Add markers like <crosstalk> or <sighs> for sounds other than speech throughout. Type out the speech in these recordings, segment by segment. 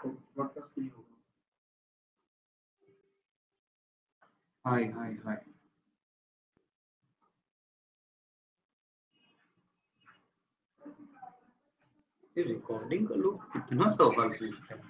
Hi, hi, hi. ये recording का लोग कितना सवाल पूछते हैं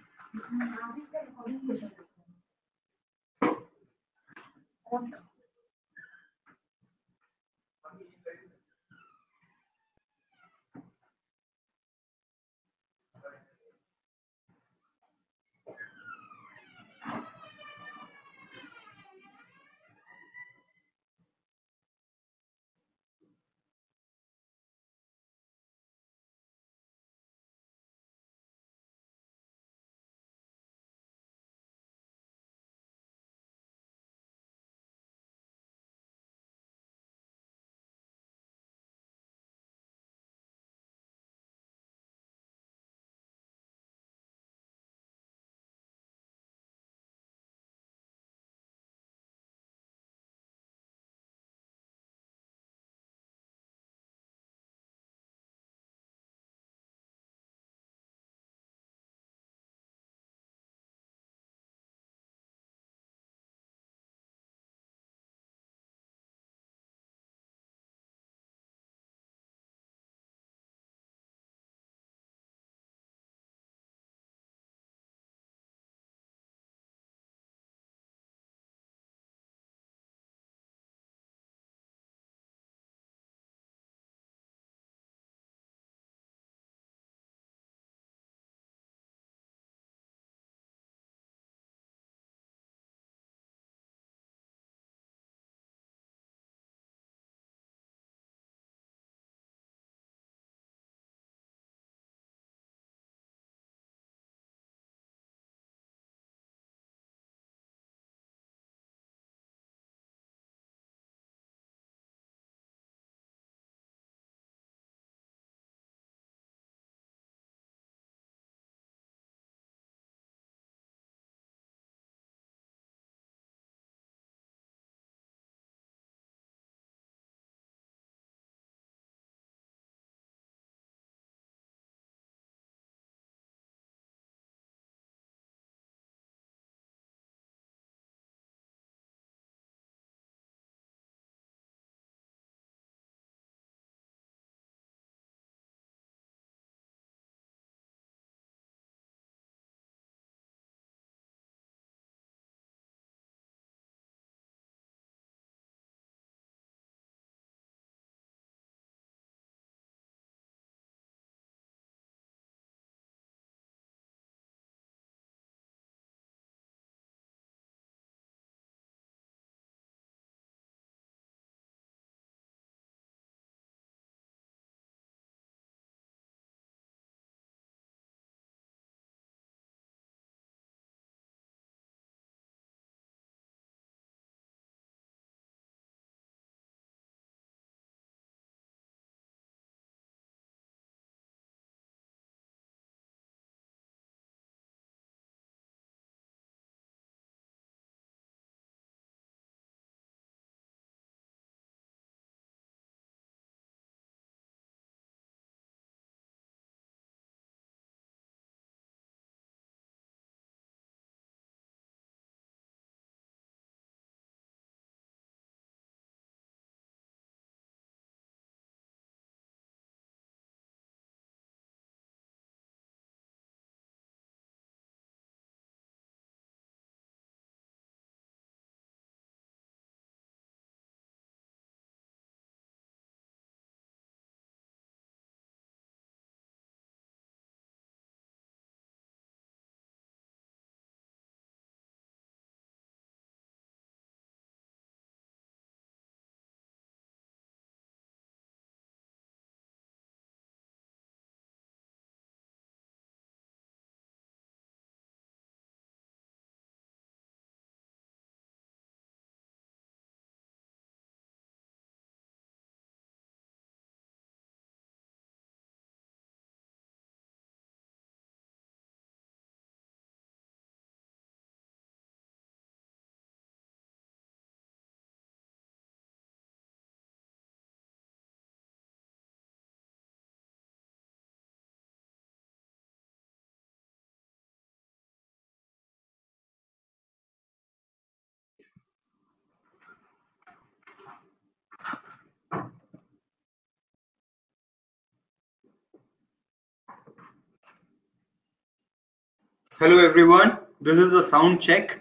Hello everyone, this is a sound check.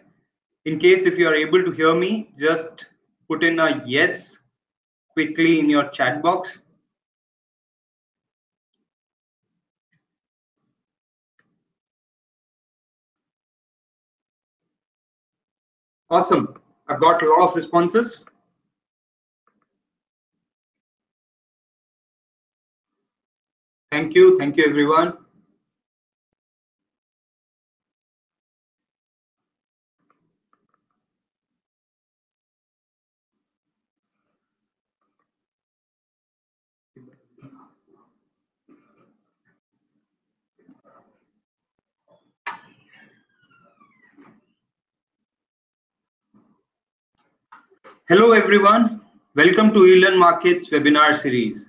In case if you are able to hear me, just put in a yes quickly in your chat box. Awesome. I've got a lot of responses. Thank you. Thank you, everyone. Hello everyone, welcome to eLearn Markets webinar series.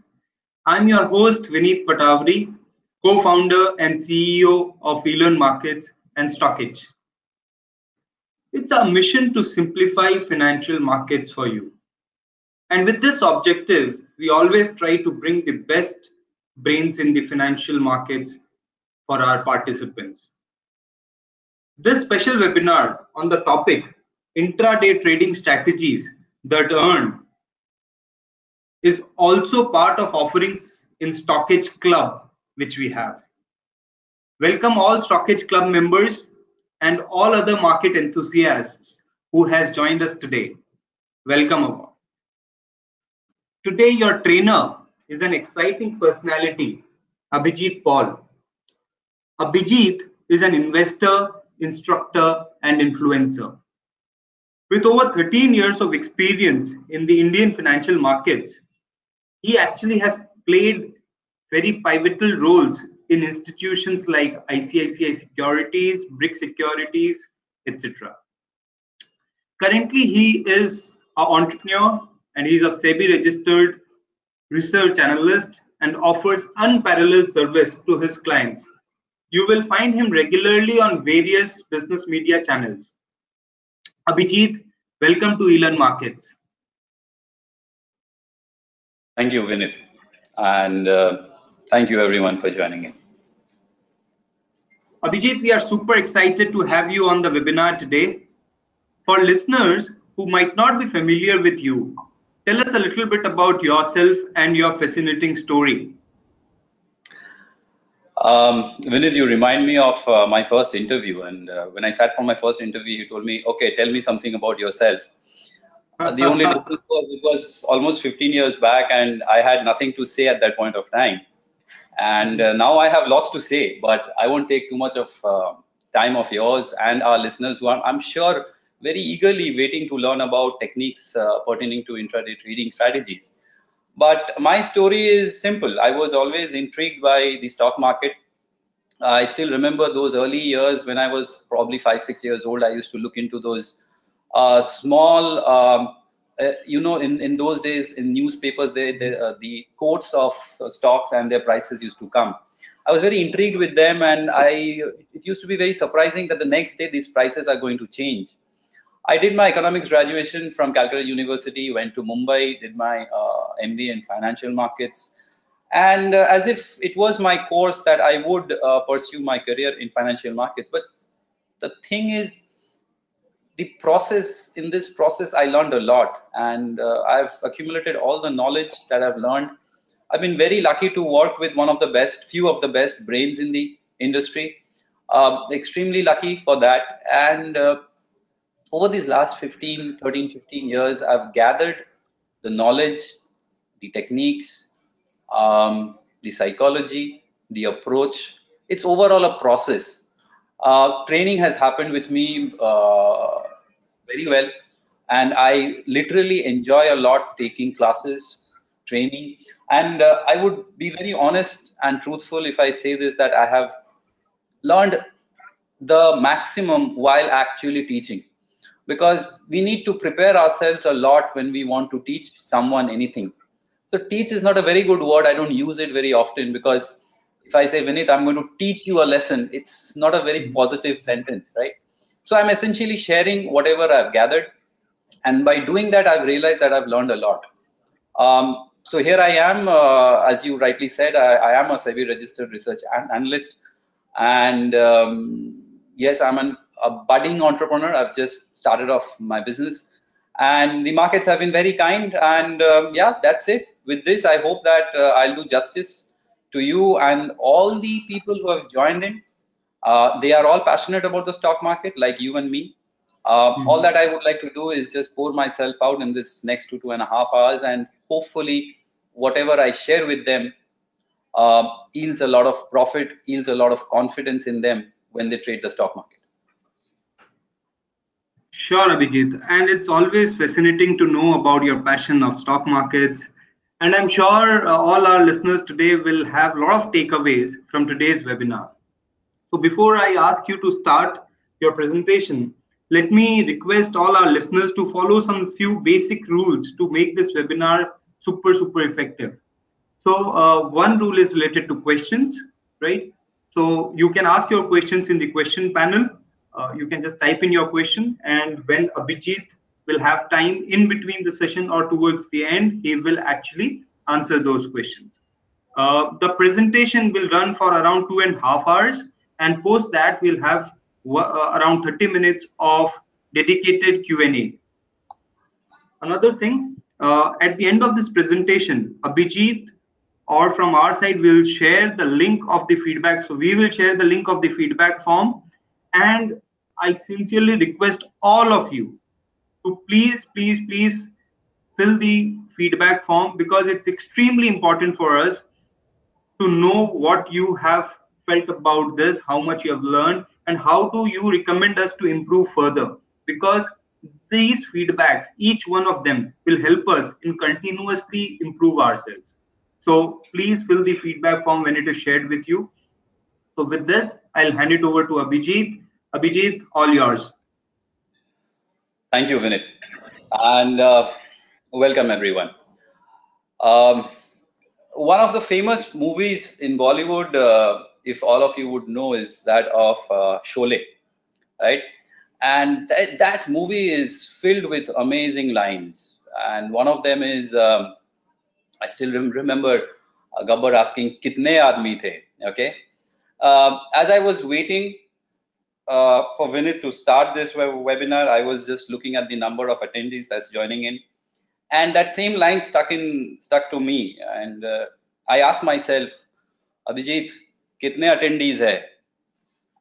I'm your host Vineet Patawari, co-founder and CEO of eLearn Markets and StockEdge. It's our mission to simplify financial markets for you. And with this objective, we always try to bring the best brains in the financial markets for our participants. This special webinar on the topic intraday trading strategies that earned is also part of offerings in StockEdge Club, which we have. Welcome all StockEdge Club members and all other market enthusiasts who has joined us today. Welcome aboard. Today your trainer is an exciting personality, Abhijit Paul. Abhijit is an investor, instructor and influencer. With over 13 years of experience in the Indian financial markets, he actually has played very pivotal roles in institutions like ICICI Securities, BRIC Securities, etc. Currently, he is an entrepreneur and he is a SEBI registered research analyst and offers unparalleled service to his clients. You will find him regularly on various business media channels. Abhijit, welcome to eLearn Markets. Thank you, Vineet. And uh, thank you, everyone, for joining in. Abhijit, we are super excited to have you on the webinar today. For listeners who might not be familiar with you, tell us a little bit about yourself and your fascinating story. Um, Vineet, you remind me of uh, my first interview. And uh, when I sat for my first interview, you told me, okay, tell me something about yourself. Uh, the only <laughs> difference was it was almost 15 years back, and I had nothing to say at that point of time. And uh, now I have lots to say, but I won't take too much of uh, time of yours and our listeners who are, I'm sure, very eagerly waiting to learn about techniques uh, pertaining to intraday trading strategies. But my story is simple. I was always intrigued by the stock market. I still remember those early years when I was probably five, six years old. I used to look into those uh, small, um, uh, you know, in, in those days in newspapers, they, they, uh, the quotes of stocks and their prices used to come. I was very intrigued with them, and I it used to be very surprising that the next day these prices are going to change. I did my economics graduation from Calcutta University, went to Mumbai, did my uh, MBA in financial markets. And uh, as if it was my course that I would uh, pursue my career in financial markets. But the thing is, the process, in this process, I learned a lot. And uh, I've accumulated all the knowledge that I've learned. I've been very lucky to work with one of the best, few of the best brains in the industry. Uh, extremely lucky for that. And uh, over these last 15, 13, 15 years, I've gathered the knowledge, the techniques, um, the psychology, the approach. It's overall a process. Uh, training has happened with me uh, very well, and I literally enjoy a lot taking classes, training. And uh, I would be very honest and truthful if I say this that I have learned the maximum while actually teaching because we need to prepare ourselves a lot when we want to teach someone anything. So teach is not a very good word. I don't use it very often because if I say, Vineet, I'm going to teach you a lesson, it's not a very positive sentence, right? So I'm essentially sharing whatever I've gathered. And by doing that, I've realized that I've learned a lot. Um, so here I am, uh, as you rightly said, I, I, am a SEBI registered research analyst. And um, yes, I'm an, a budding entrepreneur. I've just started off my business, and the markets have been very kind. And um, yeah, that's it. With this, I hope that uh, I'll do justice to you and all the people who have joined in. Uh, they are all passionate about the stock market, like you and me. Uh, mm-hmm. All that I would like to do is just pour myself out in this next two two and a half hours, and hopefully, whatever I share with them uh, yields a lot of profit, yields a lot of confidence in them when they trade the stock market. Sure, Abhijit. And it's always fascinating to know about your passion of stock markets. And I'm sure uh, all our listeners today will have a lot of takeaways from today's webinar. So before I ask you to start your presentation, let me request all our listeners to follow some few basic rules to make this webinar super, super effective. So uh, one rule is related to questions, right? So you can ask your questions in the question panel. Uh, you can just type in your question and when Abhijit will have time in between the session or towards the end, he will actually answer those questions. Uh, the presentation will run for around two and a half hours and post that we'll have uh, around 30 minutes of dedicated Q&A. Another thing, uh, at the end of this presentation, Abhijit or from our side we'll share the link of the feedback so we will share the link of the feedback form and i sincerely request all of you to please please please fill the feedback form because it's extremely important for us to know what you have felt about this how much you have learned and how do you recommend us to improve further because these feedbacks each one of them will help us in continuously improve ourselves so please fill the feedback form when it is shared with you. So with this, I'll hand it over to Abhijit. Abhijit, all yours. Thank you, Vineet. And uh, welcome, everyone. Um, one of the famous movies in Bollywood, uh, if all of you would know, is that of uh, Sholay, right? And th that movie is filled with amazing lines. And one of them is, um, I still remember uh, Gabbar asking, "Kitne aadmi the?" Okay. Uh, as I was waiting uh, for Vineet to start this webinar, I was just looking at the number of attendees that's joining in, and that same line stuck in stuck to me. And uh, I asked myself, Abhijit, kitne attendees hai?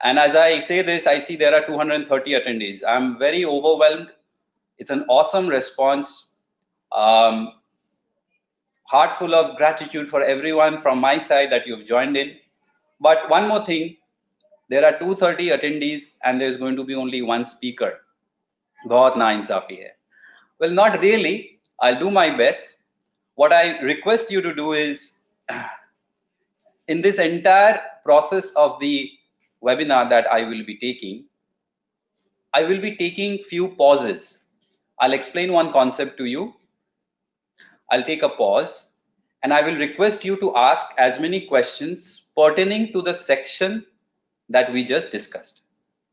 And as I say this, I see there are 230 attendees. I'm very overwhelmed. It's an awesome response. Um, heart full of gratitude for everyone from my side that you've joined in. But one more thing, there are 230 attendees and there's going to be only one speaker. bahut na insafi well not really. I'll do my best. What i request you to do is <clears throat> in this entire process of the webinar that i will be taking i will be taking few pauses. I'll explain one concept to you. I'll take a pause and i will request you to ask as many questions pertaining to the section that we just discussed.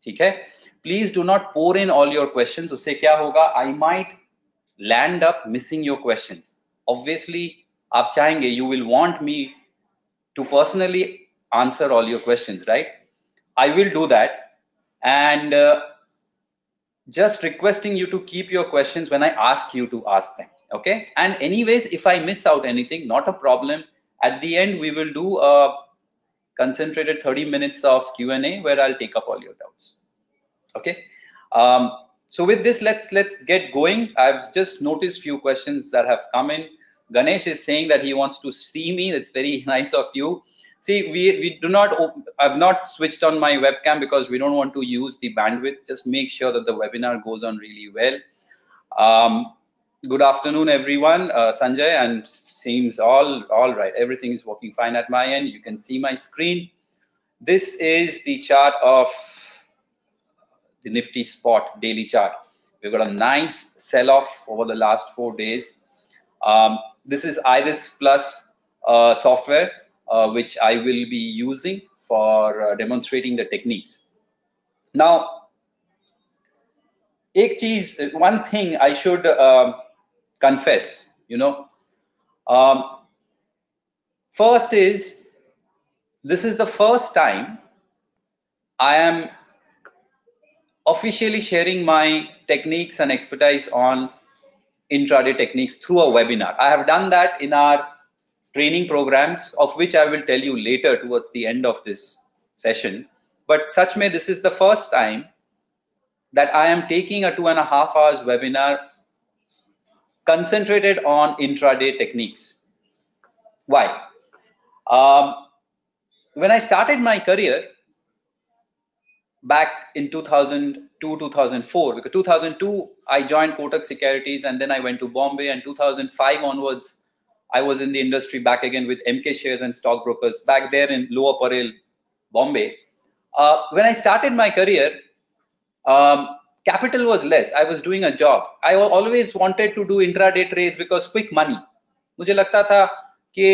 Okay? Please do not pour in all your questions. उससे क्या होगा? I might land up missing your questions. Obviously, आप चाहेंगे you will want me to personally answer all your questions, right? I will do that. And uh, just requesting you to keep your questions when I ask you to ask them okay and anyways if i miss out anything not a problem at the end we will do a concentrated 30 minutes of q&a where i'll take up all your doubts. Okay? Um, so with this let's let's get going. I've just noticed few questions that have come in. Ganesh is saying that he wants to see me. That's very <laughs> nice of you. See we we do not i've not switched on my webcam because we don't want to use the bandwidth. Just make sure that the webinar goes on really well. Um, good afternoon everyone uh, sanjay and seems all all right everything is working fine at my end you can see my screen this is the chart of the nifty spot daily chart we've got a nice sell off over the last four days um, this is iris plus uh, software uh, which i will be using for uh, demonstrating the techniques now एक चीज one thing I should uh, confess, you know. Um, first is, this is the first time I am officially sharing my techniques and expertise on intraday techniques through a webinar. I have done that in our training programs, of which I will tell you later towards the end of this session. But such may this is the first time that I am taking a two and a half hours webinar concentrated on intraday techniques. Why? Um, when I started my career back in 2002, 2004, because 2002 I joined Kotak Securities and then I went to Bombay and 2005 onwards I was in the industry back again with Emkay Shares and stockbrokers back there in Lower Parel, Bombay. Uh, when I started my career, um, capital was less. I was doing a job. I always wanted to do intraday trades because quick money. मुझे लगता था कि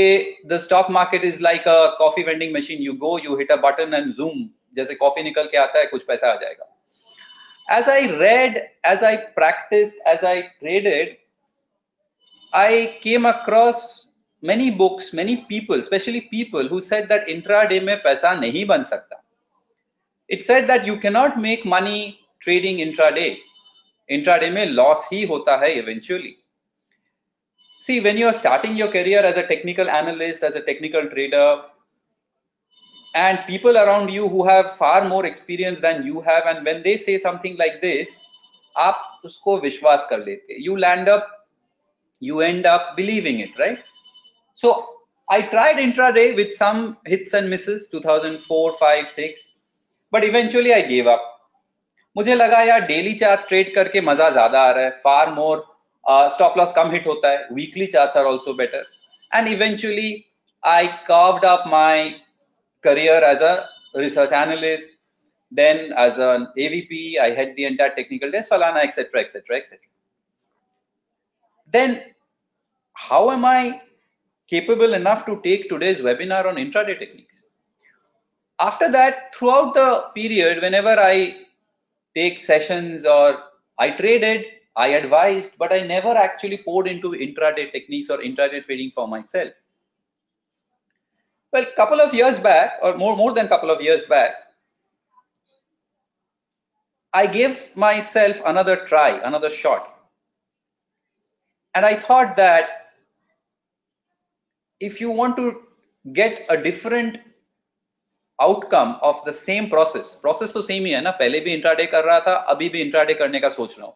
the stock market is like a coffee vending machine. You go, you hit a button and zoom. जैसे coffee निकल के आता है कुछ पैसा आ जाएगा. As I read, as I practiced, as I traded, I came across many books, many people, especially people who said that intraday में पैसा नहीं बन सकता. It said that you cannot make money trading intraday. Intraday में loss ही होता है eventually. See, when you are starting your career as a technical analyst, as a technical trader, and people around you who have far more experience than you have, and when they say something like this, आप उसको विश्वास कर लेते. You land up you end up believing it, right? So I tried intraday with some hits and misses 2004, 5, 6, but eventually I gave up. मुझे लगा यार daily chart trade करके मजा ज्यादा आ रहा है फार मोर स्टॉप लॉस कम हिट होता है weekly charts are also better and eventually I carved up my career as a research analyst then as an avp i had the entire technical desk falana etc etc etc then how am I capable enough to take today's webinar on intraday techniques? After that, throughout the period, whenever I take sessions or I traded, I advised, but I never actually poured into intraday techniques or intraday trading for myself. Well, couple of years back, or more, more than couple of years back, I gave myself another try, another shot. And I thought that if you want to get a different outcome of the same process, process तो same ही है ना पहले भी intraday कर रहा था अभी भी इंट्राडे करने का सोच रहा हूँ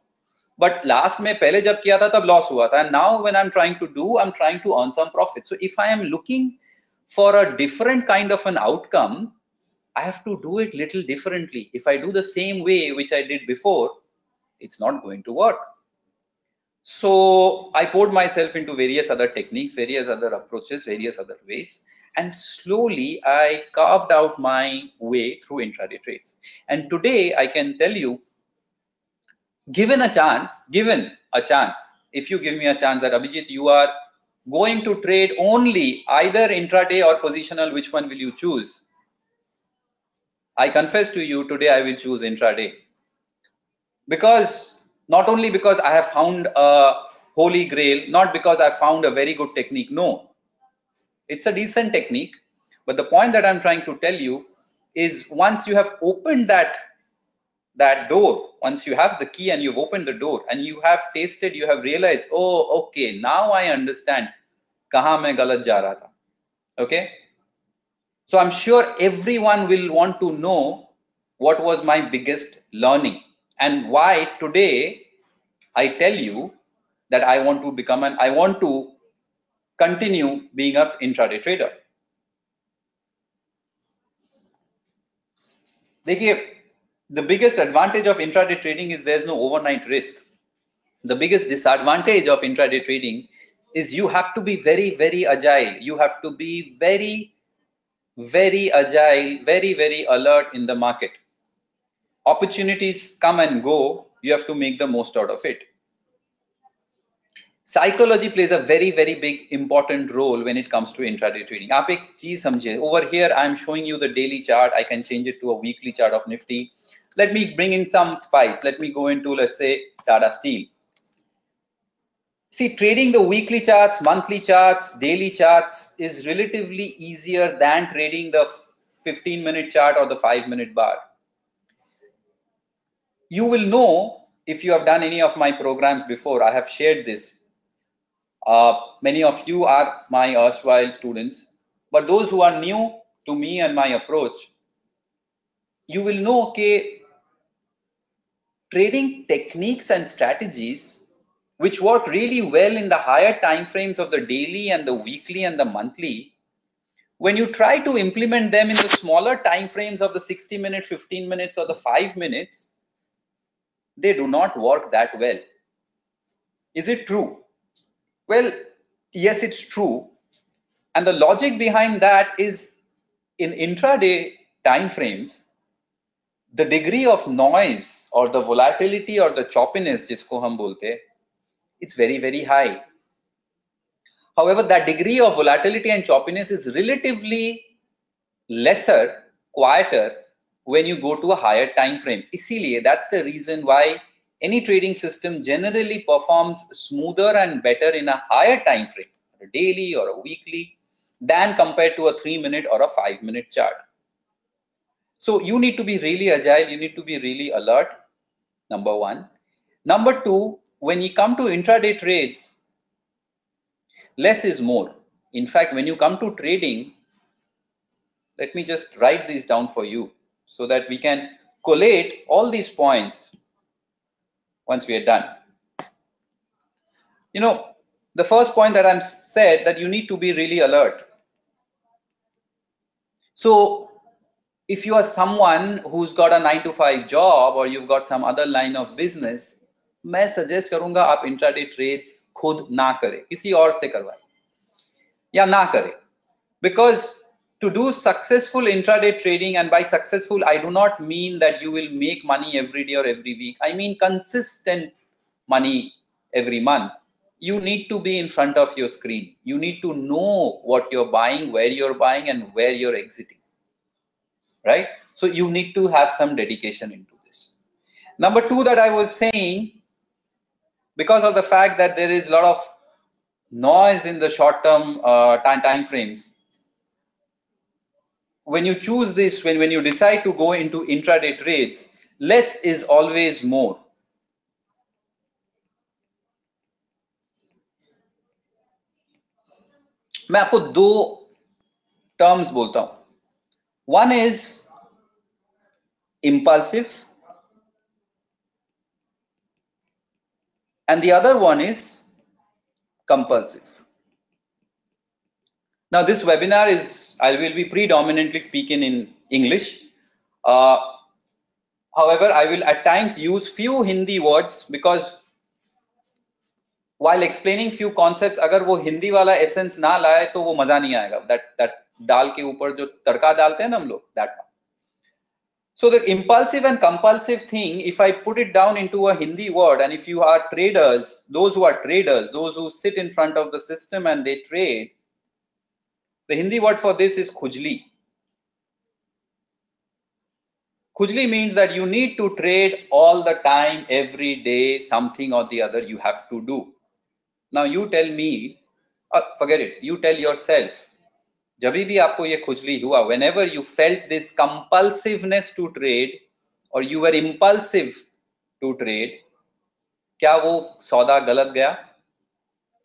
but last में पहले जब किया था तब loss हुआ था and now when I'm trying to do I'm trying to earn some profit so if I am looking for a different kind of an outcome I have to do it little differently if I do the same way which I did before it's not going to work so I poured myself into various other techniques, various other approaches, various other ways. And slowly I carved out my way through intraday trades. And today I can tell you, given a chance, given a chance, if you give me a chance that Abhijit, you are going to trade only either intraday or positional, which one will you choose? I confess to you today I will choose intraday because not only because I have found a holy grail, not because I found a very good technique. No, it's a decent technique. But the point that I'm trying to tell you is once you have opened that that door, once you have the key and you've opened the door and you have tasted, you have realized, oh, okay, now I understand kaha main galat ja raha tha. Okay. So I'm sure everyone will want to know what was my biggest learning and why today I tell you that I want to become an, I want to continue being a intraday trader. the biggest advantage of intraday trading is there's no overnight risk. The biggest disadvantage of intraday trading is you have to be very, very agile. You have to be very, very agile, very, very alert in the market opportunities come and go you have to make the most out of it psychology plays a very very big important role when it comes to intraday trading आप एक चीज समझिए over here I am showing you the daily chart I can change it to a weekly chart of nifty let me bring in some spice let me go into let's say Tata Steel see trading the weekly charts monthly charts daily charts is relatively easier than trading the 15 minute chart or the 5 minute bar you will know if you have done any of my programs before. I have shared this. Uh, many of you are my erstwhile students, but those who are new to me and my approach, you will know okay, trading techniques and strategies which work really well in the higher time frames of the daily and the weekly and the monthly when you try to implement them in the smaller time frames of the 60 minutes 15 minutes or the 5 minutes they do not work that well. Is it true well yes it's true. And the logic behind that is in intraday time frames the degree of noise or the volatility or the choppiness jisko hum bolte it's very very high. However that degree of volatility and choppiness is relatively lesser quieter when you go to a higher time frame isliye that's the reason why any trading system generally performs smoother and better in a higher time frame a daily or a weekly than compared to a 3 minute or a 5 minute chart so you need to be really agile. You need to be really alert. Number one. Number two, when you come to intraday trades, less is more. In fact, when you come to trading, let me just write these down for you so that we can collate all these points once we are done. You know, the first point that I'm said that you need to be really alert. So if you are someone who's got a 9 to 5 job or you've got some other line of business मैं suggest करूंगा आप intraday trades खुद ना करें किसी और से करवाएं या ना करें because to do successful intraday trading and by successful i do not mean that you will make money every day or every week i mean consistent money every month you need to be in front of your screen you need to know what you're buying where you're buying and where you're exiting right? So you need to have some dedication into this. Number two that I was saying, because of the fact that there is a lot of noise in the short term uh, time, time frames, when you choose this, when, when you decide to go into intraday trades, less is always more. मैं आपको दो terms बोलता हूं one is impulsive and the other one is compulsive. Now this webinar is, I will be predominantly speaking in English. Uh, however, I will at times use few Hindi words because while explaining few concepts, अगर वो हिंदी वाला essence ना लाए तो वो मजा नहीं आएगा. That that दाल के ऊपर जो तड़का डालते हैं ना हम लोग that so the impulsive and compulsive thing if i put it down into a hindi word and if you are traders those who are traders those who sit in front of the system and they trade the hindi word for this is khujli khujli means that you need to trade all the time every day something or the other you have to do now you tell me uh, forget it you tell yourself जब भी आपको ये खुजली हुआ whenever you felt this compulsiveness to trade और you are impulsive to trade क्या वो सौदा गलत गया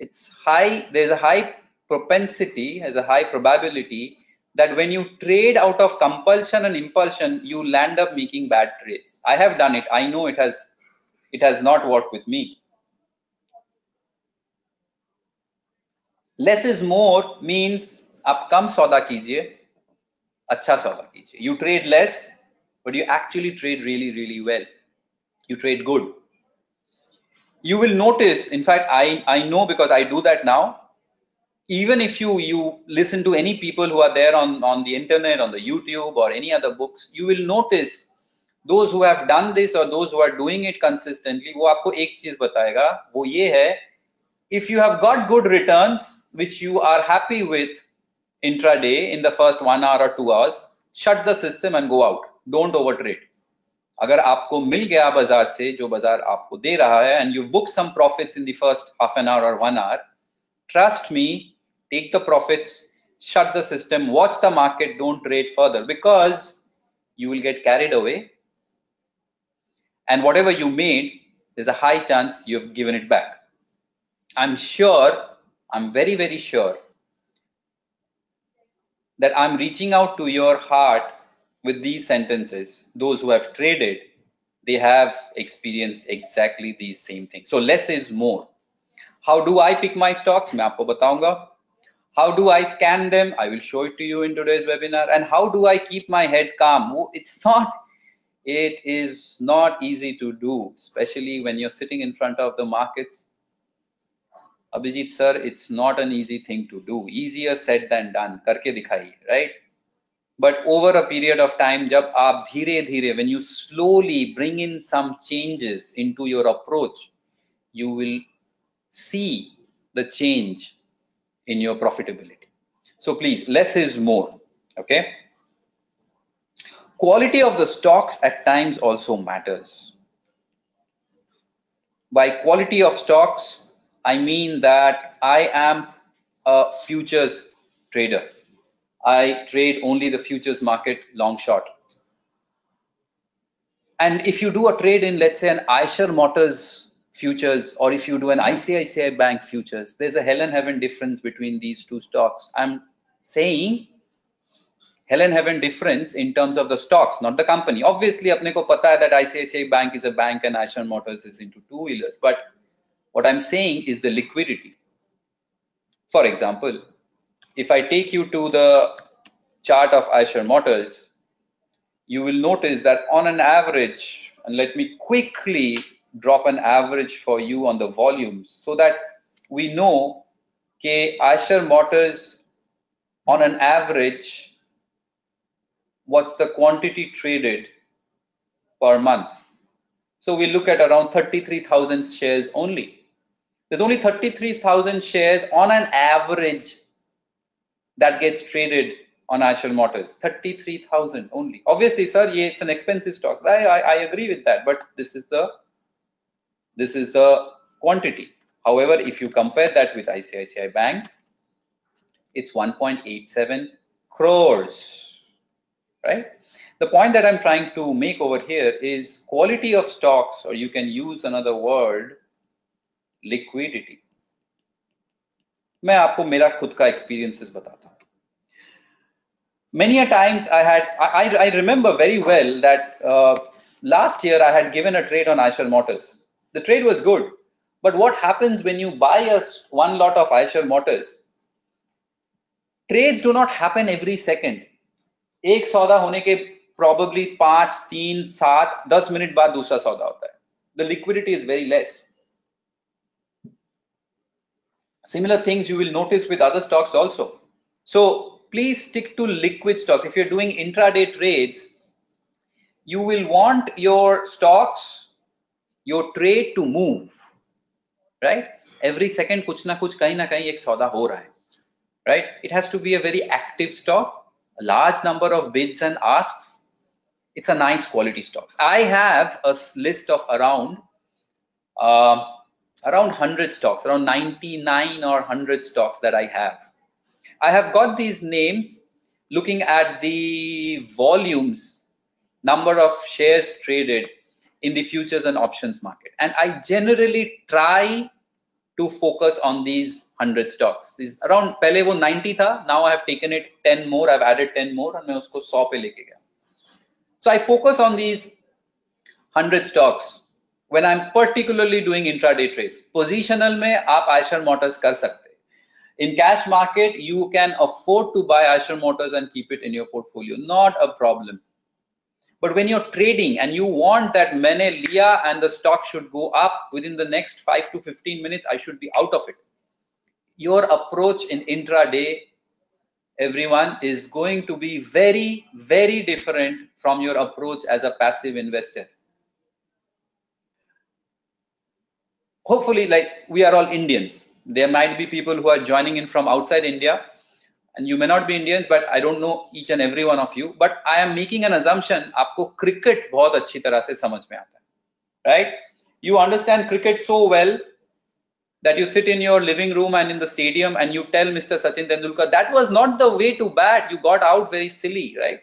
it's high there's a high propensity has a high probability that when you trade out of compulsion and impulsion you land up making bad trades i have done it i know it has it has not worked with me less is more means आप कम सौदा कीजिए अच्छा सौदा कीजिए you trade less but you actually trade really really well you trade good you will notice in fact i i know because i do that now even if you you listen to any people who are there on on the internet on the youtube or any other books you will notice those who have done this or those who are doing it consistently वो आपको एक चीज बताएगा वो ये है if you have got good returns which you are happy with intraday in the first one hour or two hours shut the system and go out don't overtrade अगर आपको मिल गया बाजार से जो बाजार आपको दे रहा है and you book some profits in the first half an hour or one hour trust me take the profits shut the system watch the market don't trade further because you will get carried away and whatever you made, there's a high chance you've given it back. I'm sure, I'm very, very sure that I'm reaching out to your heart with these sentences. Those who have traded, they have experienced exactly these same things. So less is more. How do I pick my stocks? मैं आपको बताऊंगा. How do I scan them? I will show it to you in today's webinar. And how do I keep my head calm? It's not, it is not easy to do, especially when you're sitting in front of the markets. Abhijit sir, it's not an easy thing to do. Easier said than done. Karke dikhai, right? But over a period of time, jab aap dhire dhire, when you slowly bring in some changes into your approach, you will see the change in your profitability. So please, less is more. Okay. Quality of the stocks at times also matters. By quality of stocks, I mean that I am a futures trader. I trade only the futures market long short. And if you do a trade in, let's say, an Eicher Motors futures or if you do an ICICI Bank futures, there's a hell and heaven difference between these two stocks. I'm saying hell and heaven difference in terms of the stocks, not the company. Obviously, apne ko pata hai that ICICI Bank is a bank and Eicher Motors is into two-wheelers. But what I'm saying is the liquidity. For example, if I take you to the chart of Eicher Motors, you will notice that on an average, and let me quickly drop an average for you on the volumes so that we know okay Eicher Motors on an average what's the quantity traded per month? So we look at around 33,000 shares only. There's only 33,000 shares on an average that gets traded on Eicher Motors. 33,000 only. Obviously sir yeah it's an expensive stock. I, I, I agree with that but this is the this is the quantity. However, if you compare that with ICICI Bank, it's 1.87 crores, right? The point that I'm trying to make over here is quality of stocks, or you can use another word, liquidity. मैं आपको मेरा खुद का experiences बताता हूँ. Many a times I had, I, I remember very well that uh, last year I had given a trade on Eicher Motors the trade was good. But what happens when you buy a one lot of Eicher Motors? Trades do not happen every second. एक सौदा होने के probably पांच तीन सात दस minute बाद दूसरा सौदा होता है The liquidity is very less. Similar things you will notice with other stocks also. So please stick to liquid stocks. If you're doing intraday trades, you will want your stocks your trade to move right? Every second kuch na kuch kahin na kahin ek sauda ho raha hai right? It has to be a very active stock. A large number of bids and asks. It's a nice quality stocks. I have a list of around uh, around 100 stocks around 99 or 100 stocks that i have. I have got these names looking at the volumes number of shares traded in the futures and options market. And I generally try to focus on these 100 stocks. These around पहले वो 90 था, now I have taken it 10 more, I've added 10 more and मैं उसको 100 पे लेके गया. So I focus on these 100 stocks when I'm particularly doing intraday trades. Positional में आप Eicher Motors कर सकते. In cash market, you can afford to buy Eicher Motors and keep it in your portfolio. Not a problem but when you're trading and you want that many Lia and the stock should go up within the next 5 to 15 minutes, I should be out of it. Your approach in intraday, everyone, is going to be very, very different from your approach as a passive investor. Hopefully, like we are all Indians. There might be people who are joining in from outside India and you may not be Indians, but I don't know each and every one of you. But I am making an assumption आपको cricket बहुत अच्छी तरह से समझ में आता है, right? You understand cricket so well that you sit in your living room and in the stadium and you tell Mr. Sachin Tendulkar that was not the way to bat. You got out very silly, right?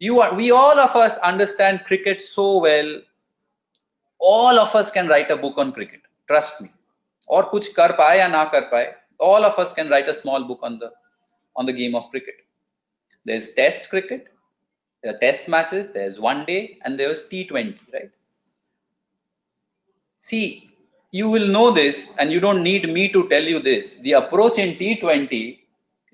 You are, we all of us understand cricket so well all of us can write a book on cricket trust me और कुछ कर पाए या ना कर पाए all of us can write a small book on the on the game of cricket there's test cricket there are test matches there's one day and there's t20 right see you will know this and you don't need me to tell you this the approach in t20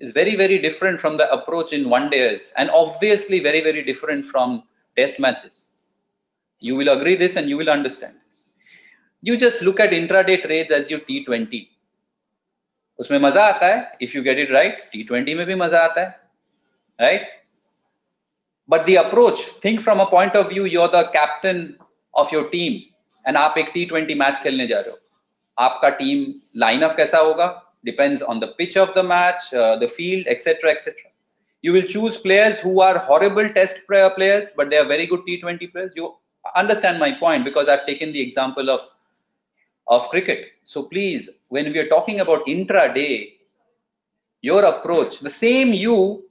is very very different from the approach in one days and obviously very very different from test matches you will agree this and you will understand this. You just look at intraday trades as your T20. उसमें मज़ा आता है if you get it right T twenty में भी मज़ा आता है right but the approach think from a point of view you are the captain of your team and आप एक टी ट्वेंटी मैच खेलने जा रहे हो। आपका टीम लाइनअप कैसा होगा? Depends on the pitch of the match the field etcetera etcetera you will choose players who are horrible test player, players, but they are very good t20 players. You understand my point, because i've taken the example of of cricket. So please, when we are talking about intraday, your approach, the same you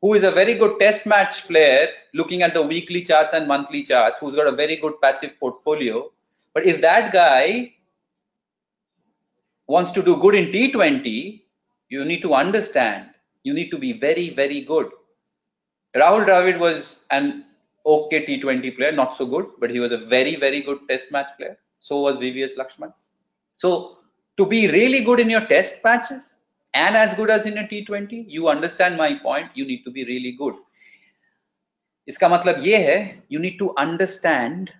who is a very good test match player, looking at the weekly charts and monthly charts, who's got a very good passive portfolio. But if that guy wants to do good in T20, you need to understand, you need to be very, very good. Rahul Dravid was an okay T20 player, not so good, but he was a very, very good test match player. So was VVS Laxman. So to be really good in your test matches and as good as in a T20, you understand my point. You need to be really good. you need to understand. To understand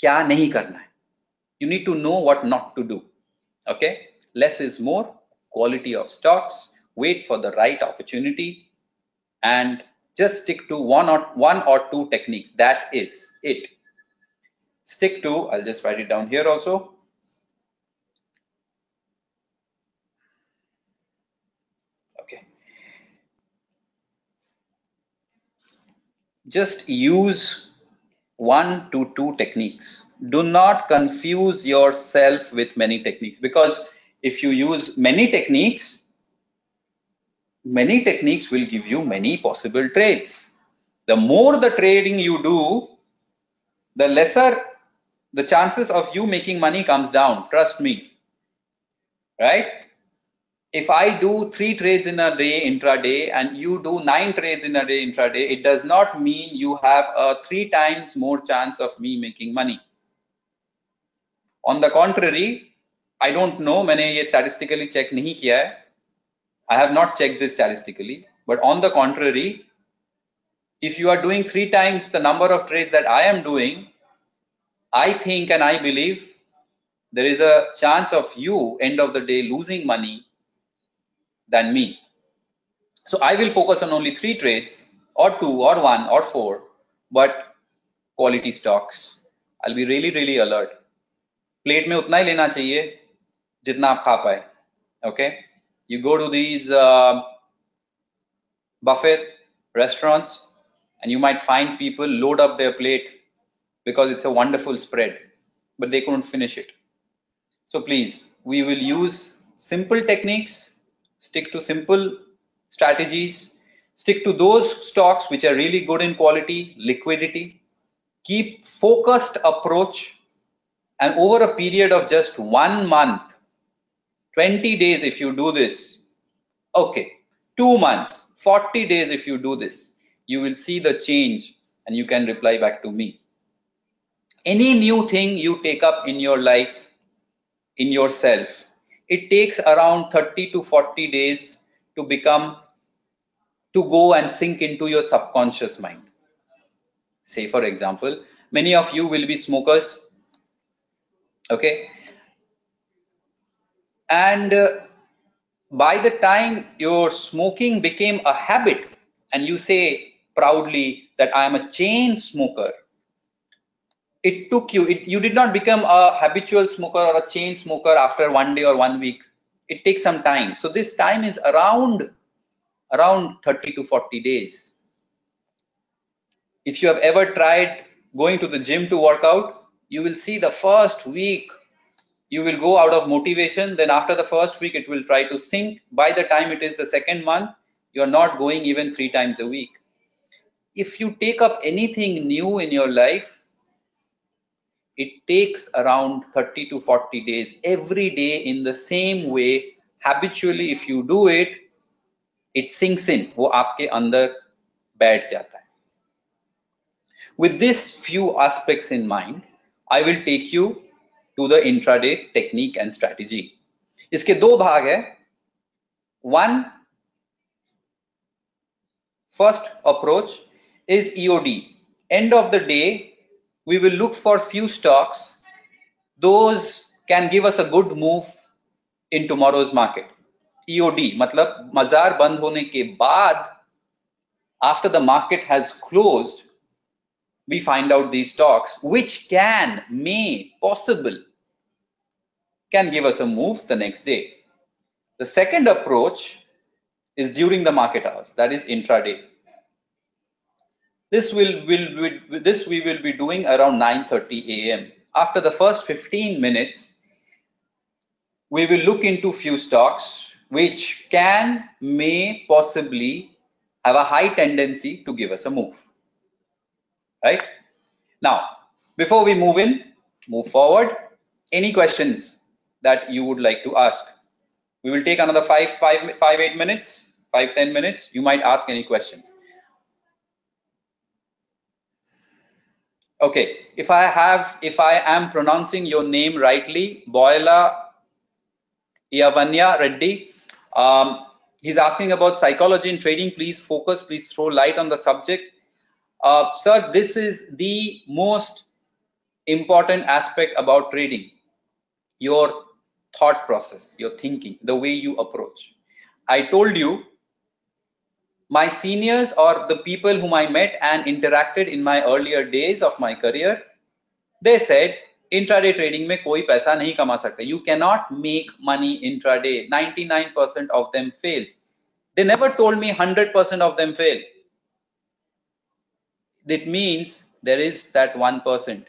क्या नहीं करना है you to to know what not to do okay less is more quality of stocks wait for the right opportunity and just stick to one or one or two techniques that is it stick to i'll just write it down here also. Okay. Just use one to two techniques. Do not confuse yourself with many techniques because if you use many techniques many techniques will give you many possible trades. The more the trading you do, the lesser the chances of you making money comes down trust me. Right? If i do three trades in a day intraday and you do nine trades in a day intraday it does not mean you have a three times more chance of me making money. On the contrary i don't know many ye statistically check nahi kiya hai i have not checked this statistically but on the contrary if you are doing three times the number of trades that i am doing I think and I believe there is a chance of you end of the day losing money than me. So I will focus on only three trades or two or one or four, but quality stocks. I'll be really, really alert. Plate में उतना ही लेना चाहिए जितना आप खा पाए okay okay? you go to these uh, buffet restaurants and you might find people load up their plate because it's a wonderful spread but they couldn't finish it so please we will use simple techniques stick to simple strategies stick to those stocks which are really good in quality liquidity keep focused approach and over a period of just one month 20 days if you do this. Okay, two months, 40 days if you do this, you will see the change and you can reply back to me. Any new thing you take up in your life, in yourself, it takes around 30 to 40 days to become, to go and sink into your subconscious mind. Say, for example, many of you will be smokers. Okay, and uh, by the time your smoking became a habit and you say proudly that i am a chain smoker it took you it, you did not become a habitual smoker or a chain smoker after one day or one week. It takes some time. So this time is around around 30 to 40 days. If you have ever tried going to the gym to work out you will see the first week you will go out of motivation. Then after the first week it will try to sink. By the time it is the second month you're not going even three times a week. If you take up anything new in your life it takes around 30 to 40 days every day in the same way habitually if you do it it sinks in वो आपके अंदर बैठ जाता है with this few aspects in mind I will take you to the intraday technique and strategy इसके दो भाग है one first approach is EOD end of the day we will look for few stocks those can give us a good move in tomorrow's market EOD मतलब मजार बंद होने के बाद after the market has closed we find out these stocks which can may possible can give us a move the next day the second approach is during the market hours that is intraday this will, will, will this we will be doing around 9:30 a.m. After the first 15 minutes, we will look into few stocks which can, may, possibly have a high tendency to give us a move. Right? Now, before we move in, move forward, any questions that you would like to ask? We will take another five, five, five, eight minutes, five, ten minutes. You might ask any questions. Okay, if I have, if I am pronouncing your name rightly, Boyla Yavanya Reddy, um, he's asking about psychology in trading. Please focus, please throw light on the subject. Uh, sir, this is the most important aspect about trading. Your thought process, your thinking, the way you approach. I told you my seniors or the people whom I met and interacted in my earlier days of my career, they said intraday trading में कोई पैसा नहीं कमा सकता. You cannot make money intraday. 99% of them fails. They never told me 100% of them fail. That means there is that 1%.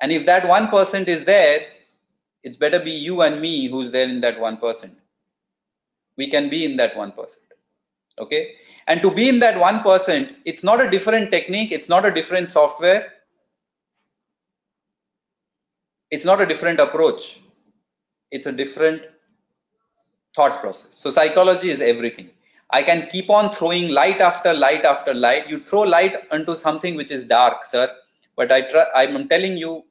And if that 1% is there, it's better be you and me who's there in that 1%. We can be in that 1% okay? And to be in that 1% it's not a different technique it's not a different software. It's not a different approach. It's a different thought process. So psychology is everything. I can keep on throwing light after light after light. You throw light onto something which is dark sir but i try i'm telling you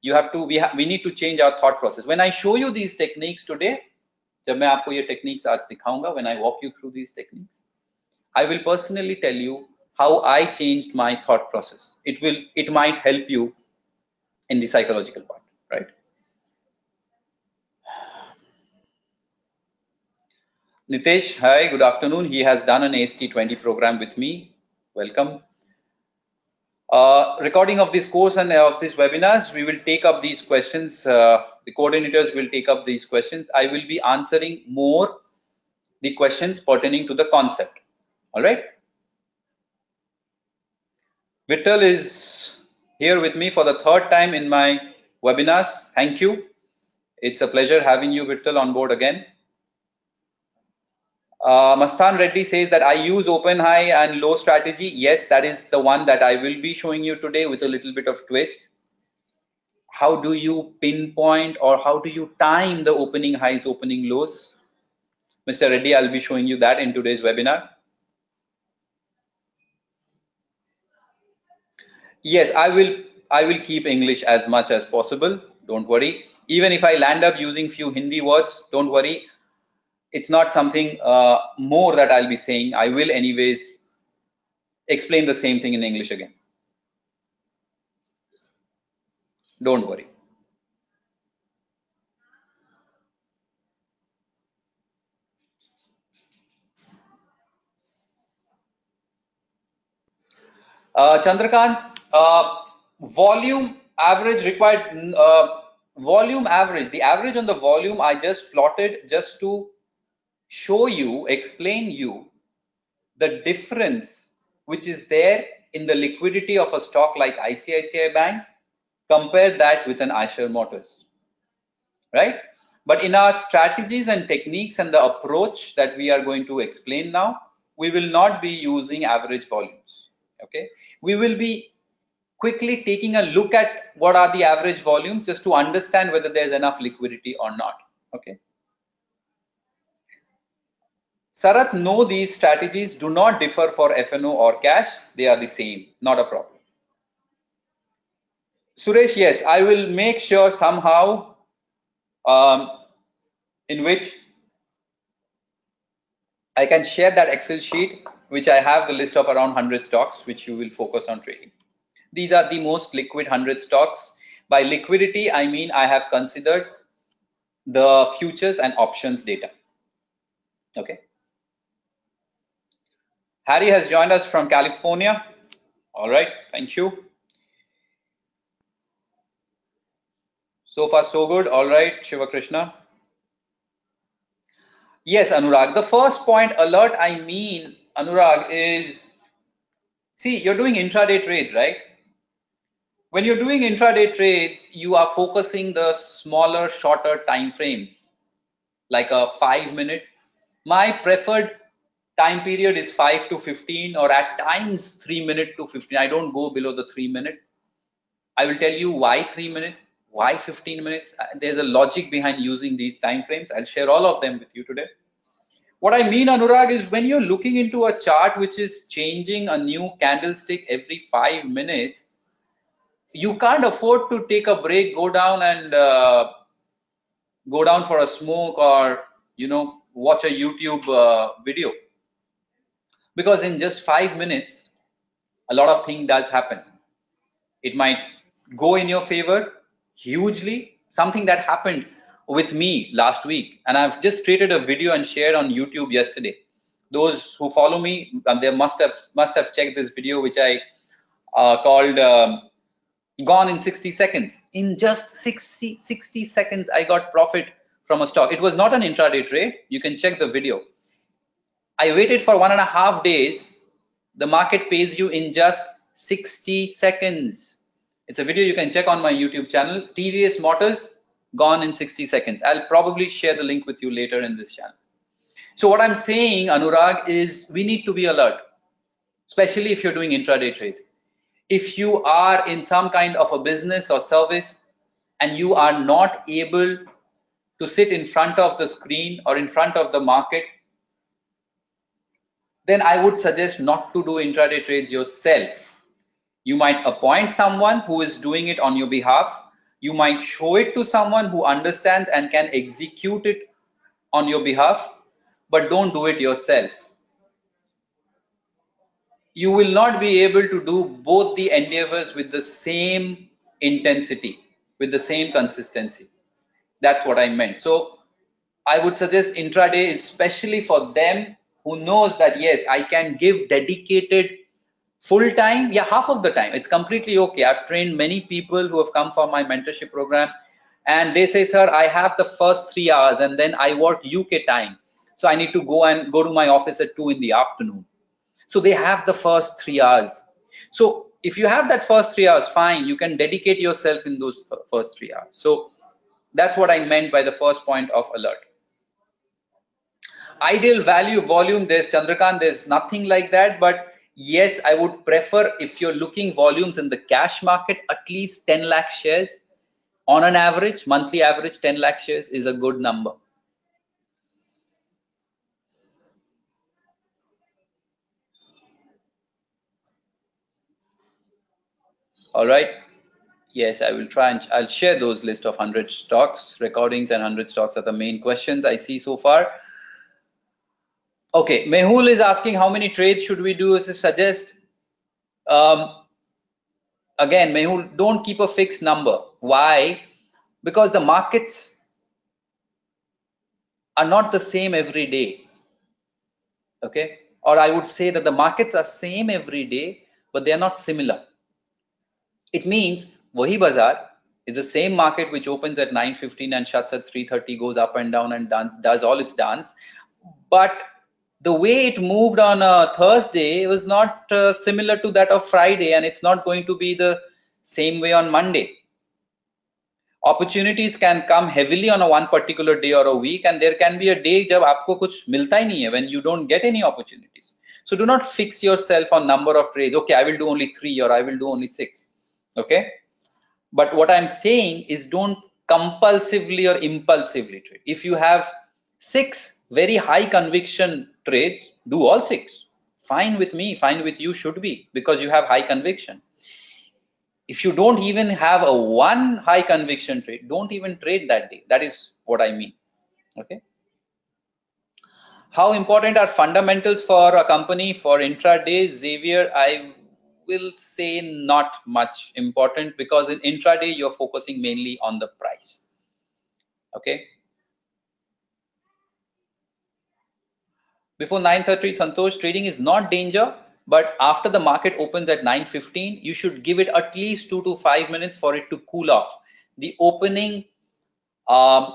you have to we we need to change our thought process. When i show you these techniques today जब मैं आपको ये techniques आज दिखाऊंगा when I walk you through these techniques, I will personally tell you how I changed my thought process. It will it might help you in the psychological part, right? Nitesh, hi, good afternoon. He has done an AST20 program with me. Welcome. Uh, recording of this course and of these webinars, we will take up these questions. Uh, the coordinators will take up these questions. I will be answering more the questions pertaining to the concept. All right. Vittal is here with me for the third time in my webinars. Thank you. It's a pleasure having you, Vittal, on board again. Uh, Mastan Reddy says that I use open high and low strategy. Yes, that is the one that I will be showing you today with a little bit of twist. How do you pinpoint or how do you time the opening highs, opening lows? Mr. Reddy, I'll be showing you that in today's webinar. Yes, I will. I will keep English as much as possible. Don't worry. Even if I land up using few Hindi words, don't worry it's not something uh, more that I'll be saying. I will anyways explain the same thing in English again. Don't worry. Uh, Chandrakant, uh, volume average required, uh, volume average, the average on the volume I just plotted just to show you, explain you the difference which is there in the liquidity of a stock like ICICI Bank, compare that with an Eicher Motors, right? But in our strategies and techniques and the approach that we are going to explain now, we will not be using average volumes, okay? We will be quickly taking a look at what are the average volumes just to understand whether there's enough liquidity or not. Okay. Sarath, no, these strategies do not differ for FNO or cash. They are the same, not a problem. Suresh, yes, I will make sure somehow um, in which I can share that Excel sheet, which I have the list of around 100 stocks, which you will focus on trading. These are the most liquid 100 stocks. By liquidity, I mean I have considered the futures and options data. Okay. Harry has joined us from California. All right, thank you. So far, so good. All right, Shiva Krishna. Yes, Anurag. The first point alert I mean, Anurag, is see, you're doing intraday trades, right? When you're doing intraday trades, you are focusing the smaller, shorter time frames, like a five minute. My preferred time period is 5 to 15 or at times 3 minute to 15 i don't go below the 3 minute. I will tell you why 3 minute why 15 minutes. Uh, there's a logic behind using these time frames. I'll share all of them with you today. What i mean anurag is when you're looking into a chart which is changing a new candlestick every 5 minutes you can't afford to take a break go down and uh, go down for a smoke or you know watch a youtube uh, video because in just five minutes a lot of thing does happen. It might go in your favor hugely. Something that happened with me last week. And i've just created a video and shared on youtube yesterday. Those who follow me they must have must have checked this video which i uh, called um, gone in 60 seconds. In just 60 60 seconds i got profit from a stock. It was not an intraday trade. You can check the video I waited for one and a half days. The market pays you in just 60 seconds. It's a video you can check on my YouTube channel. TVS Motors gone in 60 seconds. I'll probably share the link with you later in this channel. So what I'm saying, Anurag, is we need to be alert, especially if you're doing intraday trades. If you are in some kind of a business or service and you are not able to sit in front of the screen or in front of the market then I would suggest not to do intraday trades yourself. You might appoint someone who is doing it on your behalf. You might show it to someone who understands and can execute it on your behalf, but don't do it yourself. You will not be able to do both the endeavors with the same intensity, with the same consistency. That's what I meant. So I would suggest intraday, especially for them who knows that yes i can give dedicated full time yeah half of the time. It's completely okay. I've trained many people who have come for my mentorship program and they say sir i have the first three hours and then i work uk time. So i need to go and go to my office at two in the afternoon. So they have the first three hours. So if you have that first three hours fine you can dedicate yourself in those first three hours. So that's what i meant by the first point of alert ideal value volume there's chandrakant there's nothing like that. But yes i would prefer if you're looking volumes in the cash market at least 10 lakh shares. On an average monthly average 10 lakh shares is a good number. All right. Yes i will try and i'll share those list of 100 stocks recordings and 100 stocks are the main questions i see so far Okay, Mehul is asking how many trades should we do as a suggest. Um, again, Mehul, don't keep a fixed number. Why? Because the markets are not the same every day. Okay, or I would say that the markets are same every day, but they are not similar. It means Wahi Bazaar is the same market which opens at 9:15 and shuts at 3:30, goes up and down and dance, does all its dance, but the way it moved on a Thursday was not uh, similar to that of Friday, and it's not going to be the same way on Monday. Opportunities can come heavily on a one particular day or a week, and there can be a day jab aapko kuch milta hi nahi hai, when you don't get any opportunities. So do not fix yourself on number of trades. Okay, I will do only three or I will do only six. Okay. But what I'm saying is don't compulsively or impulsively trade. If you have six very high conviction trades, do all six. Fine with me, fine with you should be because you have high conviction. If you don't even have a one high conviction trade, don't even trade that day. That is what I mean. Okay. How important are fundamentals for a company for intraday? Xavier, I will say not much important because in intraday you're focusing mainly on the price okay before 9:30 santosh trading is not danger but after the market opens at 9:15 you should give it at least 2 to 5 minutes for it to cool off. The opening um,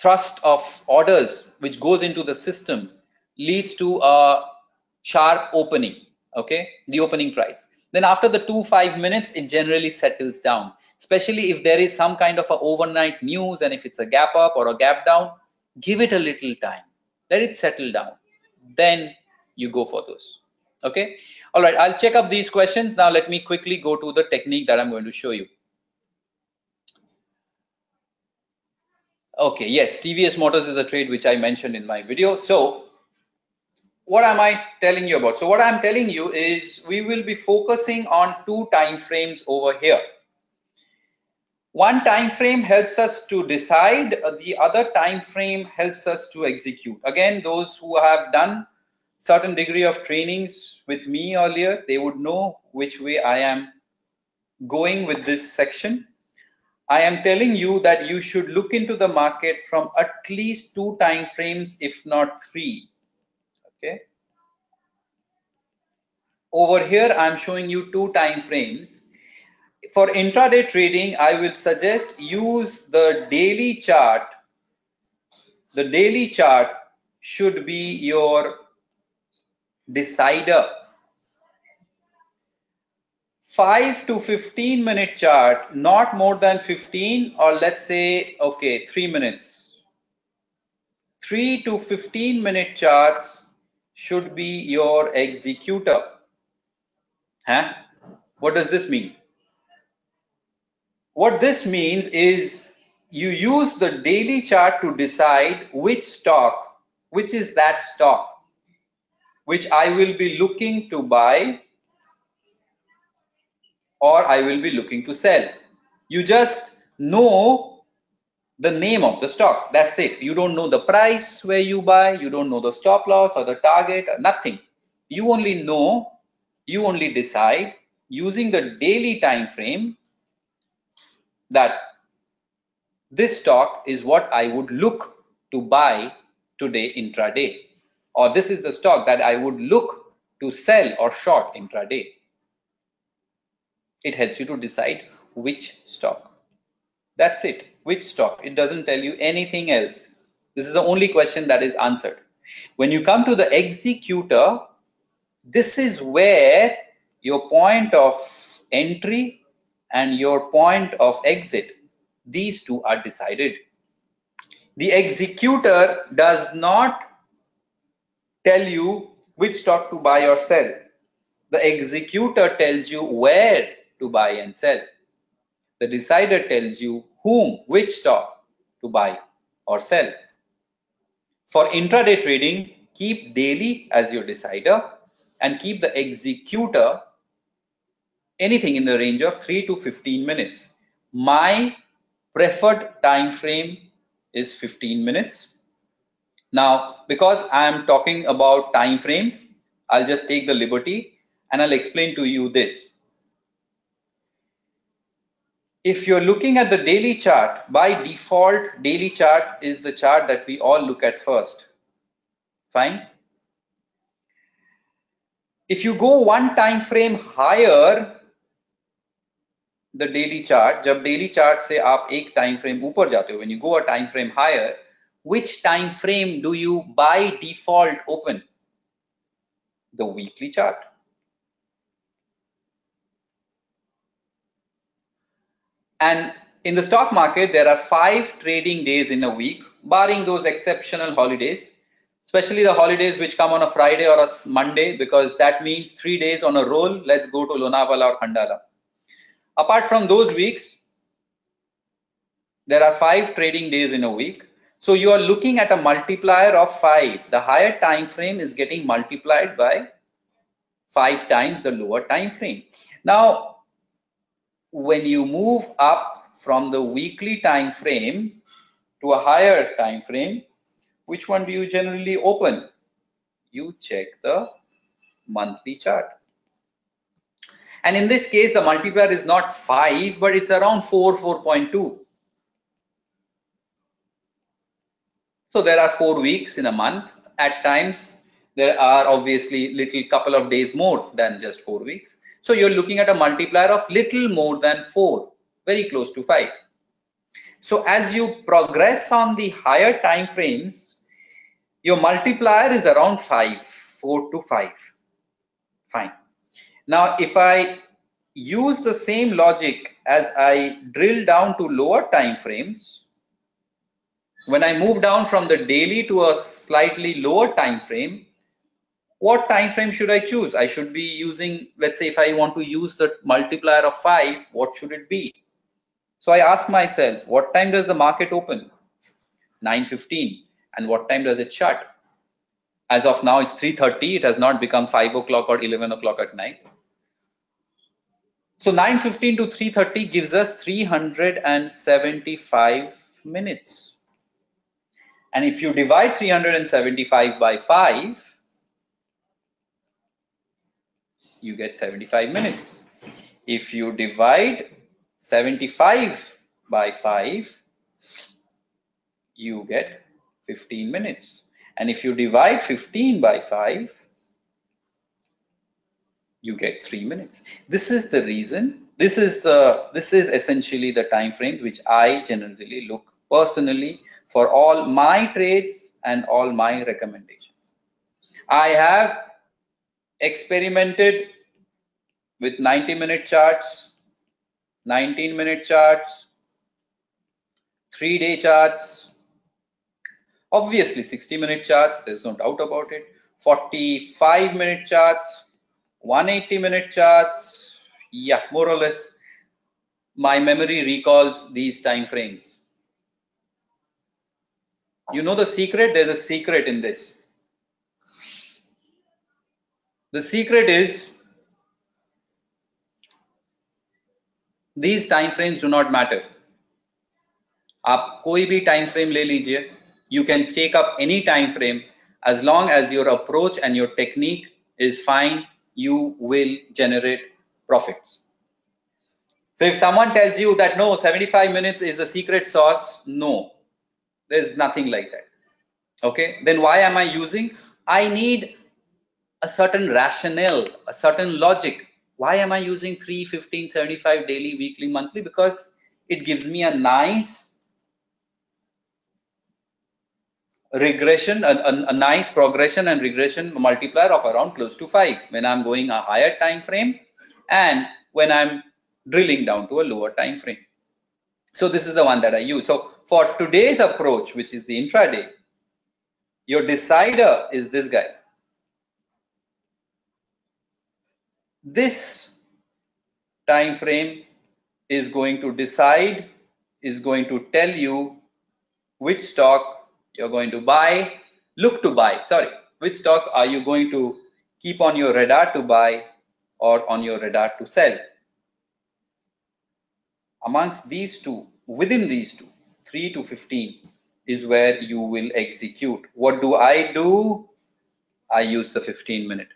thrust of orders which goes into the system leads to a sharp opening okay? The opening price. Then after the two five minutes it generally settles down especially if there is some kind of a overnight news and if it's a gap up or a gap down give it a little time let it settle down. Then you go for those. Okay? All right i'll check up these questions. Now let me quickly go to the technique that i'm going to show you. Okay yes tvs motors is a trade which i mentioned in my video. So what am I telling you about? So what I'm telling you is we will be focusing on two time frames over here. One time frame helps us to decide, uh, the other time frame helps us to execute. Again, those who have done certain degree of trainings with me earlier, they would know which way I am going with this section. I am telling you that you should look into the market from at least two time frames, if not three okay over here i'm showing you two time frames for intraday trading i will suggest use the daily chart the daily chart should be your decider 5 to 15 minute chart not more than 15 or let's say okay 3 minutes 3 to 15 minute charts should be your executor. Huh? What does this mean? What this means is you use the daily chart to decide which stock, which is that stock, which I will be looking to buy or I will be looking to sell. You just know the name of the stock. That's it. You don't know the price where you buy. You don't know the stop loss or the target, or nothing. You only know, you only decide using the daily time frame that this stock is what I would look to buy today intraday. Or this is the stock that I would look to sell or short intraday. It helps you to decide which stock. That's it. Which stock? It doesn't tell you anything else. This is the only question that is answered. When you come to the executor this is where your point of entry and your point of exit these two are decided. The executor does not tell you which stock to buy or sell. The executor tells you where to buy and sell. The decider tells you whom, which stock to buy or sell. For intraday trading, keep daily as your decider and keep the executor anything in the range of 3 to 15 minutes. My preferred time frame is 15 minutes. Now, because I am talking about time frames, I'll just take the liberty and I'll explain to you this if you're looking at the daily chart, by default, daily chart is the chart that we all look at first. Fine. If you go one time frame higher, the daily chart, जब daily chart से आप एक time frame ऊपर जाते हो, when you go a time frame higher, which time frame do you by default open? The weekly chart. And in the stock market, there are five trading days in a week, barring those exceptional holidays, especially the holidays which come on a Friday or a Monday, because that means three days on a roll. Let's go to Lonavala or Khandala. Apart from those weeks, there are five trading days in a week. So you are looking at a multiplier of five. The higher time frame is getting multiplied by five times the lower time frame. Now, when you move up from the weekly time frame to a higher time frame, which one do you generally open? You check the monthly chart. And in this case, the multiplier is not 5, but it's around 4, 4.2. So there are four weeks in a month. At times, there are obviously little couple of days more than just four weeks. So you're looking at a multiplier of little more than four, very close to five. So as you progress on the higher time frames, your multiplier is around five, four to five. Fine. Now, if I use the same logic as I drill down to lower time frames, when I move down from the daily to a slightly lower time frame, what time frame should I choose? I should be using, let's say if I want to use the multiplier of 5, what should it be? So I ask myself, what time does the market open? 9.15. And what time does it shut? As of now, it's 3.30. It has not become 5 o'clock or 11 o'clock at night. So 9.15 to 3.30 gives us 375 minutes. And if you divide 375 by 5, you get 75 minutes. If you divide 75 by 5, you get 15 minutes. And if you divide 15 by 5, you get 3 minutes. This is the reason. This is the this is essentially the time frame which I generally look personally for all my trades and all my recommendations. I have experimented with 90 minute charts, 19 minute charts, three day charts, obviously 60 minute charts, there's no doubt about it, 45 minute charts, 180 minute charts, yeah, more or less my memory recalls these time frames. You know the secret? There's a secret in this. The secret is these time frames do not matter. आप कोई भी time frame ले लीजिए. You can take up any time frame as long as your approach and your technique is fine. You will generate profits. So if someone tells you that no, 75 minutes is the secret sauce, no, there's nothing like that. Okay, then why am I using? I need a certain rationale, a certain logic. Why am I using 3, 15, 75 daily, weekly, monthly? Because it gives me a nice regression, a, a, a, nice progression and regression multiplier of around close to 5 when I'm going a higher time frame and when I'm drilling down to a lower time frame. So this is the one that I use. So for today's approach, which is the intraday, your decider is this guy. This time frame is going to decide, is going to tell you which stock you're going to buy, look to buy, sorry, which stock are you going to keep on your radar to buy or on your radar to sell amongst these two, within these two, 3 to 15 is where you will execute. What do I do? I use the 15 minute.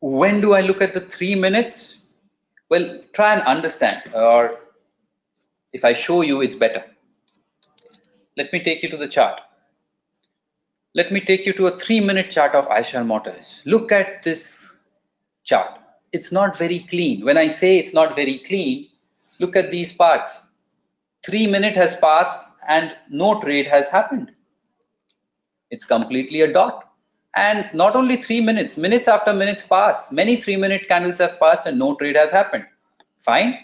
When do I look at the three minutes? Well, try and understand, or if I show you, it's better. Let me take you to the chart. Let me take you to a three minute chart of Eicher Motors. Look at this chart it's not very clean. When I say it's not very clean, look at these parts. Three minute has passed and no trade has happened. It's completely a dot. And not only three minutes, minutes after minutes pass. Many three minute candles have passed and no trade has happened. Fine.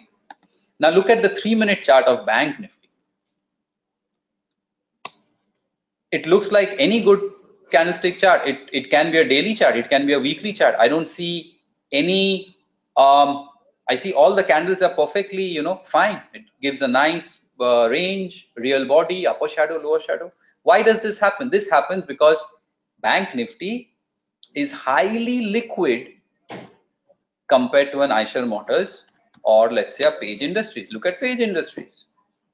Now look at the three minute chart of Bank Nifty. It looks like any good candlestick chart. It, it can be a daily chart. It can be a weekly chart. I don't see any Um, I see all the candles are perfectly, you know, fine. It gives a nice uh, range, real body, upper shadow, lower shadow. Why does this happen? This happens because Bank Nifty is highly liquid compared to an Eicher Motors or let's say a Page Industries. Look at Page Industries.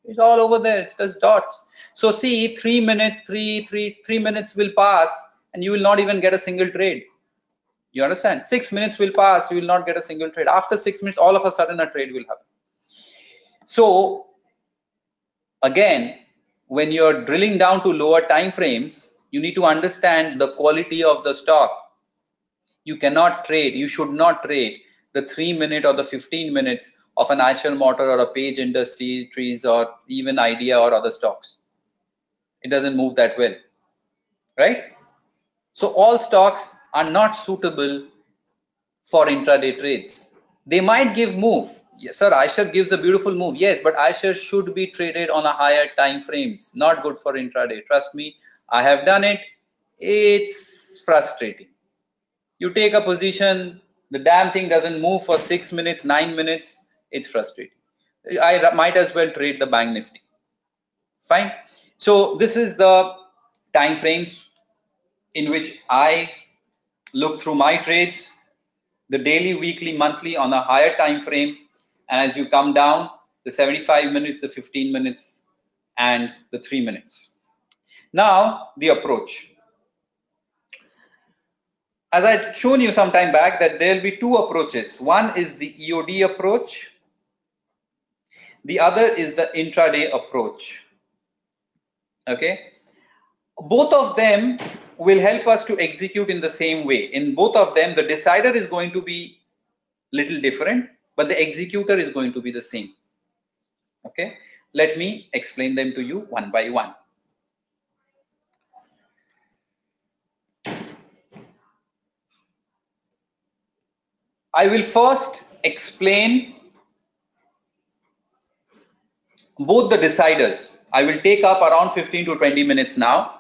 It's all over there. It's just dots. So see, three minutes, three, three, three minutes will pass, and you will not even get a single trade. You understand? Six minutes will pass, you will not get a single trade. After six minutes, all of a sudden a trade will happen. So again, when you're drilling down to lower time frames, you need to understand the quality of the stock. You cannot trade, you should not trade the three minute or the 15 minutes of an Eicher Motor or a Page Industries or even Idea or other stocks. It doesn't move that well, right? So all stocks are not suitable for intraday trades. They might give move. Yes, sir, Eicher gives a beautiful move. Yes, but Eicher should be traded on a higher time frames. Not good for intraday. Trust me, I have done it. It's frustrating. You take a position, the damn thing doesn't move for six minutes, nine minutes. It's frustrating. I might as well trade the bank nifty. Fine. So this is the time frames in which I look through my trades, the daily, weekly, monthly on a higher time frame. And as you come down, the 75 minutes, the 15 minutes, and the three minutes. Now, the approach. As I had shown you some time back that there will be two approaches. One is the EOD approach. The other is the intraday approach. Okay. Both of them will help us to execute in the same way. In both of them, the decider is going to be little different, but the executor is going to be the same. Okay, let me explain them to you one by one. I will first explain both the deciders. I will take up around 15 to 20 minutes now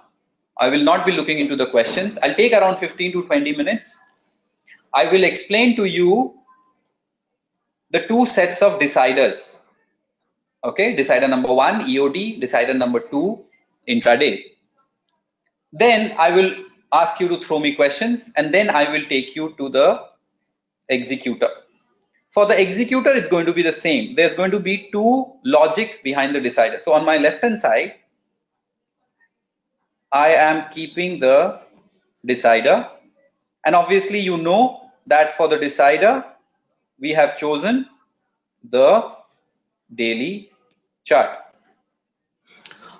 I will not be looking into the questions. I'll take around 15 to 20 minutes. I will explain to you the two sets of deciders. Okay, decider number one, EOD, decider number two, intraday. Then I will ask you to throw me questions and then I will take you to the executor. For the executor, it's going to be the same. There's going to be two logic behind the decider. So on my left hand side, I am keeping the decider and obviously you know that for the decider we have chosen the daily chart.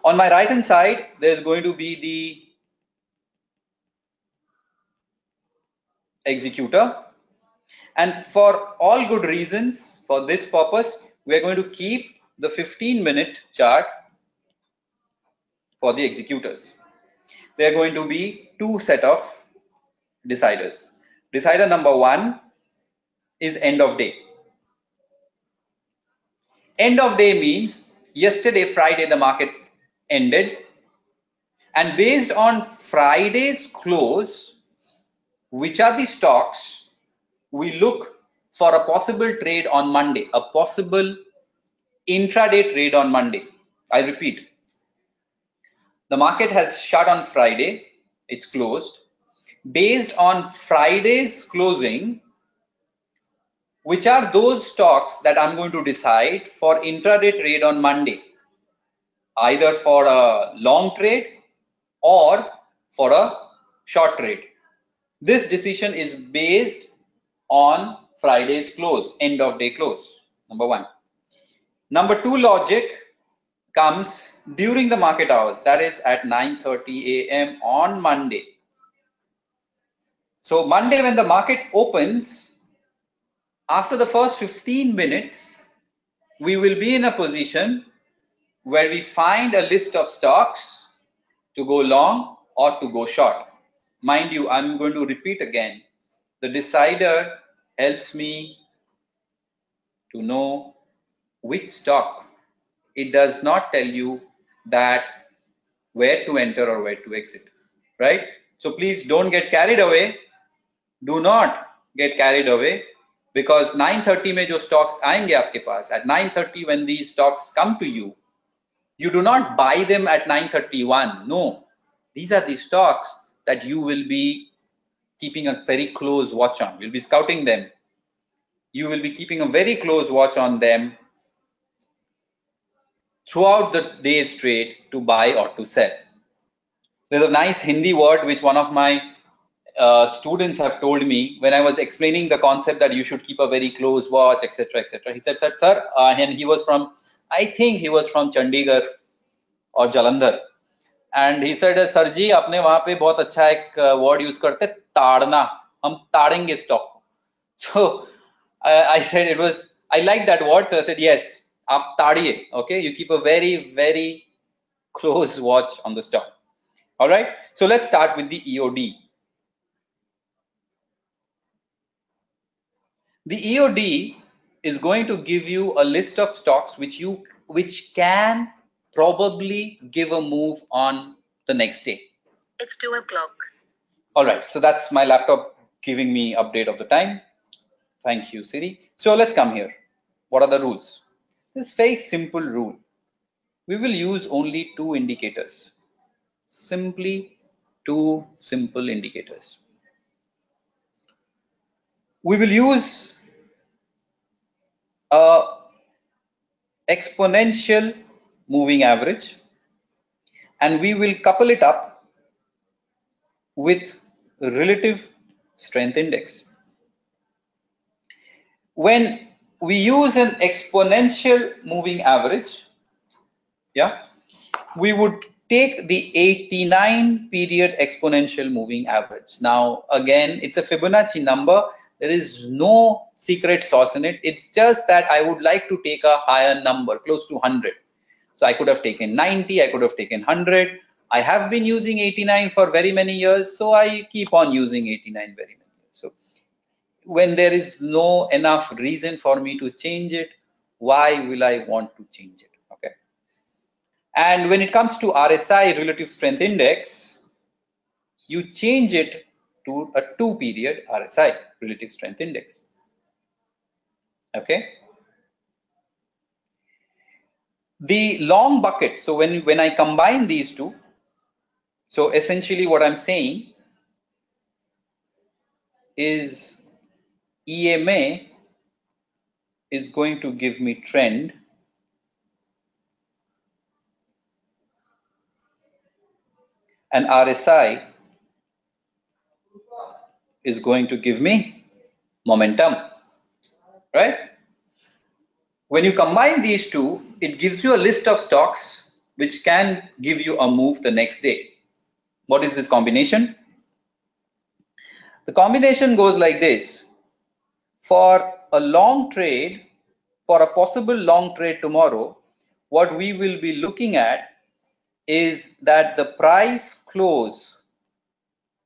On my right hand side there is going to be the executor and for all good reasons for this purpose we are going to keep the 15 minute chart for the executors there are going to be two set of deciders. Decider number one is end of day. End of day means yesterday, Friday, the market ended. And based on Friday's close, which are the stocks we look for a possible trade on Monday, a possible intraday trade on Monday. I repeat, the market has shut on Friday. It's closed. Based on Friday's closing, which are those stocks that I'm going to decide for intraday trade on Monday, either for a long trade or for a short trade. This decision is based on Friday's close, end of day close, number one. Number two logic comes during the market hours, that is at 9.30 a.m. on Monday. So Monday when the market opens, after the first 15 minutes, we will be in a position where we find a list of stocks to go long or to go short. Mind you, I'm going to repeat again The decider helps me to know which stock it does not tell you that where to enter or where to exit, right? So please don't get carried away. Do not get carried away. because 9:30 में जो stocks आएंगे आपके पास at 9:30 when these stocks come to you you do not buy them at 9:31 no these are the stocks that you will be keeping a very close watch on you'll be scouting them you will be keeping a very close watch on them throughout the day's trade to buy or to sell there's a nice hindi word which one of my uh, students have told me when I was explaining the concept that you should keep a very close watch, etc., etc. He said, "Sir, sir," uh, and he was from, I think he was from Chandigarh or Jalandhar, and he said, "Sir ji, आपने वहाँ पे बहुत अच्छा एक word use करते ताड़ना, हम ताड़ेंगे stock." So uh, I said it was, I like that word, so I said yes, आप ताड़िए, okay? You keep a very very close watch on the stock. All right. So let's start with the EOD. The EOD is going to give you a list of stocks which you which can probably give a move on the next day. It's two o'clock. All right, so that's my laptop giving me update of the time. Thank you, Siri. So let's come here. What are the rules? This very simple rule. We will use only two indicators. Simply two simple indicators. We will use a exponential moving average and we will couple it up with relative strength index. When we use an exponential moving average, yeah, we would take the 89 period exponential moving average. Now, again, it's a Fibonacci number there is no secret sauce in it. It's just that I would like to take a higher number, close to 100. So I could have taken 90, I could have taken 100. I have been using 89 for very many years, so I keep on using 89 very many years. So when there is no enough reason for me to change it, why will I want to change it? Okay. And when it comes to RSI, relative strength index, you change it to a two period RSI relative strength index. Okay. The long bucket, so when, when I combine these two, so essentially what I'm saying is EMA is going to give me trend and RSI is going to give me momentum, right? When you combine these two, it gives you a list of stocks which can give you a move the next day. What is this combination? The combination goes like this. For a long trade, for a possible long trade tomorrow, what we will be looking at is that the price close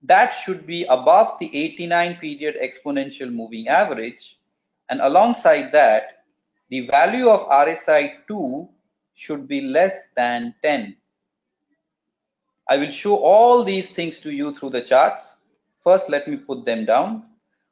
that should be above the 89 period exponential moving average and alongside that the value of RSI 2 should be less than 10. I will show all these things to you through the charts. First, let me put them down.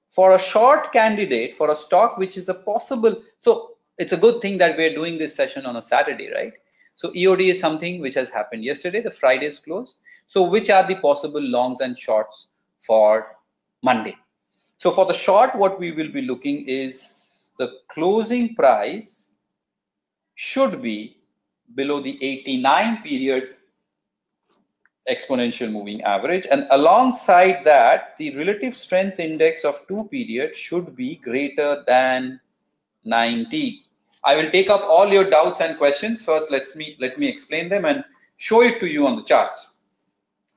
For a short candidate, for a stock which is a possible, so it's a good thing that we're doing this session on a Saturday, right? So EOD is something which has happened yesterday, the Friday's close. So which are the possible longs and shorts for Monday? So for the short, what we will be looking is the closing price should be below the 89 period exponential moving average and alongside that the relative strength index of two periods should be greater than 90 i will take up all your doubts and questions first let me let me explain them and show it to you on the charts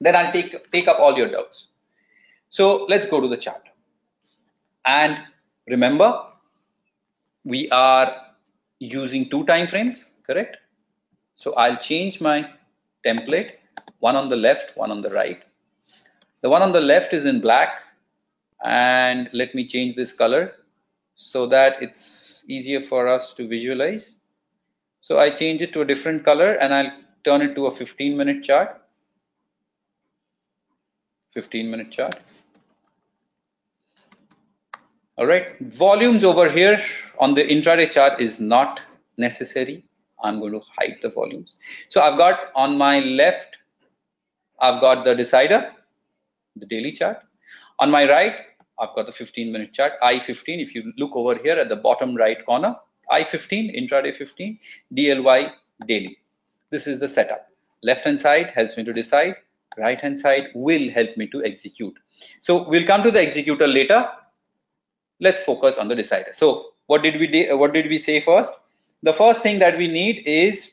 then I'll take, take up all your doubts. So let's go to the chart. And remember, we are using two time frames, correct? So I'll change my template, one on the left, one on the right. The one on the left is in black and let me change this color so that it's easier for us to visualize. So I change it to a different color and I'll turn it to a 15 minute chart 15 minute chart. All right, volumes over here on the intraday chart is not necessary. I'm going to hide the volumes. So I've got on my left, I've got the decider, the daily chart. On my right, I've got the 15 minute chart, I15. If you look over here at the bottom right corner, I15, intraday 15, DLY daily. This is the setup. Left hand side helps me to decide, right hand side will help me to execute. So we'll come to the executor later. Let's focus on the decider. So what did we do, what did we say first? The first thing that we need is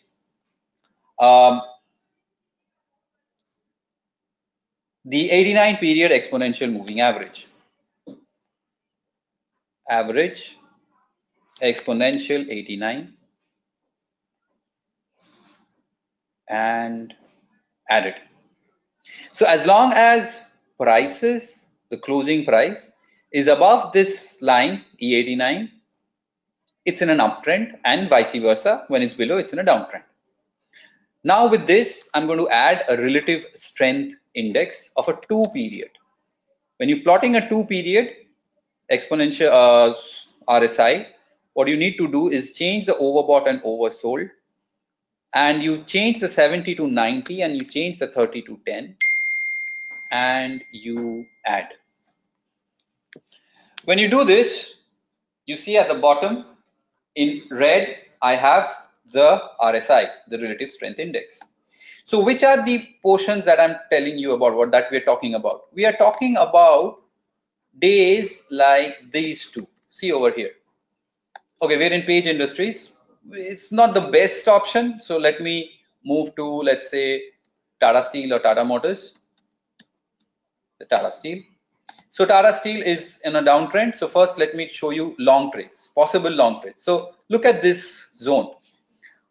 um, the 89 period exponential moving average. Average exponential 89 and added. So as long as prices, the closing price is above this line E89, it's in an uptrend and vice versa. When it's below, it's in a downtrend. Now with this, I'm going to add a relative strength index of a two period. When you're plotting a two period exponential uh, RSI, what you need to do is change the overbought and oversold and you change the 70 to 90 and you change the 30 to 10 and you add. When you do this, you see at the bottom in red, I have the RSI, the relative strength index. So which are the portions that I'm telling you about what that we're talking about? We are talking about days like these two. See over here. Okay, we're in page industries. It's not the best option. So let me move to, let's say, Tata Steel or Tata Motors. The Tata Steel. So Tata Steel is in a downtrend. So first, let me show you long trades, possible long trades. So look at this zone.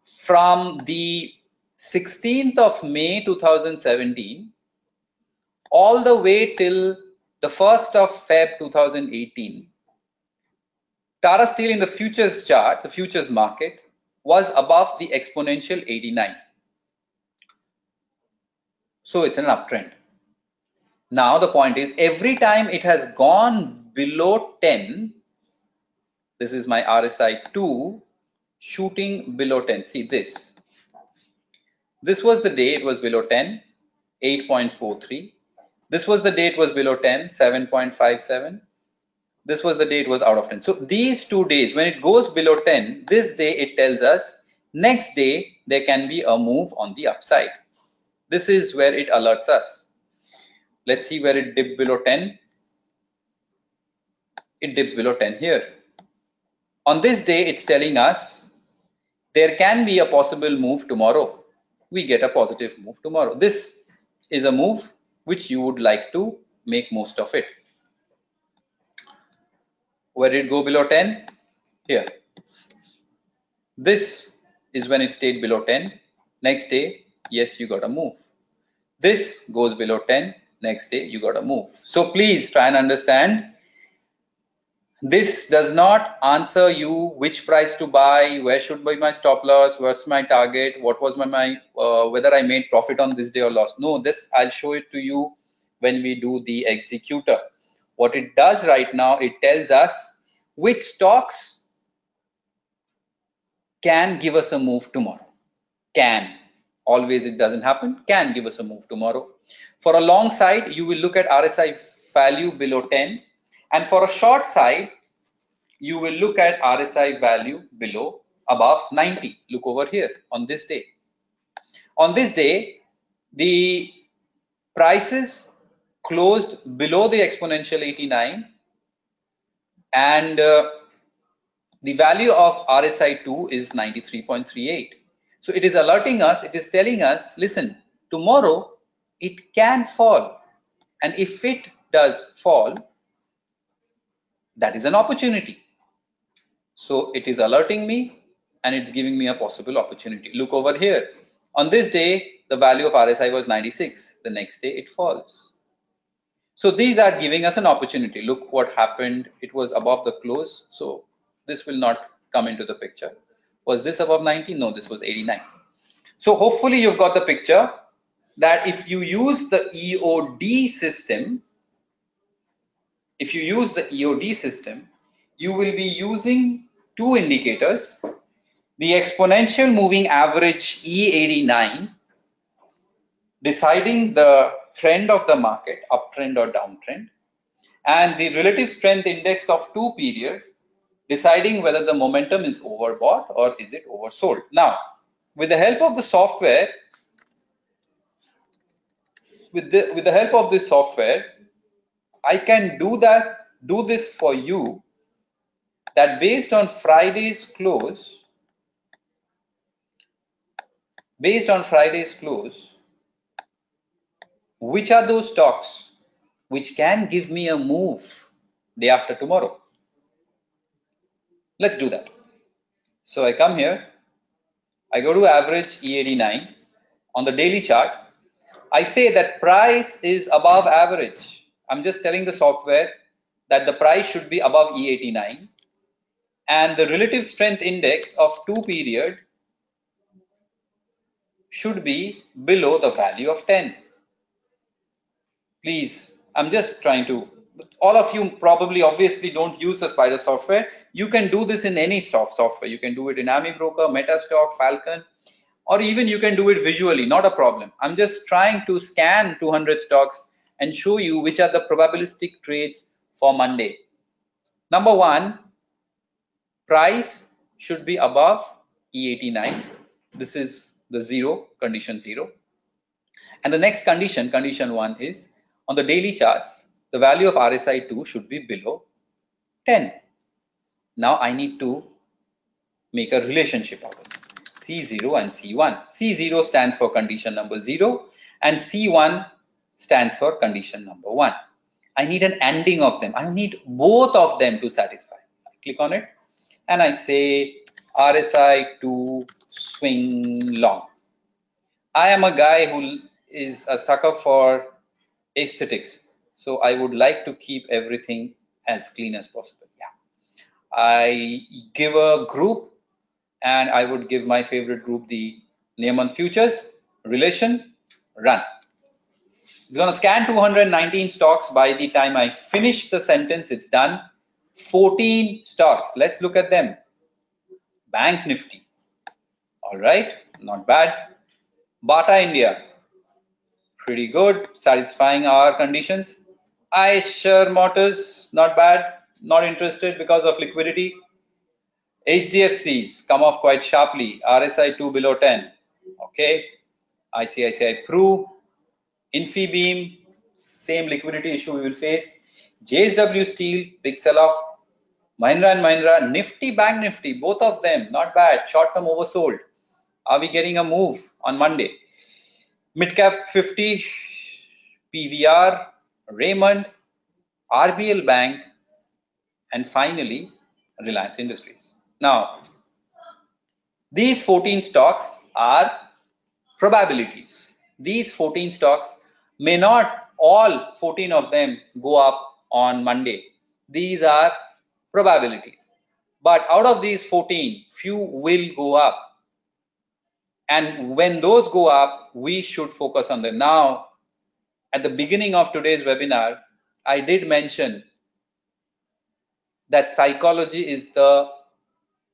From the 16th of May 2017 all the way till the 1st of Feb 2018, Tata Steel in the futures chart, the futures market, was above the exponential 89. So it's an uptrend. Now the point is every time it has gone below 10, this is my RSI 2 shooting below 10. See this. This was the day it was below 10, 8.43. This was the day it was below 10, 7.57. This was the day it was out of 10. So these two days, when it goes below 10, this day it tells us next day there can be a move on the upside. This is where it alerts us. Let's see where it dipped below 10. It dips below 10 here. On this day, it's telling us there can be a possible move tomorrow. We get a positive move tomorrow. This is a move which you would like to make most of it. Where did it go below 10? Here. This is when it stayed below 10. Next day, yes, you got a move. This goes below 10 next day you got to move. So please try and understand this does not answer you which price to buy where should be my stop loss what's my target what was my, my uh, whether i made profit on this day or loss. No this i'll show it to you when we do the executor. What it does right now it tells us which stocks can give us a move tomorrow. Can. Always it doesn't happen. Can give us a move tomorrow for a long side, you will look at RSI value below 10. And for a short side, you will look at RSI value below above 90. Look over here on this day. On this day, the prices closed below the exponential 89 and uh, the value of RSI2 is 93.38. So it is alerting us, it is telling us, listen, tomorrow it can fall. And if it does fall, that is an opportunity. So it is alerting me and it's giving me a possible opportunity. Look over here. On this day, the value of RSI was 96. The next day, it falls. So these are giving us an opportunity. Look what happened. It was above the close. So this will not come into the picture. Was this above 90? No, this was 89. So hopefully you've got the picture that if you use the EOD system, if you use the EOD system, you will be using two indicators, the exponential moving average E89, deciding the trend of the market, uptrend or downtrend, and the relative strength index of two period, deciding whether the momentum is overbought or is it oversold. Now, with the help of the software, with the with the help of this software, I can do that, do this for you that based on Friday's close, based on Friday's close, which are those stocks which can give me a move day after tomorrow? Let's do that. So I come here, I go to average E89 on the daily chart. I say that price is above average. I'm just telling the software that the price should be above E89 and the relative strength index of two period should be below the value of 10 please i'm just trying to all of you probably obviously don't use the spider software. You can do this in any stock software. You can do it in AmiBroker metastock falcon or even you can do it visually not a problem i'm just trying to scan 200 stocks and show you which are the probabilistic trades for monday number one price should be above E89. This is the zero, condition zero. And the next condition, condition one is on the daily charts, the value of RSI 2 should be below 10. Now I need to make a relationship out of it. C0 and C1. C0 stands for condition number 0 and C1 stands for condition number 1. I need an ending of them. I need both of them to satisfy. I click on it and I say RSI to swing long. I am a guy who is a sucker for aesthetics. So I would like to keep everything as clean as possible. Yeah. I give a group and I would give my favorite group the name on Futures, relation, run. It's going to scan 219 stocks by the time I finish the sentence, it's done. 14 stocks. Let's look at them. Bank Nifty. All right, not bad. Bata India. Pretty good, satisfying our conditions. Eicher Motors, not bad, not interested because of liquidity. HDFCs come off quite sharply. RSI 2 below 10. Okay. ICICI Pru, Infibeam, same liquidity issue we will face. JSW Steel, big sell-off. Mahindra and Mahindra, Nifty, Bank Nifty, both of them, not bad. Short-term oversold. Are we getting a move on Monday? Midcap 50, PVR, Raymond, RBL Bank, and finally, Reliance Industries. Now, these 14 stocks are probabilities. These 14 stocks may not all 14 of them go up on Monday. These are probabilities. But out of these 14, few will go up. And when those go up, we should focus on them. Now, at the beginning of today's webinar, I did mention that psychology is the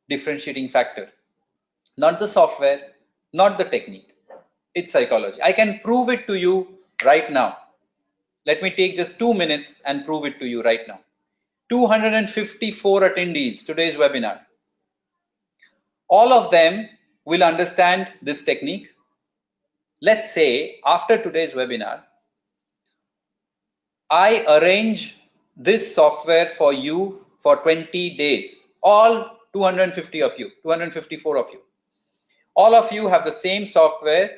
differentiating factor, not the software, not the technique. It's psychology. I can prove it to you right now. Let me take just two minutes and prove it to you right now. 254 attendees today's webinar. All of them will understand this technique. Let's say after today's webinar, I arrange this software for you for 20 days. All 250 of you, 254 of you. All of you have the same software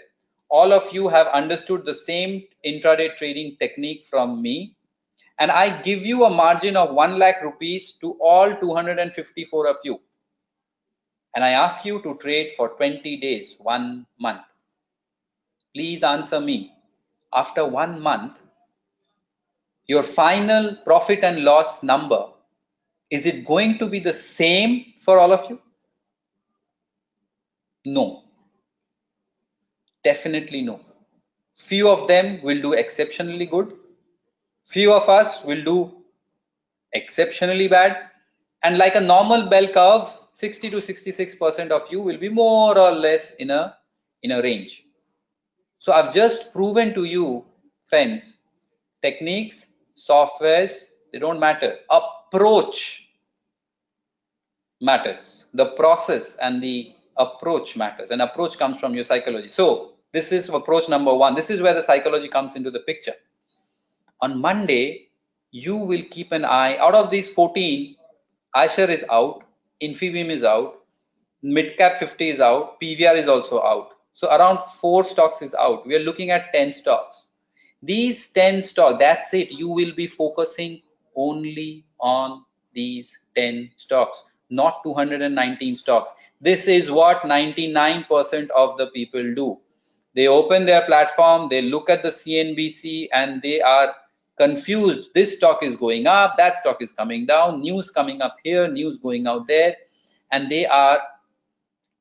all of you have understood the same intraday trading technique from me and I give you a margin of 1 lakh rupees to all 254 of you and I ask you to trade for 20 days, one month. Please answer me. After one month, your final profit and loss number, is it going to be the same for all of you? No. Definitely no. Few of them will do exceptionally good. Few of us will do exceptionally bad. and like a normal bell curve 60 to 66 percent of you will be more or less in a in a range so i've just proven to you friends techniques softwares they don't matter approach matters. The process and the approach matters. And approach comes from your psychology. So this is approach number one. This is where the psychology comes into the picture. On monday you will keep an eye. Out of these 14 Eicher is out infibeam is out midcap 50 is out pvr is also out. So around four stocks is out. We are looking at 10 stocks. These 10 stocks that's it. You will be focusing only on these 10 stocks not 219 stocks. This is what 99% of the people do. They open their platform they look at the cnbc and they are confused. This stock is going up that stock is coming down news coming up here news going out there and they are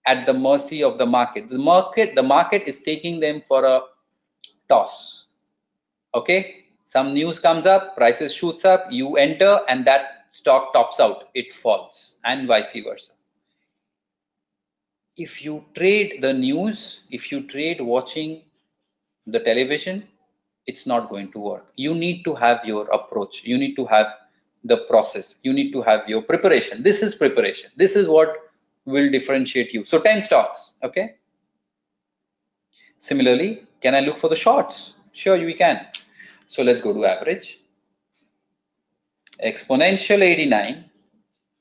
at the mercy of the market. The market the market is taking them for a toss. Okay some news comes up prices shoots up you enter and that stock tops out it falls and vice versa. If you trade the news if you trade watching the television it's not going to work. You need to have your approach. You need to have the process. You need to have your preparation. This is preparation. This is what will differentiate you. So 10 stocks okay? Similarly can i look for the shorts? Sure we can so let's go to average. Exponential 89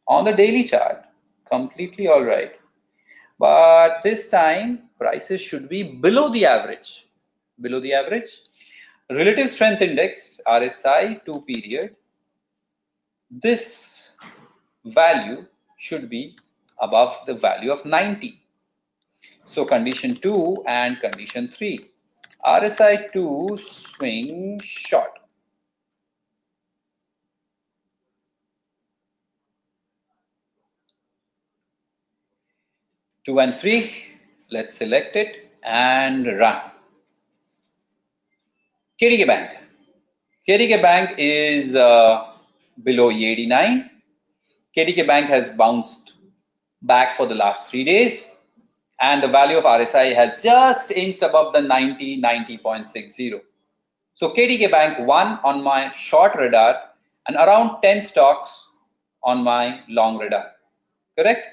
on the daily chart. Completely all right. But this time prices should be below the average. Below the average. Relative strength index RSI 2 period. This value should be above the value of 90 so condition 2 and condition 3 RSI 2 swing short two and three let's select it and run Kotak Bank. Kotak Bank is uh, below E89. Kotak Bank has bounced back for the last three days and the value of RSI has just inched above the 90, 90.60. So Kotak Bank one on my short radar and around 10 stocks on my long radar. Correct?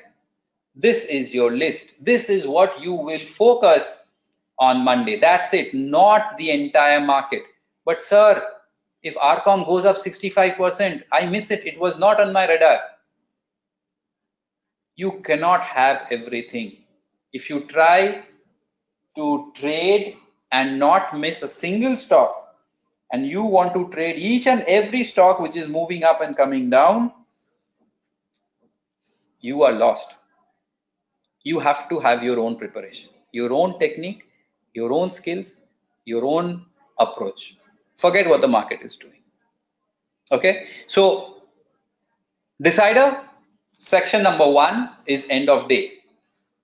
This is your list. This is what you will focus on Monday. That's it, not the entire market. But sir, if RCOM goes up 65%, I miss it. It was not on my radar. You cannot have everything. If you try to trade and not miss a single stock, and you want to trade each and every stock which is moving up and coming down, you are lost. You have to have your own preparation, your own technique, your own skills, your own approach. Forget what the market is doing. Okay, so decider section number one is end of day.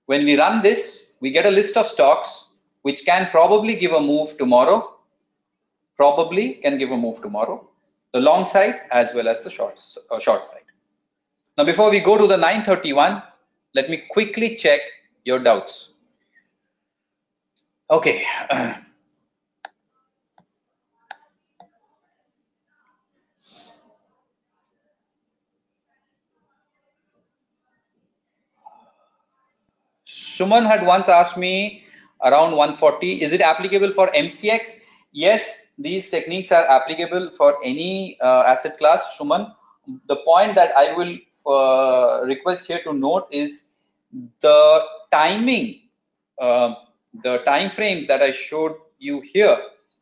When we run this, we get a list of stocks which can probably give a move tomorrow, probably can give a move tomorrow, the long side as well as the short, uh, short side. Now, before we go to the 931, let me quickly check your doubts. Okay. <clears throat> Suman had once asked me around 140, is it applicable for MCX? Yes, these techniques are applicable for any uh, asset class, Suman. The point that I will uh, request here to note is the timing uh, the time frames that I showed you here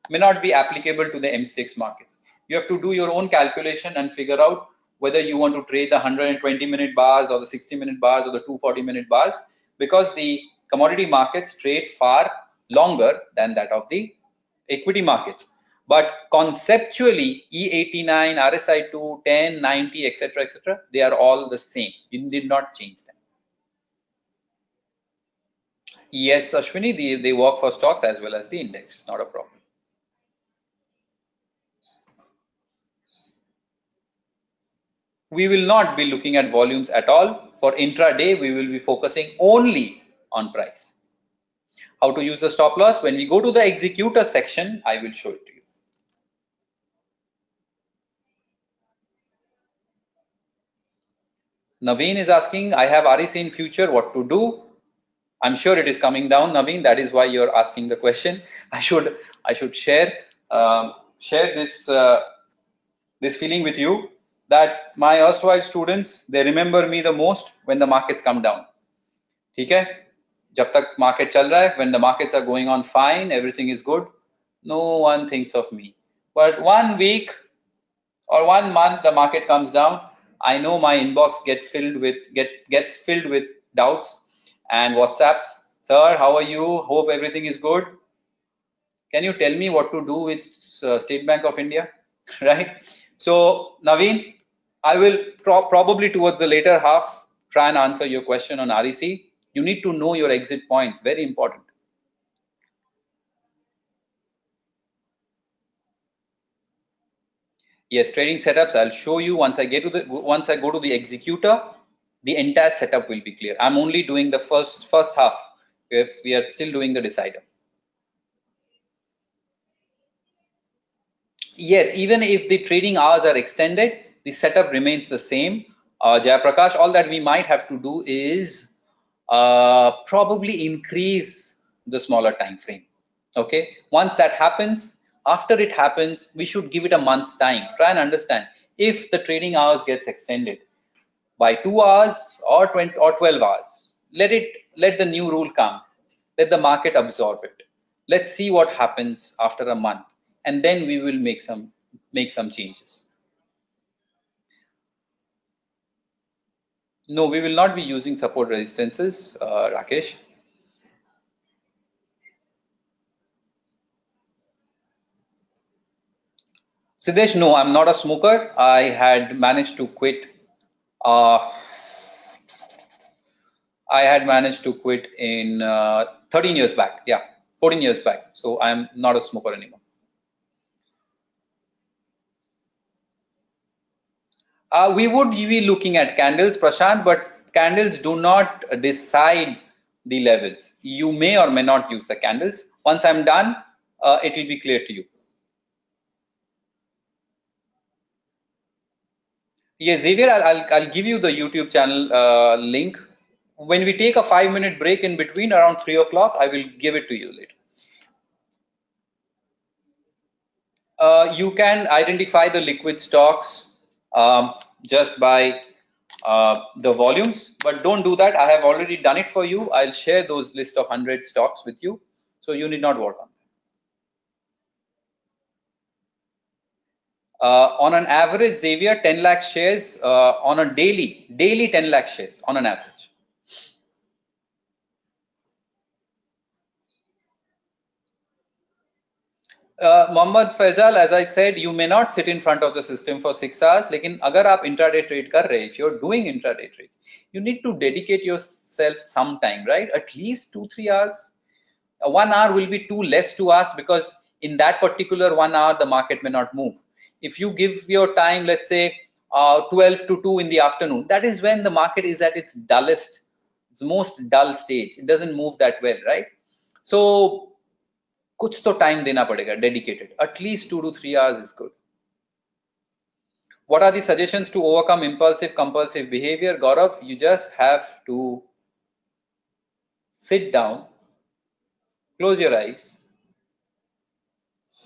may not be applicable to the MCX markets. You have to do your own calculation and figure out whether you want to trade the 120 minute bars or the 60 minute bars or the 240 minute bars because the commodity markets trade far longer than that of the equity markets. But conceptually, E89, RSI2, 10, 90, etc., etc., they are all the same. You did not change them. Yes, Ashwini, they, they work for stocks as well as the index, not a problem. we will not be looking at volumes at all. For intraday, we will be focusing only on price. How to use the stop loss? When we go to the executor section, I will show it to you. Naveen is asking, I have REC in future, what to do? I'm sure it is coming down, Naveen. That is why you're asking the question. <laughs> I should I should share um, share this uh, this feeling with you that my erstwhile students they remember me the most when the markets come down. Okay? जब तक market चल रहा है when the markets are going on fine everything is good no one thinks of me but one week or one month the market comes down I know my inbox get filled with get gets filled with doubts and WhatsApps. Sir, how are you? Hope everything is good. Can you tell me what to do with uh, State Bank of India? <laughs> right. So Naveen, I will pro probably towards the later half try and answer your question on REC. You need to know your exit points. Very important. yes trading setups i'll show you once i get to the once i go to the executor the entire setup will be clear i'm only doing the first first half if we are still doing the decider yes even if the trading hours are extended the setup remains the same. Uh, Jayaprakash, all that we might have to do is uh, probably increase the smaller time frame. Okay? Once that happens after it happens we should give it a month's time. Try and understand. If the trading hours gets extended by 2 hours or 20 or 12 hours let it let the new rule come. Let the market absorb it. Let's see what happens after a month and then we will make some make some changes no we will not be using support resistances uh, rakesh Siddesh, no, I'm not a smoker. I had managed to quit. Uh, I had managed to quit in uh, 13 years back. Yeah, 14 years back. So I'm not a smoker anymore. Uh, we would be looking at candles, Prashant, but candles do not decide the levels. You may or may not use the candles. Once I'm done, uh, it will be clear to you. Yes, Xavier, I'll, I'll, I'll, give you the YouTube channel uh, link. When we take a five minute break in between around three o'clock, I will give it to you later. Uh, you can identify the liquid stocks um, just by uh, the volumes, but don't do that. I have already done it for you. I'll share those list of 100 stocks with you. So you need not work on uh, on an average, Xavier, 10 lakh shares uh, on a daily, daily 10 lakh shares on an average. Uh, Mohammad Faisal, as I said, you may not sit in front of the system for six hours. लेकिन अगर आप intraday trade कर रहे, if you're doing intraday trades, you need to dedicate yourself some time, right? At least two, three hours. Uh, one hour will be too less to ask because in that particular one hour, the market may not move if you give your time let's say uh, 12 to 2 in the afternoon that is when the market is at its dullest its most dull stage it doesn't move that well right so कुछ तो time देना पड़ेगा dedicated at least two two three hours is good what are suggestion to overcome impulsive compulsive behaviour Gaurav you just have to sit down close your eyes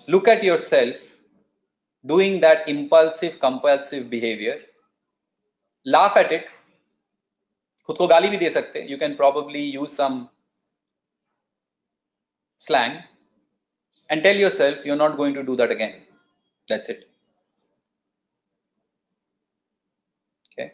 look at yourself doing that impulsive compulsive behaviour laugh at it खुद को गाली भी दे सकते you can probably use some slang and tell yourself you're not going to do that again. That's it. Okay.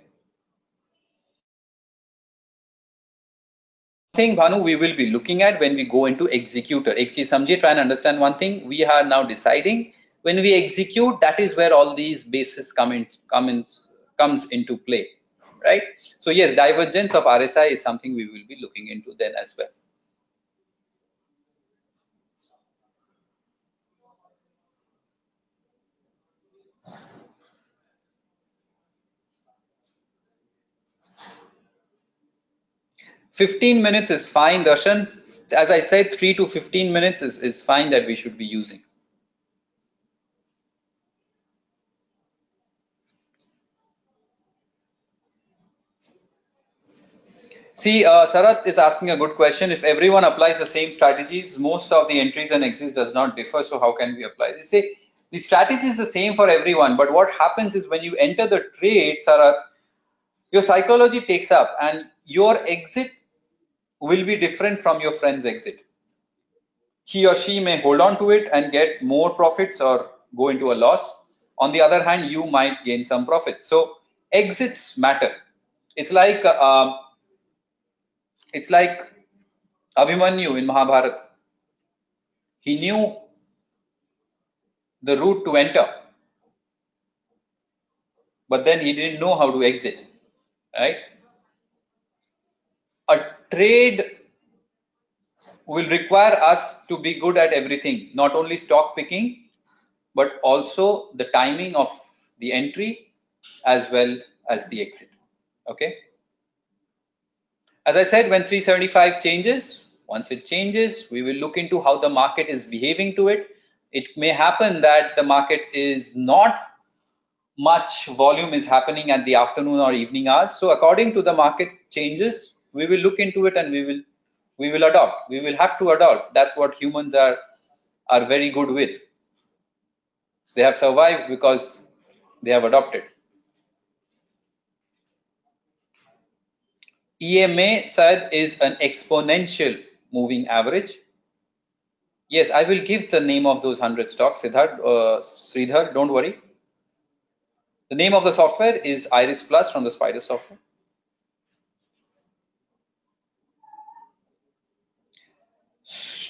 Thing Bhanu we will be looking at when we go into executor. Ek cheez samjhe try and understand one thing. We are now deciding when we execute that is where all these bases come in, come in, comes into play right? So yes divergence of rsi is something we will be looking into then as well 15 minutes is fine, Darshan. As I said, 3 to 15 minutes is, is fine that we should be using. See, uh, Sarat is asking a good question. If everyone applies the same strategies, most of the entries and exits does not differ. So how can we apply? They say the strategy is the same for everyone, but what happens is when you enter the trade, Sarat, your psychology takes up and your exit will be different from your friend's exit. He or she may hold on to it and get more profits or go into a loss. On the other hand, you might gain some profits. So exits matter. It's like uh, it's like Abhimanyu in Mahabharata. He knew the route to enter, but then he didn't know how to exit, right? Trade will require us to be good at everything, not only stock picking, but also the timing of the entry as well as the exit. Okay. As I said, when 375 changes, once it changes, we will look into how the market is behaving to it. It may happen that the market is not much volume is happening at the afternoon or evening hours. So according to the market changes, we will look into it and we will we will adopt. We will have to adopt. That's what humans are are very good with. They have survived because they have adopted. EMA said is an exponential moving average. Yes, I will give the name of those 100 stocks, Siddharth, uh, Sridhar, don't worry. The name of the software is Iris Plus from the Spider software.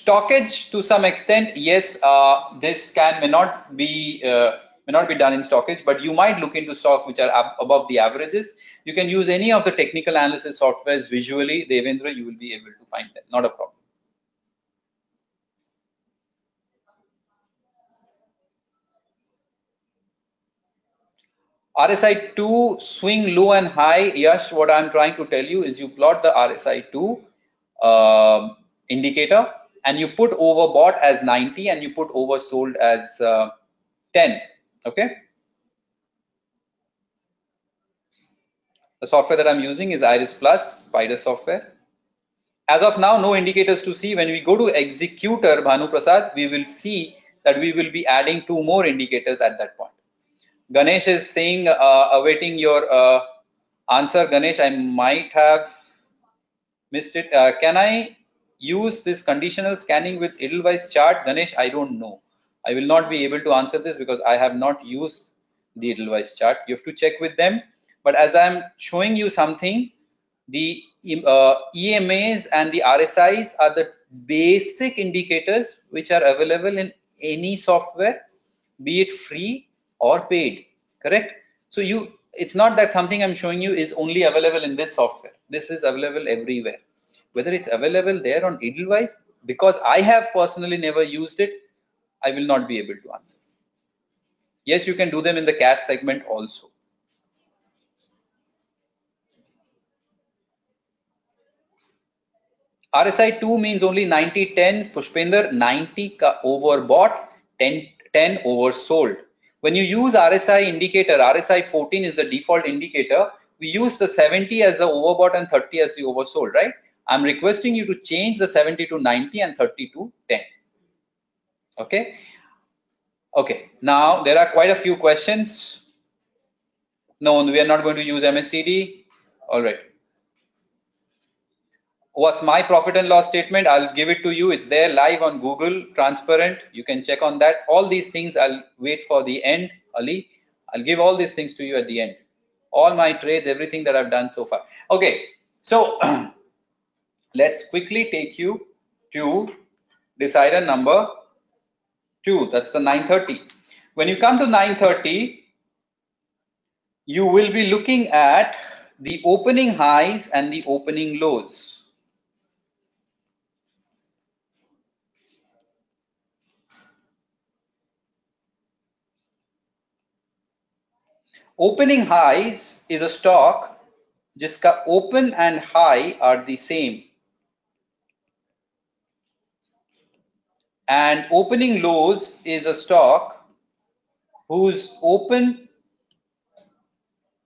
StockEdge to some extent, yes, uh, this can may not be uh, may not be done in StockEdge, but you might look into stocks which are above the averages. You can use any of the technical analysis softwares visually, Devendra, you will be able to find them, not a problem. RSI 2 swing low and high. Yes, what I'm trying to tell you is you plot the RSI 2 uh, indicator and you put overbought as 90 and you put oversold as uh, 10 okay? The software that i'm using is iris plus spider software. As of now no indicators to see. When we go to executor bhanu prasad we will see that we will be adding two more indicators at that point. Ganesh is saying uh, awaiting your uh, answer. Ganesh i might have missed it. Uh, can i use this conditional scanning with edelweiss chart ganesh i don't know i will not be able to answer this because i have not used the Edelweiss chart. You have to check with them. But as I'm showing you something, the uh, EMAs and the RSIs are the basic indicators which are available in any software, be it free or paid, correct? So you, it's not that something I'm showing you is only available in this software. This is available everywhere. Whether it's available there on Edelweiss, because I have personally never used it, I will not be able to answer. Yes, you can do them in the cash segment also. RSI 2 means only 90 10 Pushpinder 90 overbought 10 10 oversold. When you use RSI indicator, RSI 14 is the default indicator. We use the 70 as the overbought and 30 as the oversold, right? I'm requesting you to change the 70 to 90 and 30 to 10. Okay. Okay, now there are quite a few questions. No, we are not going to use MACD. All right. What's my profit and loss statement? I'll give it to you. It's there live on Google, transparent. You can check on that. All these things I'll wait for the end, Ali. I'll give all these things to you at the end. All my trades, everything that I've done so far. Okay, so <clears throat> let's quickly take you to decider number two. That's the 930. When you come to 930, you will be looking at the opening highs and the opening lows. Opening highs is a stock. just open and high are the same. And opening lows is a stock whose open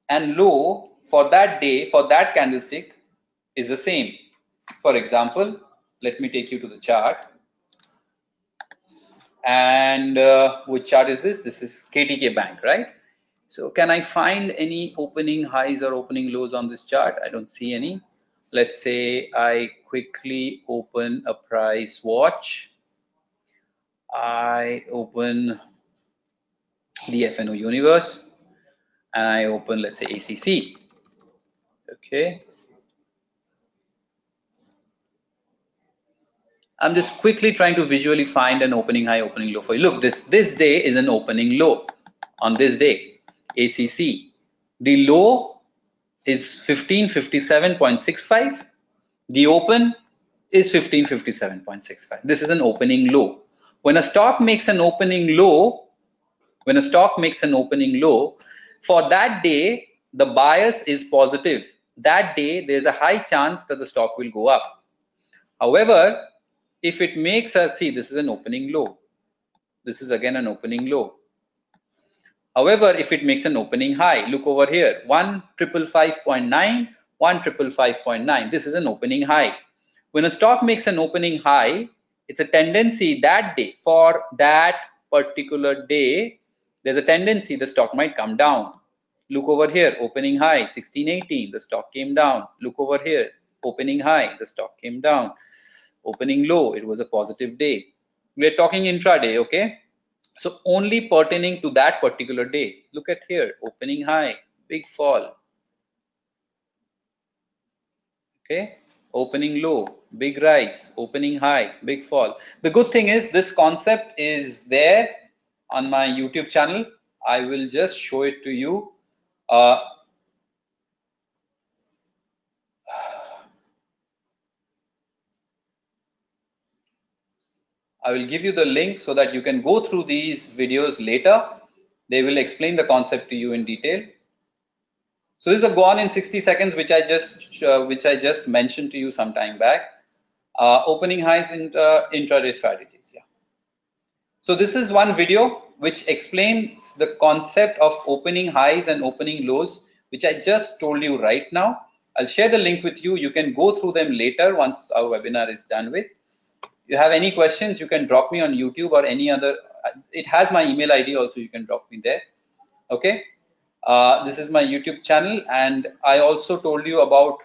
and low for that day for that candlestick is the same. For example let me take you to the chart. And uh, which chart is this? This is Kotak bank right? So can i find any opening highs or opening lows on this chart? I don't see any. Let's say i quickly open a price watch I open the FNO universe and I open, let's say, ACC. Okay. I'm just quickly trying to visually find an opening high, opening low for you. Look, this, this day is an opening low on this day, ACC. The low is 1557.65. The open is 1557.65. This is an opening low. When a stock makes an opening low, when a stock makes an opening low, for that day, the bias is positive. That day, there's a high chance that the stock will go up. However, if it makes a, see, this is an opening low. This is again an opening low. However, if it makes an opening high, look over here, 1555.9, 1555.9. This is an opening high. When a stock makes an opening high, it's a tendency that day for that particular day there's a tendency the stock might come down. Look over here opening high 1618 the stock came down. Look over here opening high the stock came down. Opening low it was a positive day. We're talking intraday okay? So only pertaining to that particular day. Look at here opening high big fall. Okay opening low, big rise, opening high, big fall. The good thing is this concept is there on my YouTube channel. I will just show it to you. Uh, I will give you the link so that you can go through these videos later. They will explain the concept to you in detail. So this is a gone in 60 seconds, which I just uh, which I just mentioned to you some time back. Uh, opening highs in uh, intraday strategies. Yeah. So this is one video which explains the concept of opening highs and opening lows, which I just told you right now. I'll share the link with you. You can go through them later once our webinar is done with. you have any questions, you can drop me on YouTube or any other. It has my email ID also. You can drop me there. Okay. Uh, this is my YouTube channel, and I also told you about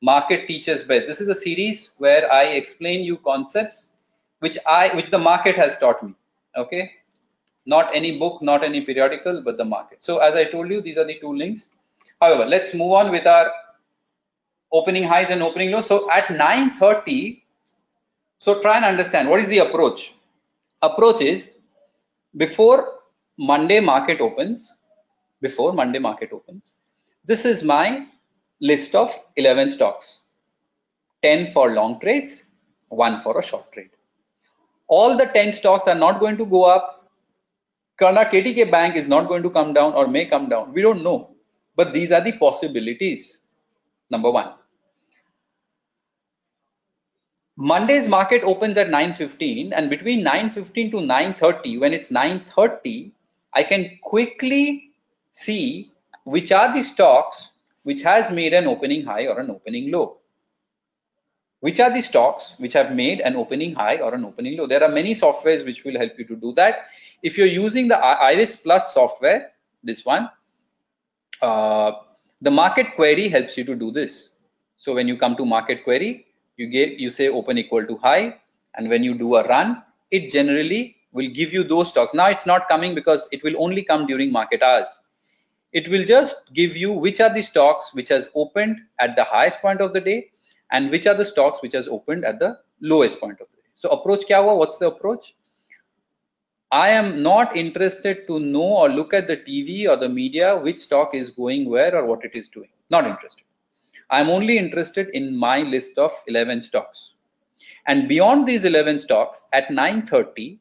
Market Teaches Best. This is a series where I explain you concepts which I which the market has taught me. Okay, not any book, not any periodical, but the market. So as I told you, these are the two links. However, let's move on with our opening highs and opening lows. So at 9:30, so try and understand what is the approach. Approach is before Monday market opens, before Monday market opens. This is my list of 11 stocks 10 for long trades, one for a short trade. All the 10 stocks are not going to go up. Karna Kotak Bank is not going to come down or may come down. We don't know. But these are the possibilities. Number one. Monday's market opens at 9.15 and between 9.15 to 9.30, when it's 9.30, I can quickly see which are the stocks which has made an opening high or an opening low. Which are the stocks which have made an opening high or an opening low? There are many softwares which will help you to do that. If you're using the Iris Plus software, this one, uh, the market query helps you to do this. So when you come to market query, you get you say open equal to high, and when you do a run, it generally will give you those stocks. Now it's not coming because it will only come during market hours it will just give you which are the stocks which has opened at the highest point of the day and which are the stocks which has opened at the lowest point of the day. So approach kya hua? What's the approach? I am not interested to know or look at the TV or the media which stock is going where or what it is doing. Not interested. I'm only interested in my list of 11 stocks. And beyond these 11 stocks at 9.30,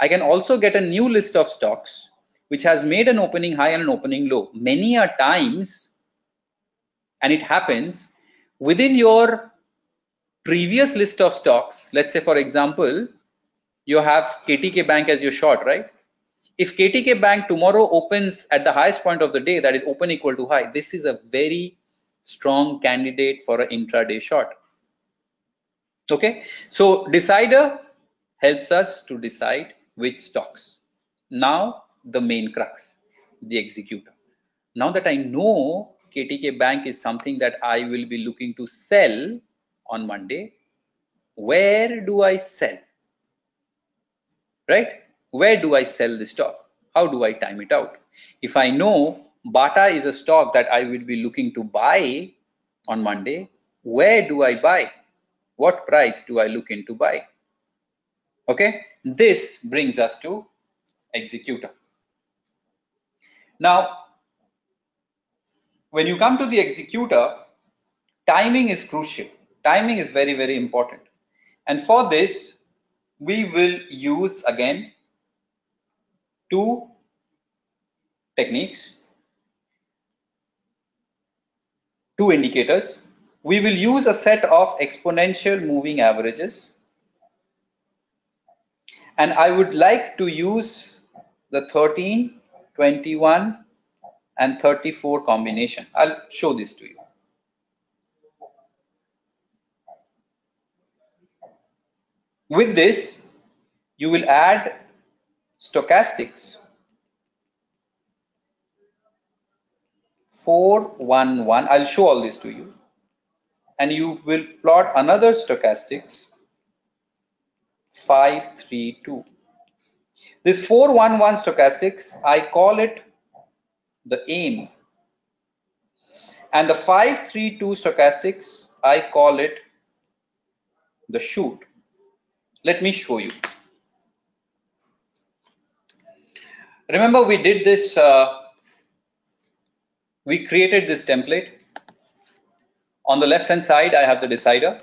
I can also get a new list of stocks which has made an opening high and an opening low many a times and it happens within your previous list of stocks, let's say for example, you have Kotak Bank as your short, right? If Kotak Bank tomorrow opens at the highest point of the day, that is open equal to high, this is a very strong candidate for an intraday short. Okay, so decider helps us to decide which stocks. Now the main crux, the executor. Now that I know Kotak Bank is something that I will be looking to sell on Monday, where do I sell? Right? Where do I sell the stock? How do I time it out? If I know Bata is a stock that I will be looking to buy on Monday, where do I buy? What price do I look into buy? Okay, this brings us to executor. Now, when you come to the executor, timing is crucial. Timing is very, very important. And for this, we will use again two techniques, two indicators. We will use a set of exponential moving averages. And I would like to use the 13, 21, and 34 combination. I'll show this to you. With this, you will add stochastics. 411, I'll show all this to you. And you will plot another stochastics 532. This 411 stochastics, I call it the aim. And the 532 stochastics, I call it the shoot. Let me show you. Remember we did this, uh, we created this template. On the left hand side, I have the decider.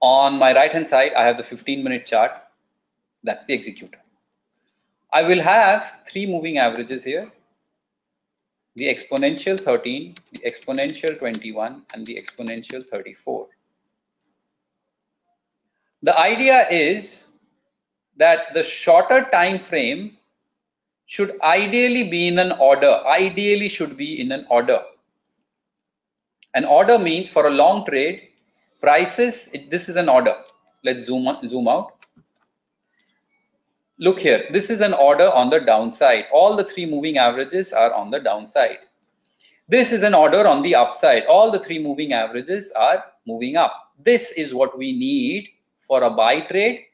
On my right hand side, I have the 15 minute chart. That's the executor. I will have three moving averages here. The exponential 13, the exponential 21, and the exponential 34. The idea is that the shorter time frame should ideally be in an order, ideally should be in an order. An order means for a long trade, prices, it, this is an order. Let's zoom, zoom out look here, this is an order on the downside. All the three moving averages are on the downside. This is an order on the upside. All the three moving averages are moving up. This is what we need for a buy trade.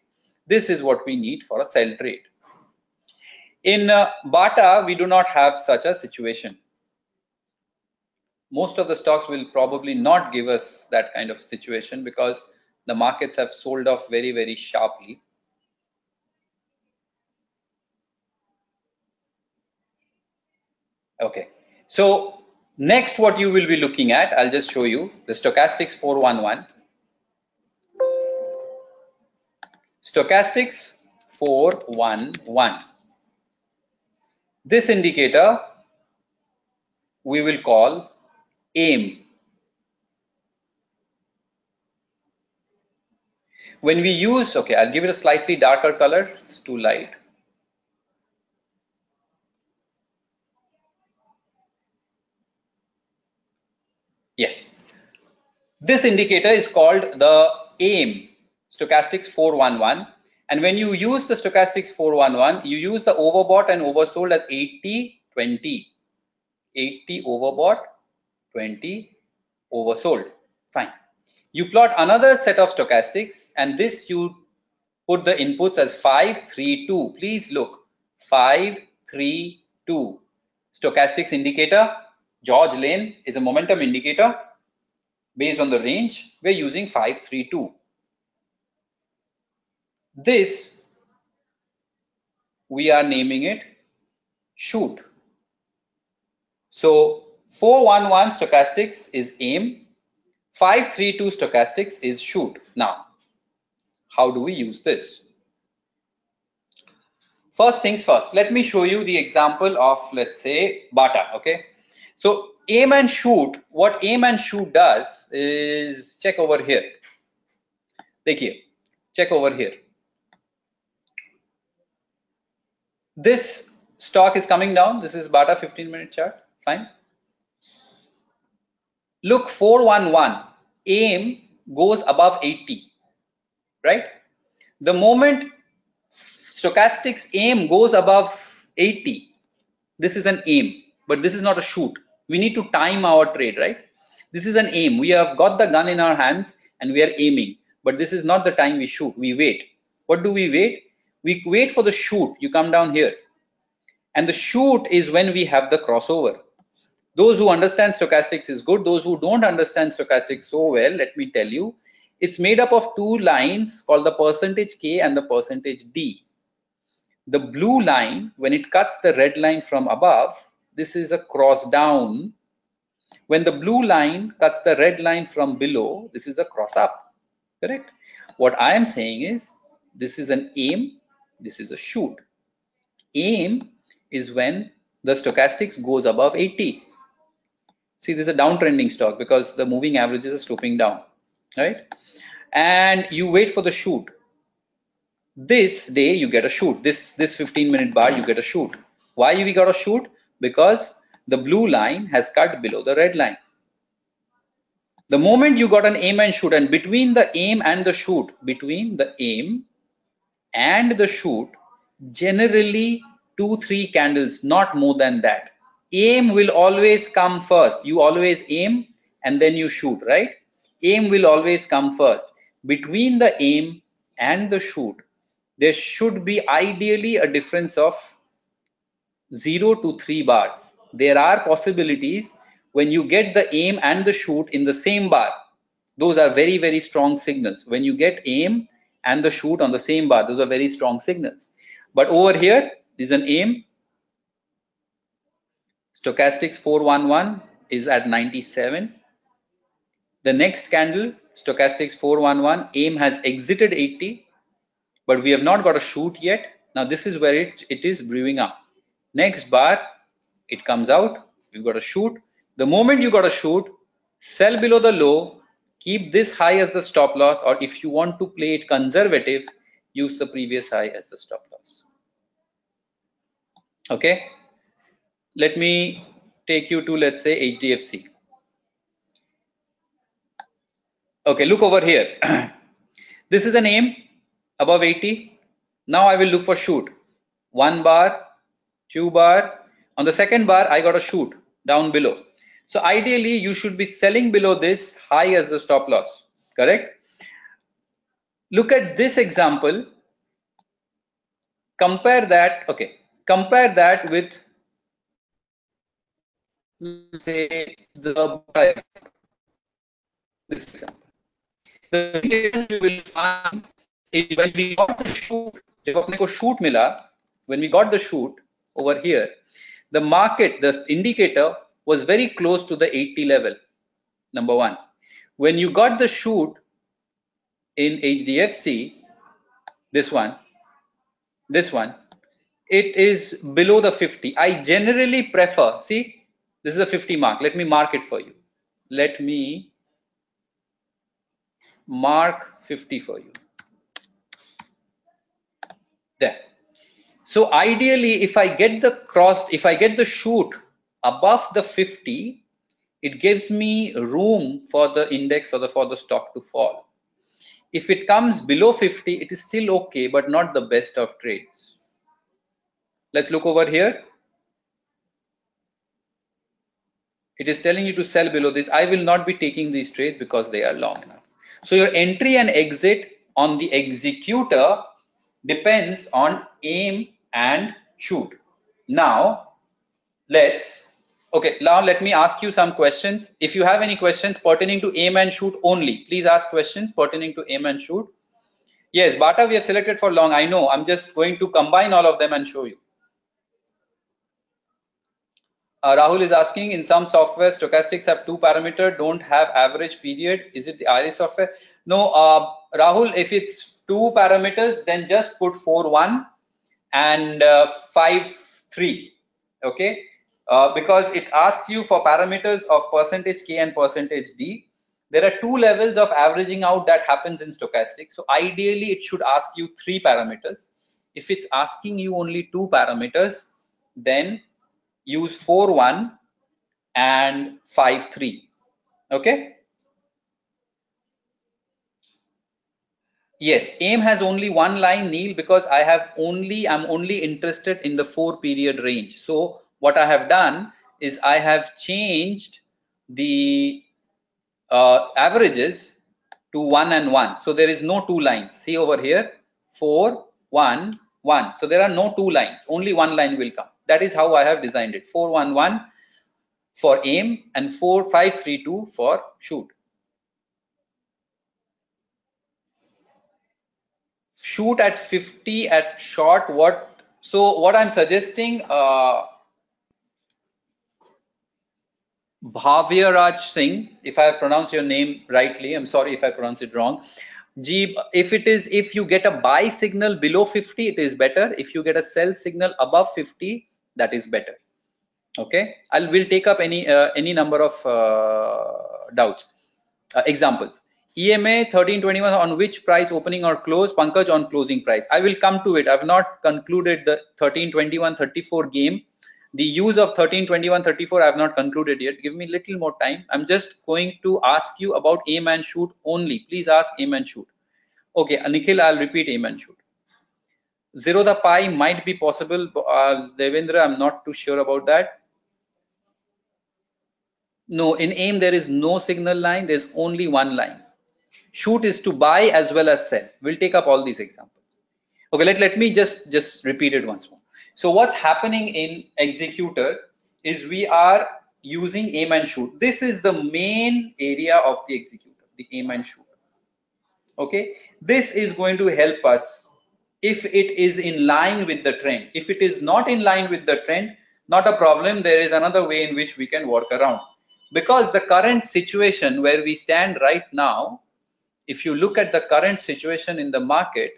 This is what we need for a sell trade. In uh, Bata, we do not have such a situation. Most of the stocks will probably not give us that kind of situation because the markets have sold off very, very sharply. Okay, so next what you will be looking at, I'll just show you the stochastics 411. Stochastics 411. This indicator we will call aim. When we use, okay, I'll give it a slightly darker color, it's too light. Yes. This indicator is called the AIM, stochastics 411. And when you use the stochastics 411, you use the overbought and oversold as 80, 20. 80 overbought, 20 oversold. Fine. You plot another set of stochastics and this you put the inputs as 5, 3, 2. Please look. 5, 3, 2. Stochastics indicator George Lane is a momentum indicator based on the range. We're using 532. This, we are naming it shoot. So 411 stochastics is aim, 532 stochastics is shoot. Now, how do we use this? First things first, let me show you the example of, let's say, Bata, okay? So aim and shoot, what aim and shoot does is check over here. Dekhiye, check over here. This stock is coming down. This is Bata 15 minute chart. Fine. Look 411. Aim goes above 80. Right? The moment stochastics aim goes above 80, this is an aim, but this is not a shoot we need to time our trade right? This is an aim. We have got the gun in our hands and we are aiming but this is not the time we shoot. We wait. What do we wait? We wait for the shoot. You come down here. And the shoot is when we have the crossover. Those who understand stochastics is good. Those who don't understand stochastics so well let me tell you it's made up of two lines called the percentage k and the percentage d. The blue line when it cuts the red line from above this is a cross down. When the blue line cuts the red line from below this is a cross up correct? What i am saying is this is an aim this is a shoot. Aim is when the stochastics goes above 80 see this is a downtrending stock because the moving averages are sloping down right? And you wait for the shoot. This day you get a shoot. This this 15 minute bar you get a shoot. Why we got a shoot because the blue line has cut below the red line. The moment you got an aim and shoot and between the aim and the shoot between the aim and the shoot generally two three candles not more than that. Aim will always come first. You always aim and then you shoot right? Aim will always come first. Between the aim and the shoot there should be ideally a difference of 0 to 3 bars. There are possibilities when you get the aim and the shoot in the same bar. Those are very very strong signals. When you get aim and the shoot on the same bar those are very strong signals. But over here is an aim. Stochastics 411 is at 97 the next candle stochastics 411 aim has exited 80 but we have not got a shoot yet. Now this is where it it is brewing up next bar it comes out. You've got a shoot. The moment you got a shoot sell below the low keep this high as the stop loss or if you want to play it conservative use the previous high as the stop loss. Okay? Let me take you to let's say hdfc okay look over here. <clears throat> This is an aim above 80 now i will look for shoot. One bar two bar on the second bar i got a shoot down below so ideally you should be selling below this high as the stop loss correct look at this example compare that okay compare that with say the this example the you will find is when we got the shoot जब अपने को shoot मिला when we got the shoot over here. The market the indicator was very close to the 80 level number one. When you got the shoot in hdfc this one this one it is below the 50 i generally prefer see this is a 50 mark. Let me mark it for you. Let me mark 50 for you. There so ideally if i get the cross if i get the shoot above the 50 it gives me room for the index or the for the stock to fall. If it comes below 50 it is still okay but not the best of trades. Let's look over here. It is telling you to sell below this. I will not be taking these trades because they are long enough. So your entry and exit on the executor depends on aim and shoot. Now, let's, okay, now let me ask you some questions. If you have any questions pertaining to aim and shoot only, please ask questions pertaining to aim and shoot. Yes, Bata we have selected for long. I know. I'm just going to combine all of them and show you. Uh, Rahul is asking in some software stochastics have two parameter don't have average period is it the iris software no uh, Rahul if it's two parameters then just put 4 1 and uh, 5 3 okay uh, because it asks you for parameters of percentage K and percentage D. There are two levels of averaging out that happens in stochastic. So ideally, it should ask you three parameters. If it's asking you only two parameters, then use 4, 1 and 5, 3. Okay. Yes, AIM has only one line, Neil, because I have only, I'm only interested in the four period range. So what I have done is I have changed the uh, averages to one and one. So there is no two lines. See over here, four, one, one. So there are no two lines. Only one line will come. That is how I have designed it. Four, one, one for aim and four, five, three, two for shoot. Shoot at 50 at short. What? So what I'm suggesting. Uh, Bhavyaraj Singh, if I have pronounced your name rightly, I'm sorry if I pronounce it wrong. Jeeb, if it is, if you get a buy signal below 50, it is better. If you get a sell signal above 50, that is better. Okay, I'll will take up any uh, any number of uh, doubts. Uh, examples. EMA 1321 on which price opening or close? Pankaj on closing price. I will come to it. I've not concluded the 1321 34 game. The use of 132134 i have not concluded yet. Give me little more time. I'm just going to ask you about aim and shoot only. Please ask aim and shoot. Okay nikhil i'll repeat aim and shoot. Zero the pi might be possible uh, devendra i'm not too sure about that. No in aim there is no signal line. There's only one line shoot is to buy as well as sell we'll take up all these examples okay let, let me just just repeat it once more so what's happening in executor is we are using aim and shoot. This is the main area of the executor, the aim and shoot. Okay, this is going to help us if it is in line with the trend. If it is not in line with the trend, not a problem. There is another way in which we can work around. Because the current situation where we stand right now, if you look at the current situation in the market,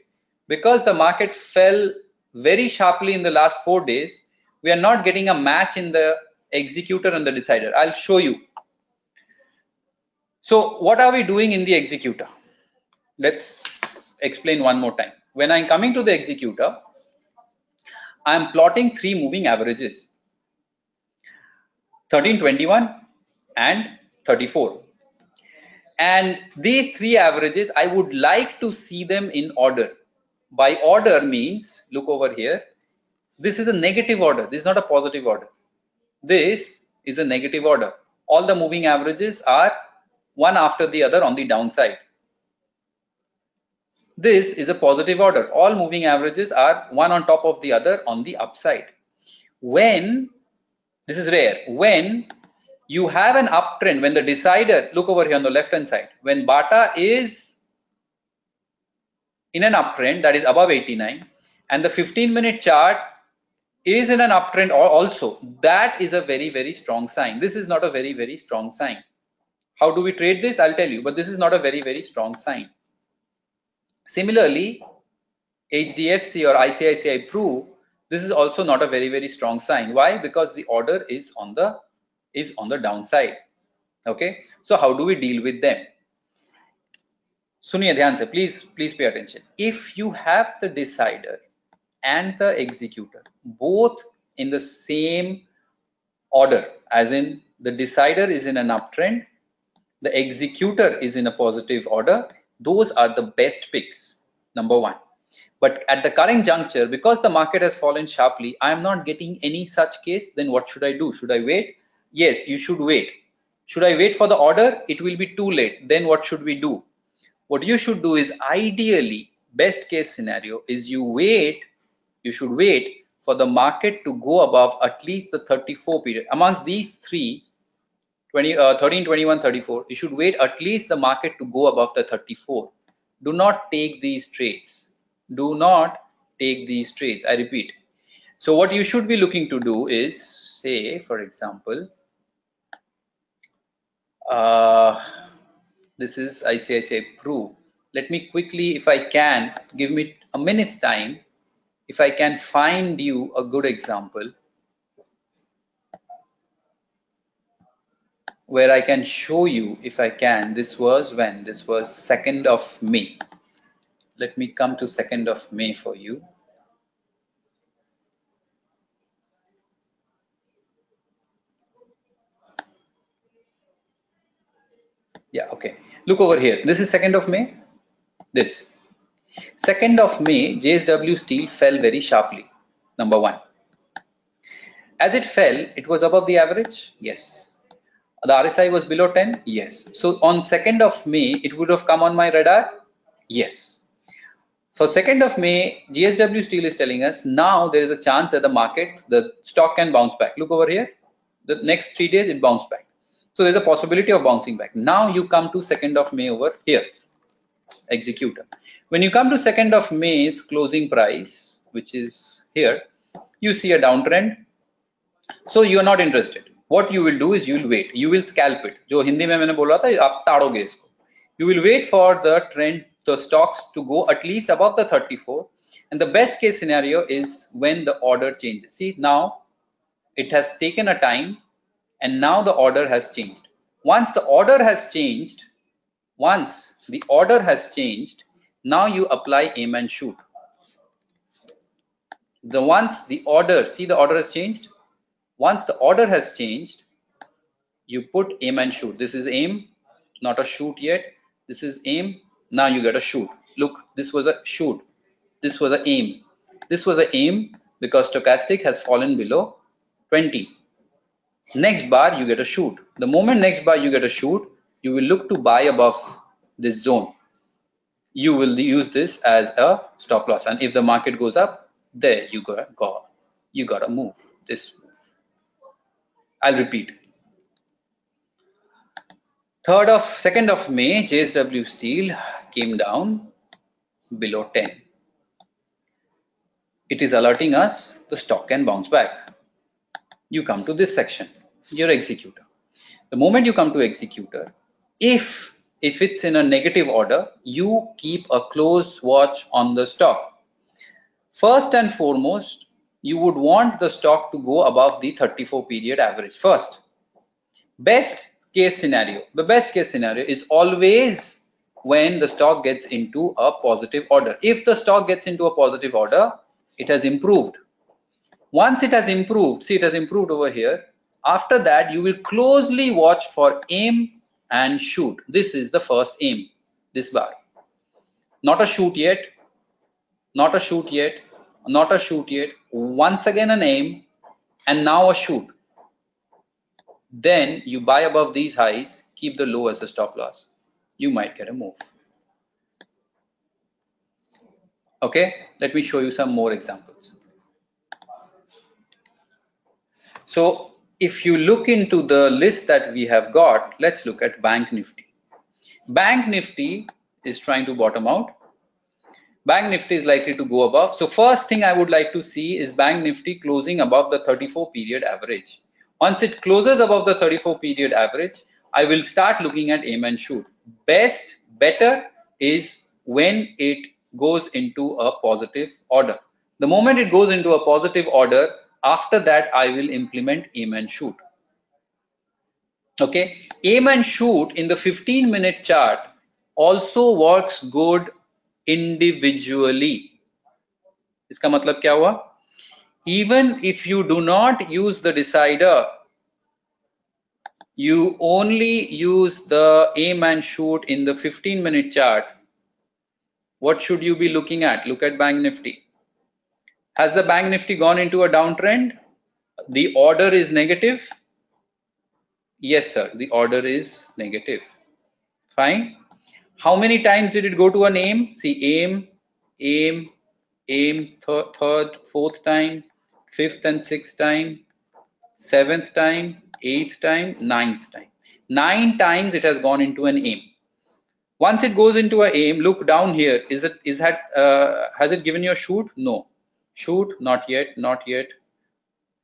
because the market fell very sharply in the last four days, we are not getting a match in the executor and the decider. I'll show you. So what are we doing in the executor? Let's explain one more time. When I'm coming to the executor, I'm plotting three moving averages 13, 21 and 34. And these three averages, I would like to see them in order. By order means look over here this is a negative order. This is not a positive order. This is a negative order. All the moving averages are one after the other on the downside. This is a positive order. All moving averages are one on top of the other on the upside. When this is rare when you have an uptrend when the decider look over here on the left hand side. When bata is in an uptrend that is above 89 and the 15 minute chart is in an uptrend also that is a very very strong sign. This is not a very very strong sign. How do we trade this? I'll tell you but this is not a very very strong sign. Similarly hdfc or icici pru this is also not a very very strong sign. Why? Because the order is on the is on the downside. Okay? So how do we deal with them? Suniya dhyan se please please pay attention. If you have the decider and the executor both in the same order as in the decider is in an uptrend the executor is in a positive order those are the best picks number 1 but at the current juncture because the market has fallen sharply i am not getting any such case then what should i do? Should i wait? Yes you should wait. Should i wait for the order? It will be too late. Then what should we do? What you should do is ideally best case scenario is you wait you should wait for the market to go above at least the 34 period. Amongst these three 20 uh, 13 21 34 you should wait at least the market to go above the 34 do not take these trades. Do not take these trades. I repeat. So what you should be looking to do is say for example uh, this is ICICI Pru. Let me quickly, if I can, give me a minute's time. If I can find you a good example. where I can show you if I can. This was when? This was 2nd of May. Let me come to 2nd of May for you. Yeah, okay. Look over here. This is 2nd of May. This. 2nd of May, JSW Steel fell very sharply. Number one. As it fell, it was above the average. Yes the RSI was below 10? Yes. So on 2nd of May, it would have come on my radar? Yes. So 2nd of May, JSW Steel is telling us now there is a chance that the market, the stock can bounce back. Look over here. The next three days it bounced back. So there's a possibility of bouncing back. Now you come to 2nd of May over here, executor. When you come to 2nd of May's closing price, which is here, you see a downtrend. So you are not interested what you will do is you will wait you will scalp it जो हिंदी में मैंने बोला था आप ताड़ोगे इसको you will wait for the trend the stocks to go at least above the 34 and the best case scenario is when the order changes see now it has taken a time and now the order has changed once the order has changed once the order has changed now you apply aim and shoot the once the order see the order has changed once the order has changed, you put aim and shoot. This is aim, not a shoot yet. This is aim. Now you get a shoot. Look, this was a shoot. This was a aim. This was a aim because stochastic has fallen below 20. Next bar, you get a shoot. The moment next bar you get a shoot, you will look to buy above this zone. You will use this as a stop loss. And if the market goes up, there you go, go you gotta move this I'll repeat. 3rd of 2nd of May, JSW Steel came down below 10. It is alerting us the stock can bounce back. You come to this section, your executor. The moment you come to executor, if if it's in a negative order, you keep a close watch on the stock. First and foremost, you would want the stock to go above the 34 period average first. Best case scenario, the best case scenario is always when the stock gets into a positive order. If the stock gets into a positive order, it has improved. Once it has improved, see it has improved over here. After that, you will closely watch for aim and shoot. This is the first aim, this bar. Not a shoot yet, not a shoot yet, not a shoot yet, once again an aim, and now a shoot. Then you buy above these highs, keep the low as a stop loss. You might get a move. Okay, let me show you some more examples. So if you look into the list that we have got, let's look at Bank Nifty. Bank Nifty is trying to bottom out Bank Nifty is likely to go above. So first thing I would like to see is Bank Nifty closing above the 34 period average. Once it closes above the 34 period average, I will start looking at aim and shoot. Best, better is when it goes into a positive order. The moment it goes into a positive order, after that I will implement aim and shoot. Okay, aim and shoot in the 15 minute chart also works good individually इसका मतलब क्या हुआ even if you do not use the decider you only use the aim and shoot in the 15 minute chart what should you be looking at look at bank nifty has the bank nifty gone into a downtrend the order is negative yes sir the order is negative fine how many times did it go to an aim? See, aim, aim, aim, th third, fourth time, fifth and sixth time, seventh time, eighth time, ninth time. Nine times it has gone into an aim. Once it goes into an aim, look down here. Is it is that uh, has it given you a shoot? No. Shoot? Not yet. Not yet.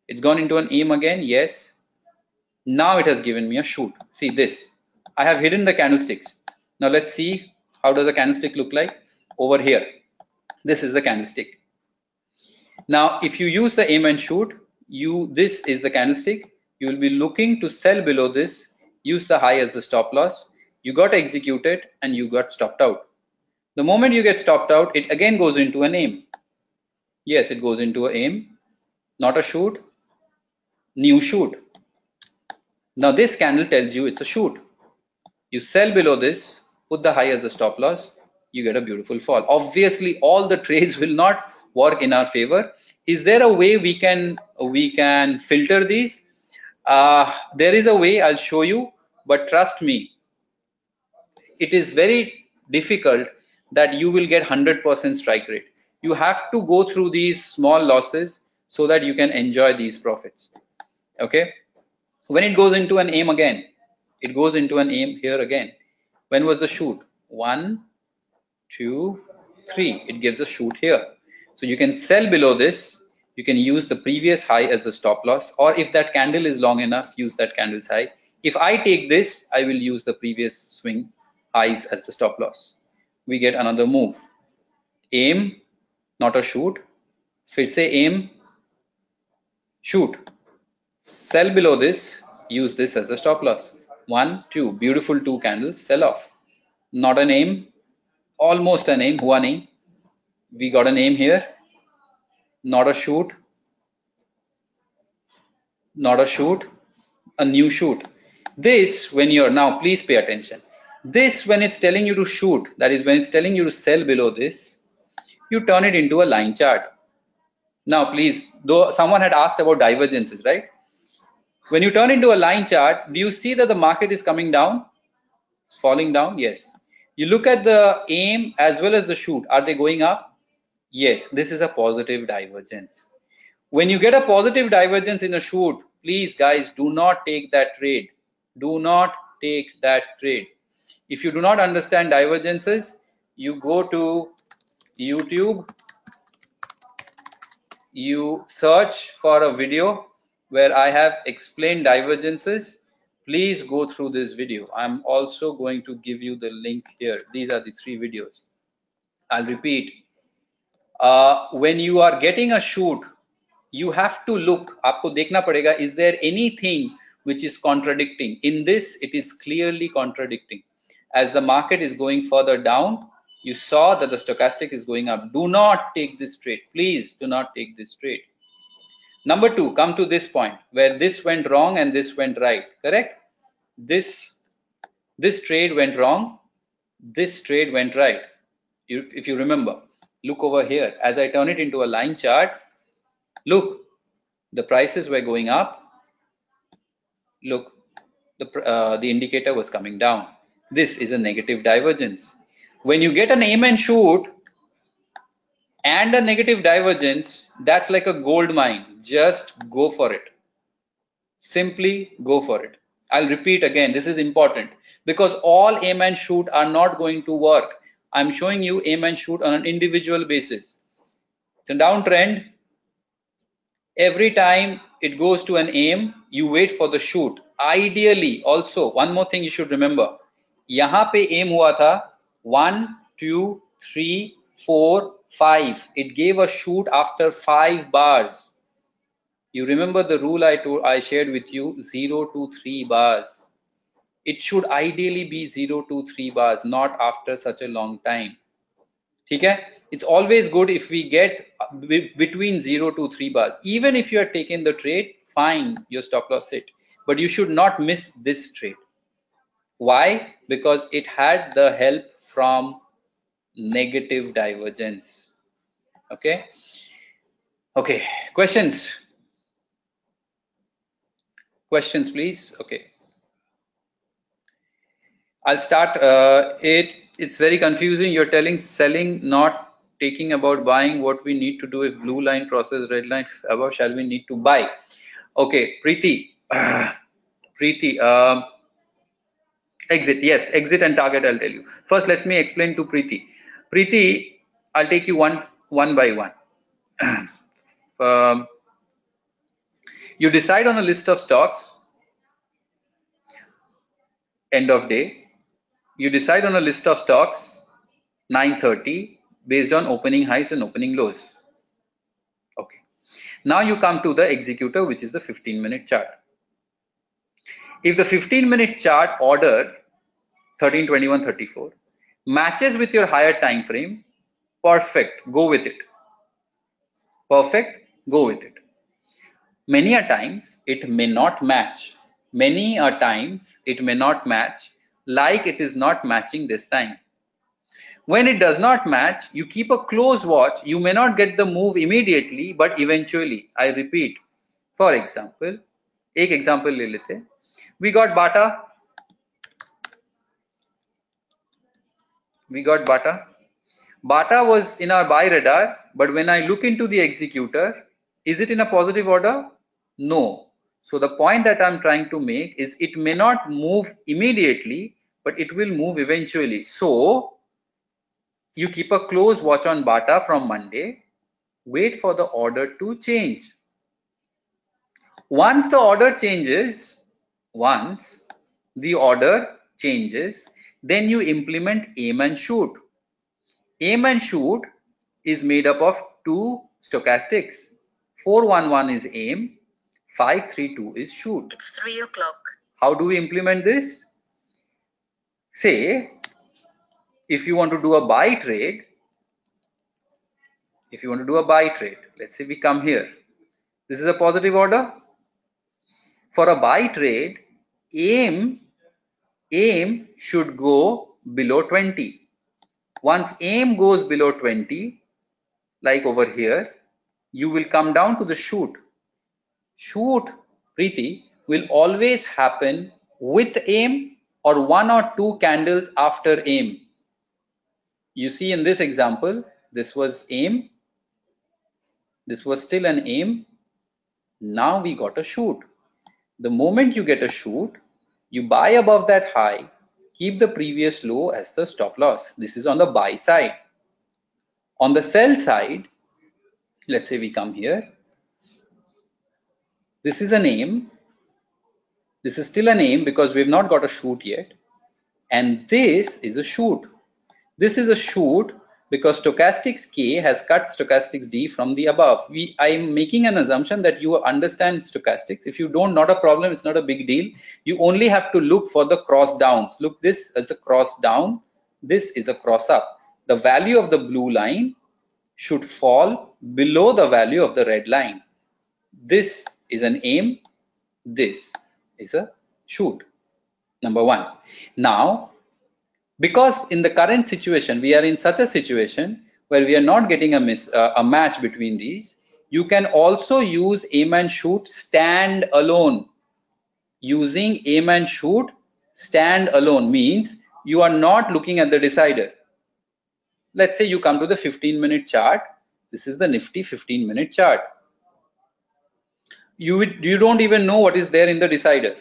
It's gone into an aim again. Yes. Now it has given me a shoot. See this. I have hidden the candlesticks now let's see how does a candlestick look like over here. This is the candlestick. Now, if you use the aim and shoot, you this is the candlestick. You will be looking to sell below this use the high as the stop loss. You got executed and you got stopped out. The moment you get stopped out, it again goes into an aim. Yes, it goes into a aim, not a shoot, new shoot. Now this candle tells you it's a shoot. You sell below this, put the high as a stop loss, you get a beautiful fall. Obviously, all the <laughs> trades will not work in our favor. Is there a way we can we can filter these? Uh, there is a way I'll show you, but trust me, it is very difficult that you will get 100% strike rate. You have to go through these small losses so that you can enjoy these profits. Okay. When it goes into an aim again, it goes into an aim here again. When was the shoot? One, two, three. It gives a shoot here. So you can sell below this. You can use the previous high as a stop loss, or if that candle is long enough, use that candle's high. If I take this, I will use the previous swing highs as the stop loss. We get another move. Aim, not a shoot. फिर say aim, shoot. Sell below this, use this as a stop loss. One, two, beautiful two candles, sell off. Not a name, almost a name, one name. We got a name here, not a shoot, not a shoot, a new shoot. This, when you're now, please pay attention. This, when it's telling you to shoot, that is when it's telling you to sell below this, you turn it into a line chart. Now, please, though someone had asked about divergences, right? When you turn into a line chart, do you see that the market is coming down? It's falling down? Yes. You look at the aim as well as the shoot. Are they going up? Yes. This is a positive divergence. When you get a positive divergence in a shoot, please guys, do not take that trade. Do not take that trade. If you do not understand divergences, you go to YouTube, you search for a video where I have explained divergences, please go through this video. I'm also going to give you the link here. These are the three videos. I'll repeat. Uh, when you are getting a shoot, you have to look. Aapko dekhna padega, is there anything which is contradicting? In this, it is clearly contradicting. As the market is going further down, you saw that the stochastic is going up. Do not take this trade. Please do not take this trade. Number two, come to this point where this went wrong and this went right. Correct? This this trade went wrong. This trade went right. If, if you remember, look over here. As I turn it into a line chart, look, the prices were going up. Look, the uh, the indicator was coming down this is a negative divergence When you get an aim and shoot and a negative divergence, that's like a gold mine. Just go for it. Simply go for it. I'll repeat again, this is important because all aim and shoot are not going to work. I'm showing you aim and shoot on an individual basis. It's a downtrend. Every time it goes to an aim, you wait for the shoot. Ideally, also, one more thing you should remember यहां पे M हुआ था one, two, three, four, five. It gave a shoot after five bars. You remember the rule I told I shared with you zero to three bars. It should ideally be zero to three bars, not after such a long time. Okay? It's always good if we get between zero to three bars. Even if you are taking the trade, fine, your stop loss hit. But you should not miss this trade why? Because it had the help from negative divergence. Okay. Okay. Questions? Questions, please. Okay. I'll start. Uh, it it's very confusing. You're telling selling, not taking about buying. What we need to do if blue line crosses red line above, shall we need to buy? Okay, Preeti. <clears throat> Preeti. Um, Exit, yes, exit and target, I'll tell you. First, let me explain to Preeti. Preeti, I'll take you one, one by one. <clears throat> um, you decide on a list of stocks, end of day. You decide on a list of stocks, 930, based on opening highs and opening lows. Okay. Now you come to the executor, which is the 15 minute chart if the 15 minute chart order 13, 21, 34 matches with your higher time frame, perfect, go with it. Perfect, go with it. Many a times it may not match. Many a times it may not match like it is not matching this time. When it does not match, you keep a close watch. You may not get the move immediately, but eventually. I repeat. For example, एक example ले लेते We got Bata. We got Bata. Bata was in our buy radar, but when I look into the executor, is it in a positive order? No. So the point that I'm trying to make is it may not move immediately, but it will move eventually. So you keep a close watch on Bata from Monday, wait for the order to change. Once the order changes, once the order changes, then you implement aim and shoot. Aim and shoot is made up of two stochastics. 411 is aim, 532 is shoot. It's 3 o'clock. How do we implement this? Say if you want to do a buy trade, if you want to do a buy trade, let's say we come here. This is a positive order. For a buy trade, aim, aim should go below 20. Once aim goes below 20, like over here, you will come down to the shoot. Shoot, Preeti, will always happen with aim or one or two candles after aim you see in this example, this was aim. This was still an aim. Now we got a shoot. The moment you get a shoot, you buy above that high, keep the previous low as the stop loss. This is on the buy side. On the sell side, let's say we come here. This is a name. This is still a name because we've not got a shoot yet. And this is a shoot. This is a shoot because stochastics K has cut stochastics D from the above. We, I'm making an assumption that you understand stochastics. If you don't, not a problem. It's not a big deal. You only have to look for the cross downs. Look, this is a cross down. This is a cross up. The value of the blue line should fall below the value of the red line. This is an aim. This is a shoot. Number one. Now, because in the current situation we are in such a situation where we are not getting a miss uh, a match between these you can also use aim and shoot stand alone. Using aim and shoot stand alone means you are not looking at the decider. Let's say you come to the 15 minute chart. This is the nifty 15 minute chart. You you don't even know what is there in the decider.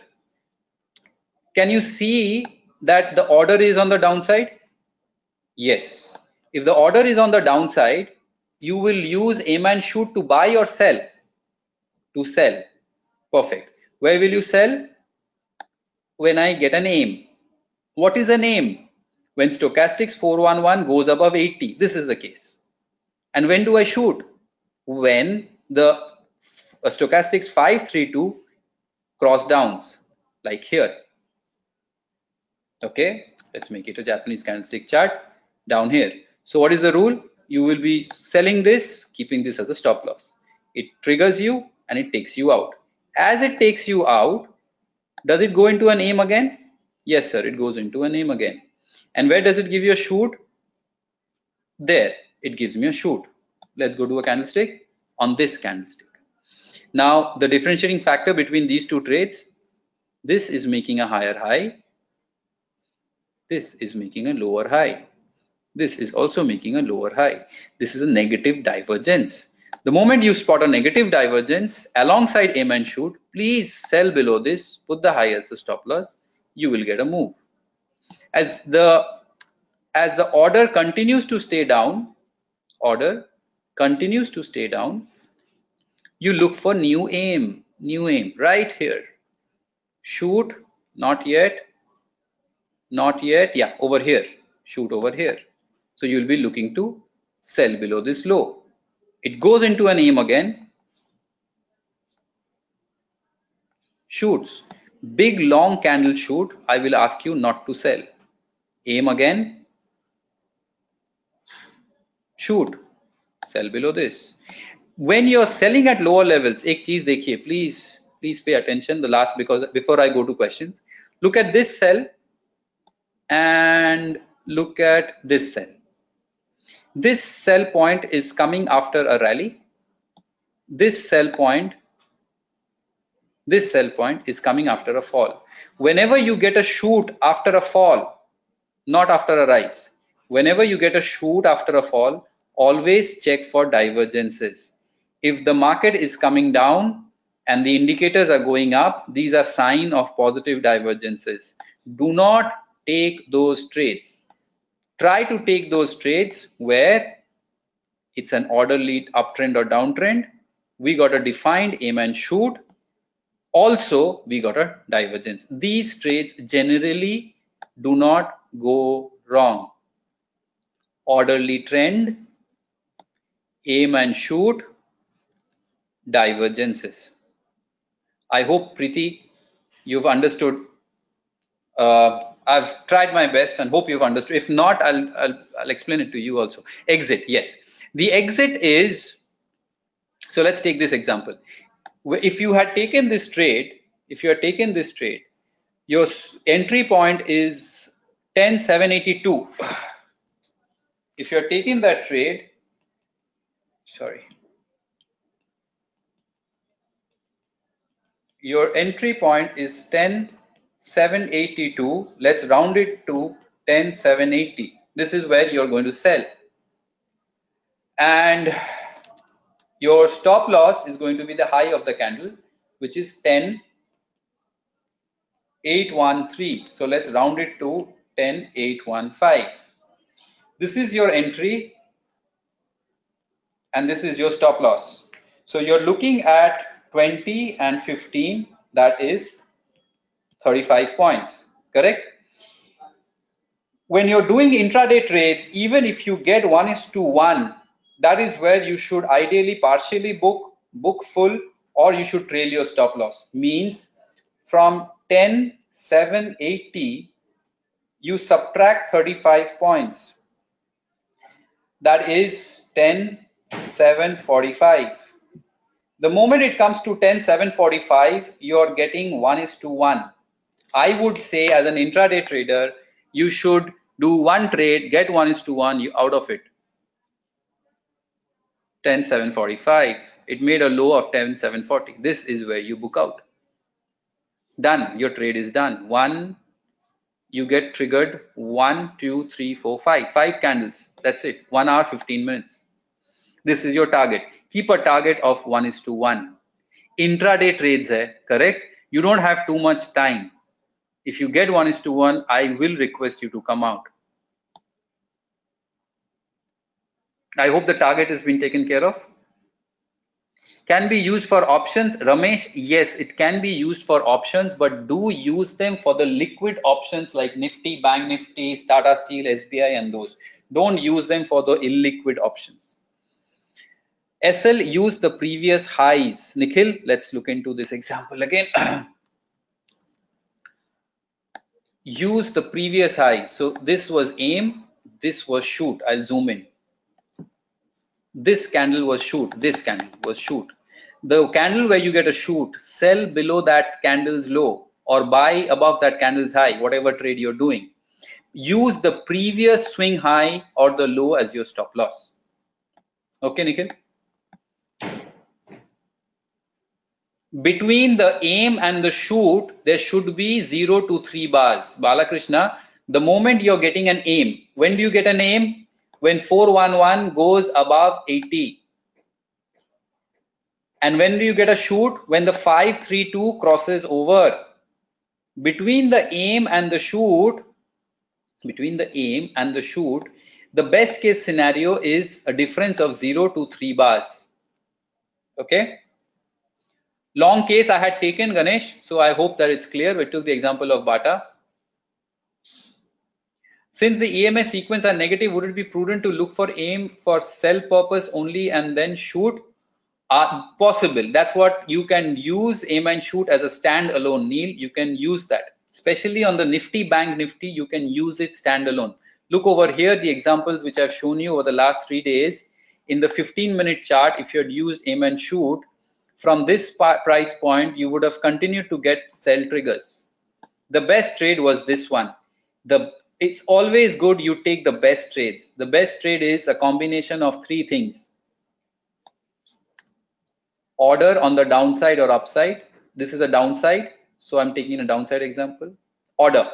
Can you see that the order is on the downside? Yes. If the order is on the downside, you will use aim and shoot to buy or sell. To sell. Perfect. Where will you sell? When I get an aim. What is an aim? When stochastics 411 goes above 80. This is the case. And when do I shoot? When the uh, stochastics 532 cross downs, like here okay let's make it a japanese candlestick chart down here. So what is the rule? You will be selling this keeping this as a stop loss. It triggers you and it takes you out. As it takes you out does it go into an aim again? Yes sir it goes into an aim again. And where does it give you a shoot? There it gives me a shoot. Let's go to a candlestick on this candlestick. Now the differentiating factor between these two trades this is making a higher high this is making a lower high. This is also making a lower high. This is a negative divergence. The moment you spot a negative divergence alongside aim and shoot, please sell below this, put the high as the stop loss, you will get a move. As the as the order continues to stay down, order continues to stay down, you look for new aim, new aim right here. Shoot, not yet, not yet. Yeah over here. Shoot over here. So you'll be looking to sell below this low. It goes into an aim again. Shoots. Big long candle shoot, I will ask you not to sell. Aim again, shoot, sell below this. When you're selling at lower levels, ek cheez dekhiye, please, please pay attention. The last because before I go to questions, look at this sell and look at this cell. This sell point is coming after a rally. This sell point this sell point is coming after a fall. Whenever you get a shoot after a fall, not after a rise, whenever you get a shoot after a fall, always check for divergences. If the market is coming down and the indicators are going up, these are sign of positive divergences. Do not take those trades. Try to take those trades where it's an orderly uptrend or downtrend. We got a defined aim and shoot also we got a divergence these trades generally do not go wrong orderly trend aim and shoot divergences i hope Preeti you've understood uh, i've tried my best and hope you've understood. If not I'll, I'll i'll explain it to you also. Exit yes. The exit is so let's take this example. If you had taken this trade, if you had taken this trade, your entry point is 10782. If you're taking that trade, sorry, your entry point is 10782. Let's round it to 10780. This is where you're going to sell. And your stop loss is going to be the high of the candle, which is 10, 813. So let's round it to 10, 815. This is your entry and this is your stop loss. So you're looking at 20 and 15, that is 35 points, correct? When you're doing intraday trades, even if you get one is to one that is where you should ideally partially book, book full, or you should trail your stop loss. Means from 10, 7, 80, you subtract 35 points. That is 10, 7, 45. The moment it comes to 10, 7, 45, you're getting 1 is to 1. I would say as an intraday trader, you should do one trade, get 1 is to 1 out of it. 10745 it made a low of 10740 this is where you book out. Done. Your trade is done. One you get triggered. One two three four five. Five candles. That's it. One hour 15 minutes. This is your target. Keep a target of one is to one. Intraday trades hai, correct? You don't have too much time if you get one is to one i will request you to come out I hope the target has been taken care of. Can be used for options. Ramesh, yes, it can be used for options, but do use them for the liquid options like Nifty, Bank Nifty, Tata Steel, SBI, and those. Don't use them for the illiquid options. SL use the previous highs. Nikhil, let's look into this example again. <clears throat> use the previous high. So this was aim, this was shoot. I'll zoom in. This candle was shoot this candle was shoot. The candle where you get a shoot sell below that candle's low or buy above that candle's high whatever trade you're doing. Use the previous swing high or the low as your stop loss. Okay nikhil between the aim and the shoot there should be 0 to 3 bars. Balakrishna the moment you're getting an aim when do you get an aim? When 411 goes above 80 and when do you get a shoot? When the 532 crosses over. Between the aim and the shoot between the aim and the shoot the best case scenario is a difference of 0 to 3 bars. Okay long case i had taken ganesh so i hope that it's clear. We took the example of bata. Since the EMS sequence are negative, would it be prudent to look for aim for sell purpose only and then shoot? uh, possible. That's what you can use aim and shoot as a standalone neil. You can use that. Especially on the nifty bank nifty you can use it standalone look over here the examples which i've shown you over the last three days. In the 15 minute chart if you had used aim and shoot from this price point you would have continued to get sell triggers. The best trade was this one. The it's always good you take the best trades. The best trade is a combination of three things. Order on the downside or upside. This is a downside. So i'm taking a downside example. Order.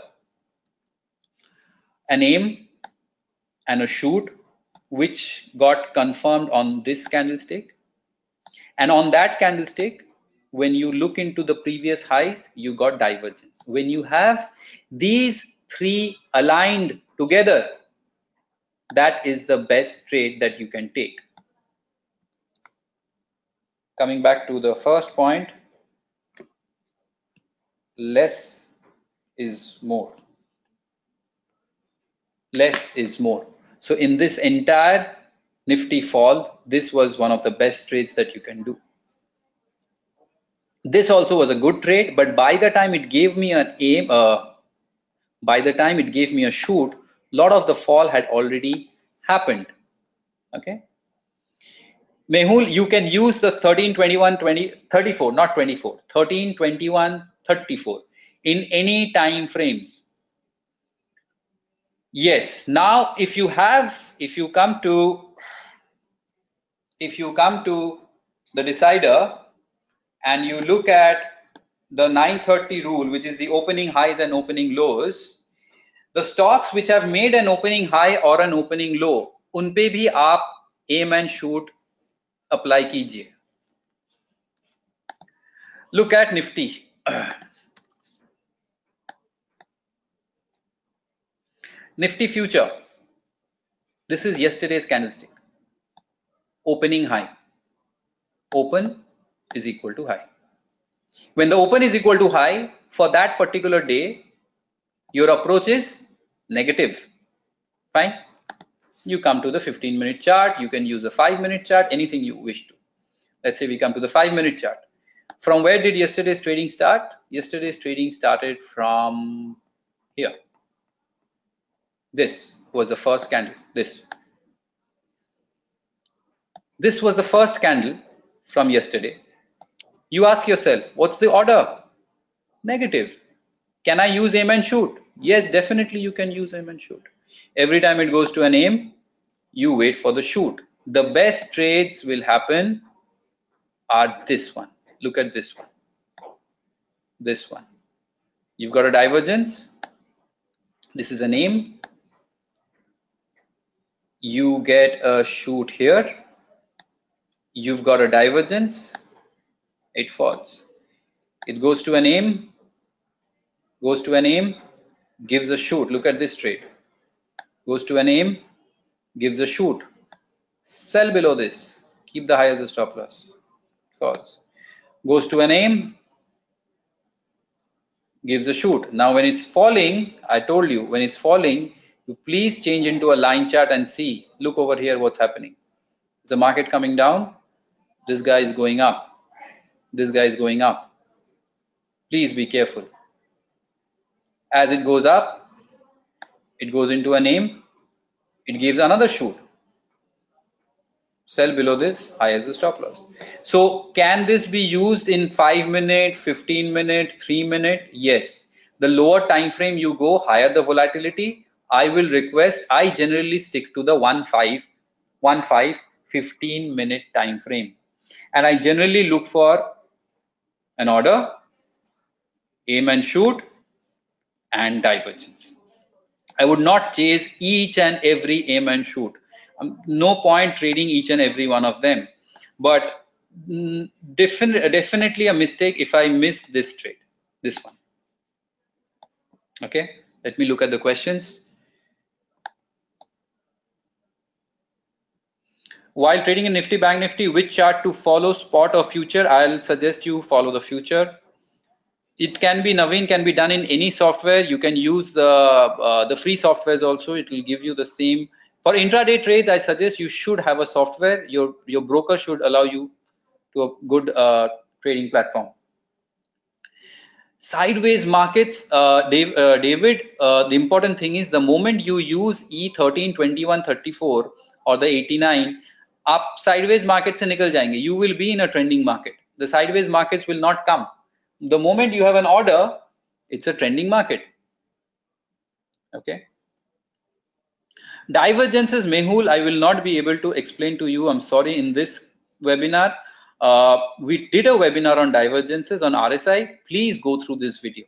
An aim and a shoot which got confirmed on this candlestick and on that candlestick when you look into the previous highs you got divergence. When you have these three aligned together that is the best trade that you can take. Coming back to the first point less is more. Less is more. So in this entire nifty fall this was one of the best trades that you can do. This also was a good trade but by the time it gave me an aim uh, by the time it gave me a shoot a lot of the fall had already happened. Okay? Mehul, you can use the 13, 21, 20, 34, not 24, 13, 21, 34 in any time frames. Yes, now if you have, if you come to, if you come to the decider and you look at the 930 rule, which is the opening highs and opening lows, the stocks which have made an opening high or an opening low, unpe bhi aap aim and shoot apply kijiye. Look at Nifty. Nifty future. This is yesterday's candlestick opening high. Open is equal to high. When the open is equal to high for that particular day your approach is negative. Fine. You come to the 15 minute chart. You can use a 5 minute chart anything you wish to. Let's say we come to the 5 minute chart. From where did yesterday's trading start? Yesterday's trading started from here. This was the first candle. This this was the first candle from yesterday. You ask yourself what's the order? Negative. Can i use aim and shoot? Yes definitely you can use aim and shoot. Every time it goes to an aim you wait for the shoot. The best trades will happen are this one. Look at this one. This one. You've got a divergence. This is a name you get a shoot here you've got a divergence it falls. It goes to an aim goes to an aim gives a shoot. Look at this trade goes to an aim gives a shoot. Sell below this. Keep the high as a stop loss. Falls. goes to an aim gives a shoot. Now when it's falling i told you when it's falling you please change into a line chart and see. Look over here what's happening. Is the market coming down this guy is going up. This guy is going up. Please be careful. As it goes up it goes into a name. It gives another shoot. Sell below this high as the stop loss. So can this be used in 5 minute 15 minute 3 minute? Yes. The lower time frame you go higher the volatility. I will request i generally stick to the 1 5 1 5 15 minute time frame and i generally look for an order aim and shoot and divergence I would not chase each and every aim and shoot. Um, no point trading each and every one of them. But mm, definitely a mistake if I miss this trade, this one. Okay, let me look at the questions. While trading in Nifty Bank Nifty, which chart to follow, spot or future? I'll suggest you follow the future it can be Naveen can be done in any software. You can use the uh, the free softwares also. It will give you the same. For intraday trades, I suggest you should have a software. Your your broker should allow you to a good uh, trading platform. Sideways markets, uh, Dave, uh, David, uh, the important thing is the moment you use E13, 21, 34 or the 89, up sideways markets se nikal jayenge. You will be in a trending market. The sideways markets will not come. The moment you have an order, it's a trending market. Okay. Divergences, Mehul, I will not be able to explain to you. I'm sorry in this webinar. Uh, we did a webinar on divergences on RSI. Please go through this video.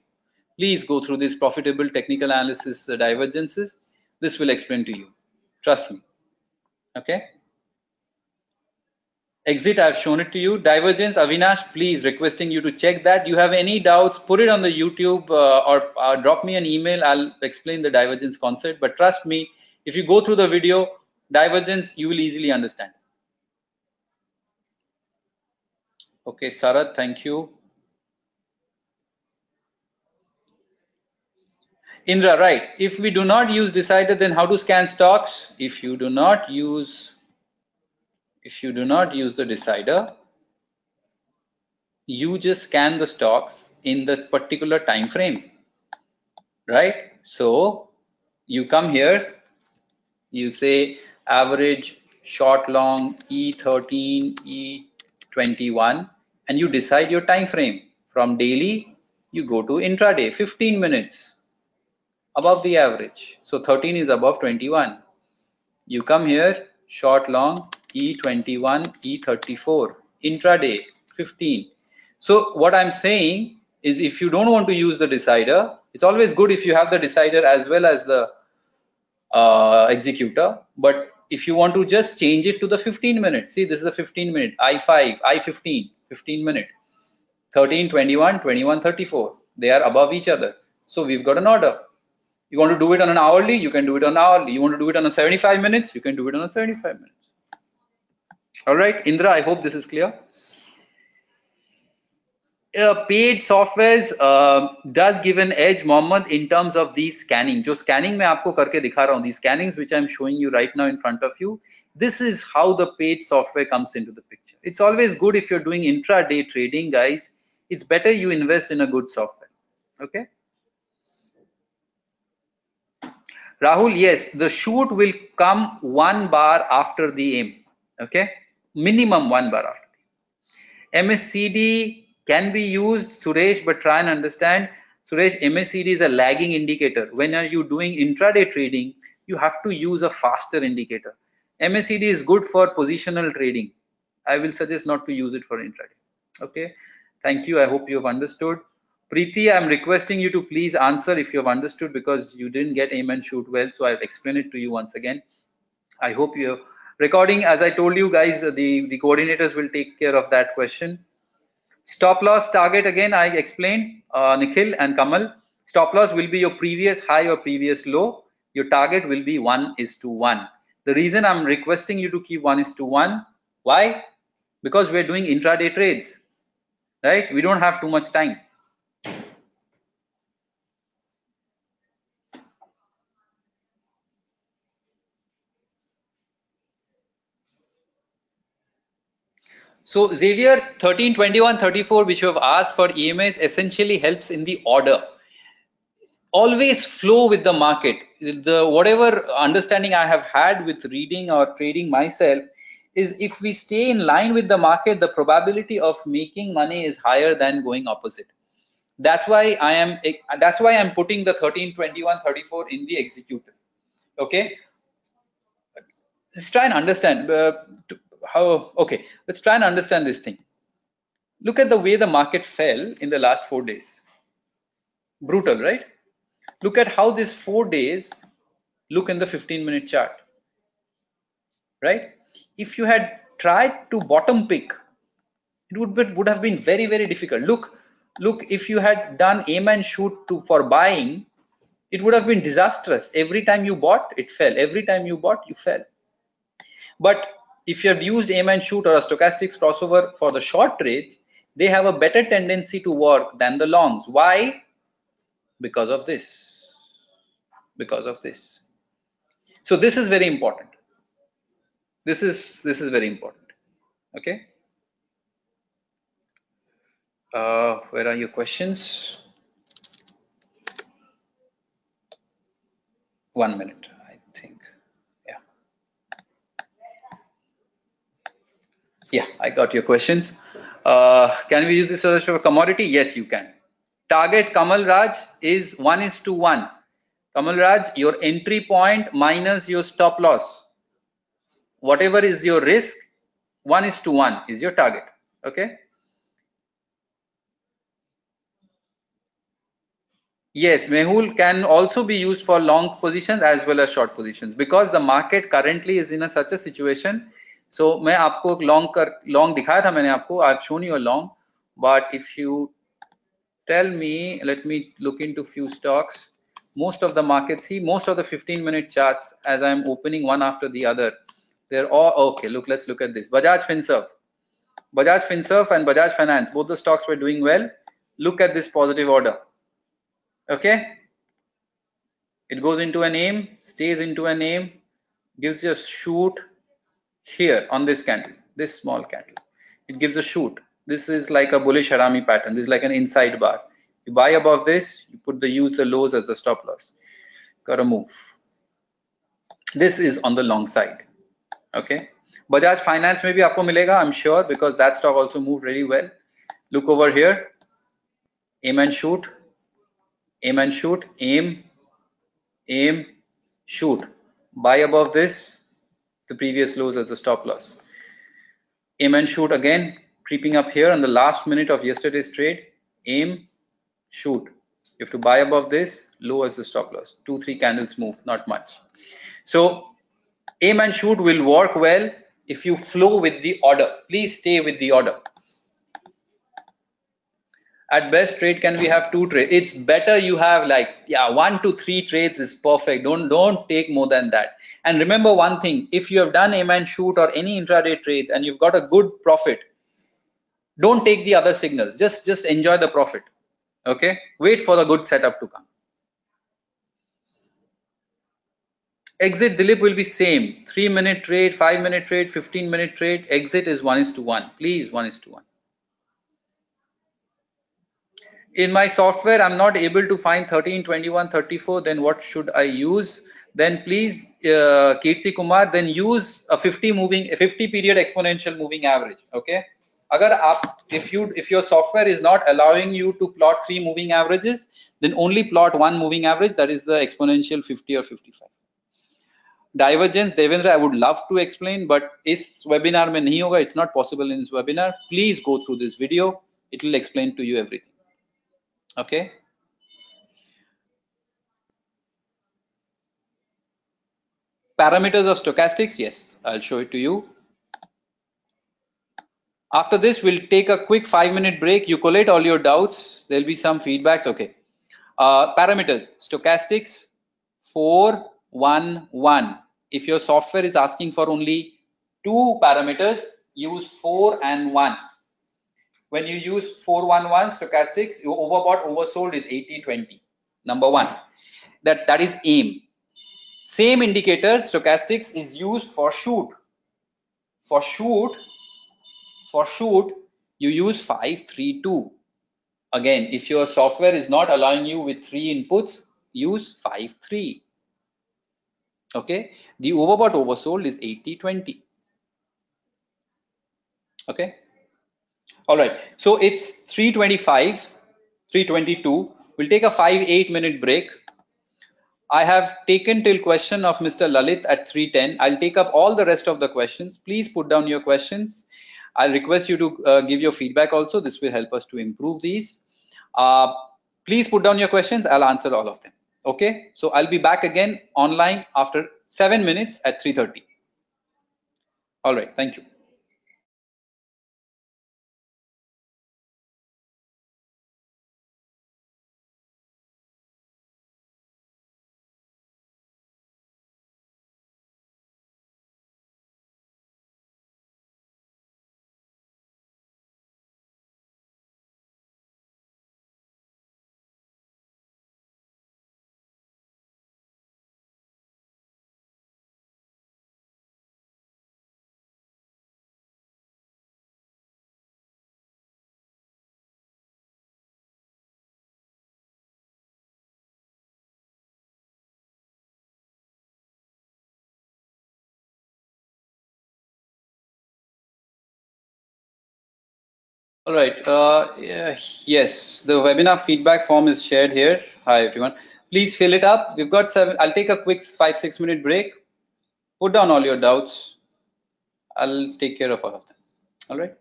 Please go through this profitable technical analysis uh, divergences. This will explain to you. Trust me. Okay. Exit, I've shown it to you. Divergence, Avinash, please requesting you to check that. You have any doubts, put it on the YouTube uh, or uh, drop me an email. I'll explain the divergence concept. But trust me, if you go through the video, divergence, you will easily understand. Okay, Sarat, thank you. Indra, right. If we do not use decider, then how to scan stocks? If you do not use, if you do not use the decider, you just scan the stocks in the particular time frame, right? So you come here, you say average short long E13, E21, and you decide your time frame from daily you go to intraday 15 minutes above the average. So 13 is above 21 you come here short long e21 e34 intraday 15 so what i'm saying is if you don't want to use the decider it's always good if you have the decider as well as the uh, executor. But if you want to just change it to the 15 minutes see this is a 15 minute i5 i15 15 minute. 13 21 21 34 they are above each other. So we've got an order. You want to do it on an hourly you can do it on hourly. You want to do it on a 75 minutes you can do it on a 75 minutes all right indra i hope this is clear uh, paid softwares uh, does give an edge Mohammed in terms of these scanning जो scanning मैं आपको करके दिखा रहा हूँ these scannings which I'm showing you right now in front of you this is how the paid software comes into the picture it's always good if you're doing intraday trading guys it's better you invest in a good software okay rahul yes the shoot will come one bar after the aim okay Minimum one bar after the MACD can be used suresh but try and understand suresh MACD is a lagging indicator when are you doing intraday trading you have to use a faster indicator MACD is good for positional trading I will suggest not to use it for intraday. Okay. Thank you. I hope you have understood. Preeti, I'm requesting you to please answer if you have understood because you didn't get aim and shoot well. So I'll explain it to you once again. I hope you recording. As I told you guys, the, the coordinators will take care of that question. Stop loss target again, I explained, uh, Nikhil and Kamal. Stop loss will be your previous high or previous low. Your target will be 1 is to 1. The reason I'm requesting you to keep 1 is to 1. Why? because we're doing intraday trades right we don't have too much time So Xavier 13, 21, 34, which you have asked for EMAs essentially helps in the order. Always flow with the market. The whatever understanding I have had with reading or trading myself is if we stay in line with the market, the probability of making money is higher than going opposite. That's why I am that's why I'm putting the 13, 21, 34 in the executor. Okay. Let's try and understand uh, how okay, let's try and understand this thing. Look at the way the market fell in the last four days. Brutal, right? Look at how these four days look in the 15 minute chart. Right? if you had tried to bottom pick it would be, would have been very very difficult look look if you had done aim and shoot to for buying it would have been disastrous every time you bought it fell every time you bought you fell but if you have used aim and shoot or a stochastics crossover for the short trades they have a better tendency to work than the longs. Why? Because of this. Because of this. So this is very important. This is this is very important. Okay? Uh, where are your questions? One minute, I think. Yeah. Yeah, I got your questions. Uh, can we use this as a commodity? Yes, you can. Target Kamal Raj is 1 is to 1. Kamal Raj, your entry point minus your stop loss. Whatever is your risk, 1 is to 1 is your target. Okay. Yes, Mehul can also be used for long positions as well as short positions because the market currently is in a such a situation. So मैं आपको long कर long दिखाया था मैंने आपको I've shown you a long, but if you tell me, let me look into few stocks. Most of the markets, see most of the 15 minute charts as I'm opening one after the other. They're all okay. Look, let's look at this. Bajaj Finserv, Bajaj Finserv and Bajaj Finance, both the stocks were doing well. Look at this positive order okay it goes into a name stays into a name gives you a shoot here on this candle this small candle it gives a shoot. This is like a bullish harami pattern. This is like an inside bar. You buy above this you put the use the lows as a stop loss. Gotta move. This is on the long side. Okay? Bajaj finance maybe aapko milega i'm sure because that stock also moved really well. Look over here. Aim and shoot. Aim and shoot. Aim. Aim. Shoot. Buy above this the previous lows as a stop loss. Aim and shoot again creeping up here on the last minute of yesterday's trade. Aim shoot. You have to buy above this low as the stop loss. Two three candles move not much. So aim and shoot will work well if you flow with the order. Please stay with the order at best trade can we have two trades. It's better you have like yeah one to three trades is perfect. Don't don't take more than that. And remember one thing if you have done a man shoot or any intraday trades and you've got a good profit don't take the other signals. Just just enjoy the profit okay? Wait for the good setup to come. Exit dilip will be same. Three minute trade five minute trade 15 minute trade. Exit is one is to one. Please one is to one in my software i'm not able to find 13 21 34 then what should i use? Then please uh, kirti kumar then use a 50 moving a 50 period exponential moving average okay? If you if your software is not allowing you to plot three moving averages then only plot one moving average that is the exponential 50 or 55 divergence devendra i would love to explain but is webinar mein nahi hoga it's not possible in this webinar. Please go through this video. It will explain to you everything okay. Parameters of stochastics yes i'll show it to you. After this we'll take a quick five minute break. You collate all your doubts. There'll be some feedbacks. Okay. Uh, parameters. Stochastics 411 if your software is asking for only two parameters use 4 and 1 when you use 411 stochastics, your overbought oversold is 80-20. Number one, that, that is aim. Same indicator, stochastics, is used for shoot. For shoot, for shoot, you use 532. Again, if your software is not allowing you with three inputs, use 53. Okay, the overbought oversold is 80-20. Okay. All right, so it's 325, 322. We'll take a five, eight minute break. I have taken till question of Mr. Lalit at 310. I'll take up all the rest of the questions. Please put down your questions. I'll request you to uh, give your feedback also. This will help us to improve these. Uh, please put down your questions. I'll answer all of them. Okay, so I'll be back again online after seven minutes at 3.30. All right, thank you. All right. Uh, yes, the webinar feedback form is shared here. Hi, everyone. Please fill it up. We've got seven. I'll take a quick five, six minute break. Put down all your doubts. I'll take care of all of them. All right.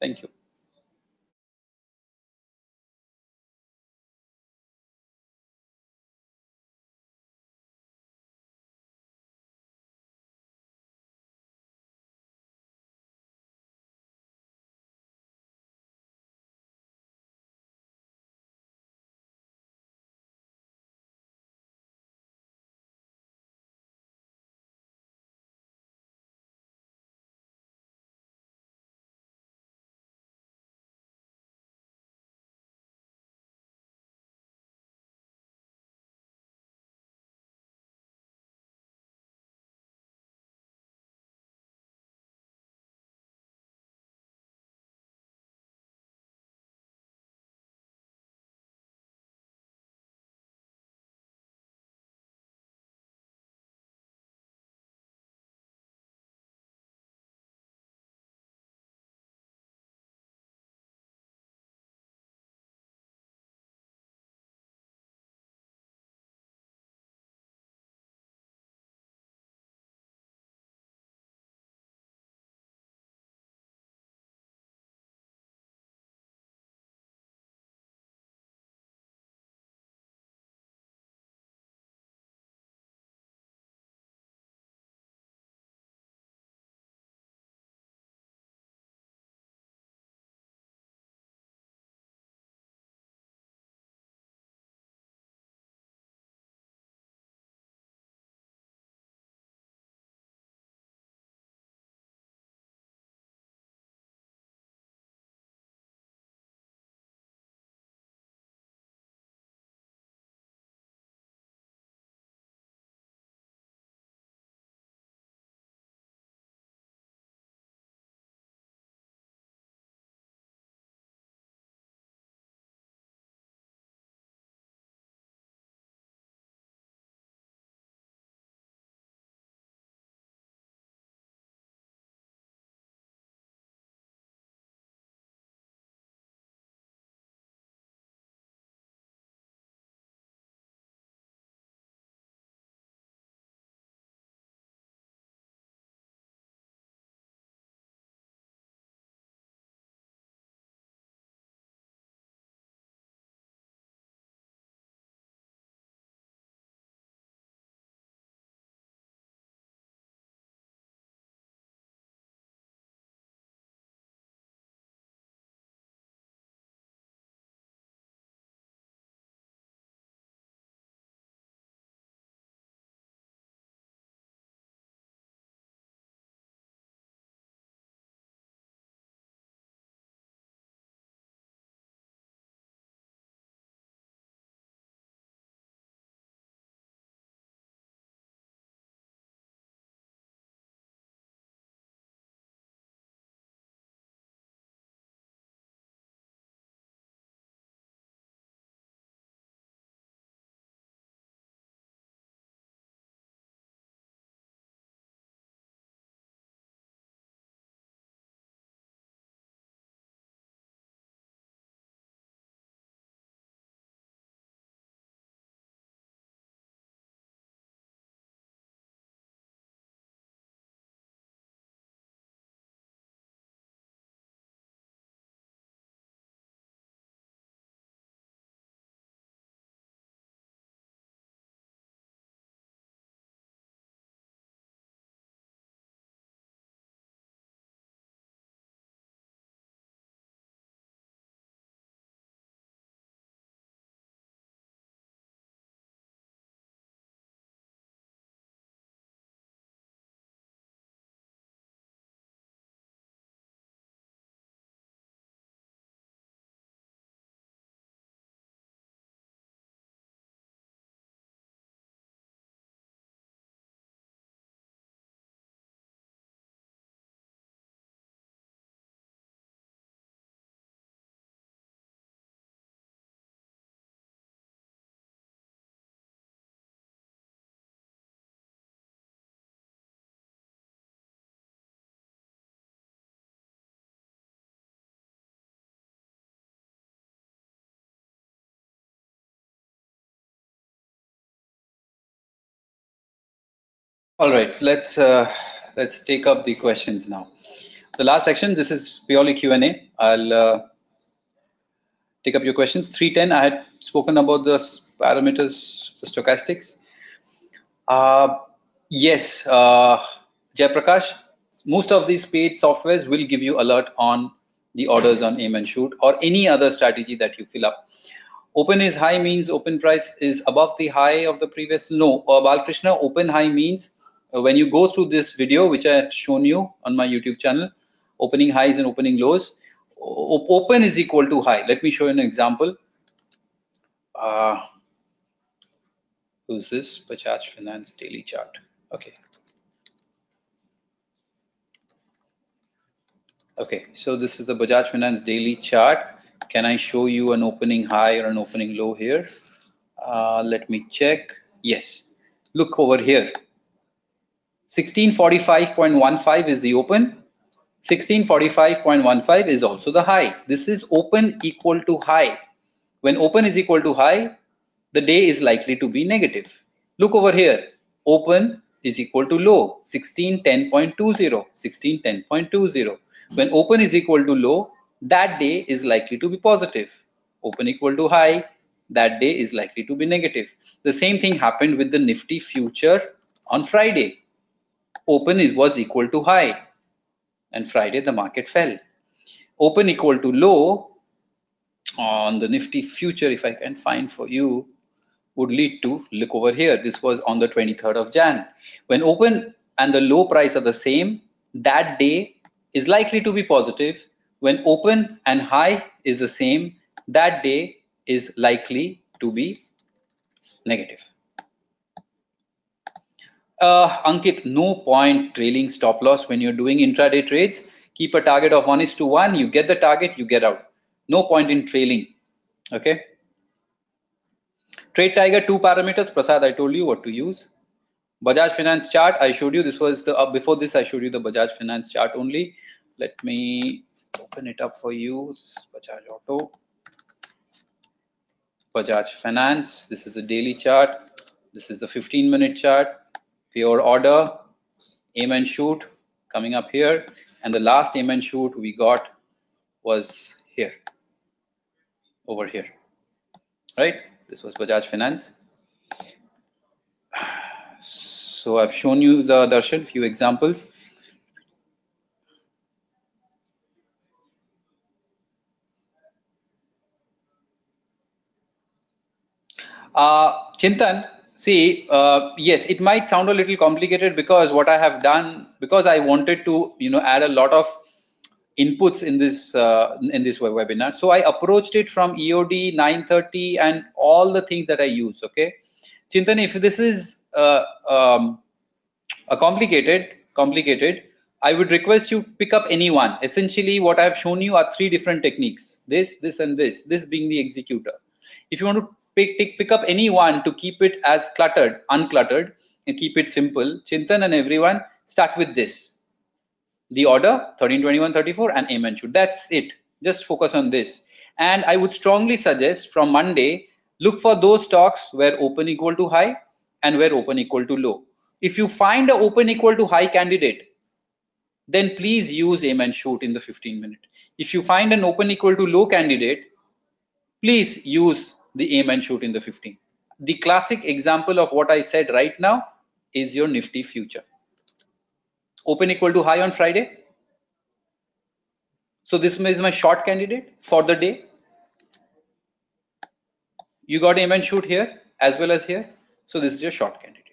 Thank you. All right, let's uh, let's take up the questions now. The last section, this is purely Q&A. I'll uh, take up your questions. 310, I had spoken about the parameters, the stochastics. Uh, yes, uh, Jayaprakash, most of these paid softwares will give you alert on the orders on aim and shoot or any other strategy that you fill up. Open is high means open price is above the high of the previous. No, uh, Balkrishna, open high means when you go through this video, which I have shown you on my YouTube channel, opening highs and opening lows, open is equal to high. Let me show you an example. Uh, who's this? Bajaj Finance daily chart. Okay. Okay, so this is the Bajaj Finance daily chart. Can I show you an opening high or an opening low here? Uh, let me check. Yes, look over here. 1645.15 is the open. 1645.15 is also the high. This is open equal to high. When open is equal to high, the day is likely to be negative. Look over here. Open is equal to low. 1610.20. 1610.20. When open is equal to low, that day is likely to be positive. Open equal to high, that day is likely to be negative. The same thing happened with the Nifty future on Friday open was equal to high and Friday the market fell. Open equal to low on the Nifty future, if I can find for you, would lead to, look over here, this was on the 23rd of Jan. When open and the low price are the same, that day is likely to be positive. When open and high is the same, that day is likely to be negative uh, Ankit, no point trailing stop loss when you're doing intraday trades. Keep a target of one is to one. You get the target, you get out. No point in trailing. Okay. Trade Tiger two parameters. Prasad, I told you what to use. Bajaj Finance chart. I showed you. This was the uh, before this. I showed you the Bajaj Finance chart only. Let me open it up for you. Bajaj Auto. Bajaj Finance. This is the daily chart. This is the 15 minute chart pure order, aim and shoot coming up here. And the last aim and shoot we got was here, over here, right? This was Bajaj Finance. <sighs> So I've shown you the darshan, few examples. Uh, Chintan, See, uh, yes, it might sound a little complicated because what I have done, because I wanted to, you know, add a lot of inputs in this uh, in this webinar. So I approached it from EOD 930 and all the things that I use. Okay, Chintan, if this is uh, um, a complicated, complicated, I would request you pick up any one. Essentially, what I have shown you are three different techniques: this, this, and this. This being the executor. If you want to pick, pick, pick up any one to keep it as cluttered, uncluttered, and keep it simple. Chintan and everyone start with this. The order 13, 21, 34 and and shoot. That's it. Just focus on this. And I would strongly suggest from Monday, look for those stocks where open equal to high and where open equal to low. If you find a open equal to high candidate, then please use aim and shoot in the 15 minute. If you find an open equal to low candidate, please use the aim and shoot in the 15. The classic example of what I said right now is your Nifty future. Open equal to high on Friday. So this is my short candidate for the day. You got aim and shoot here as well as here. So this is your short candidate.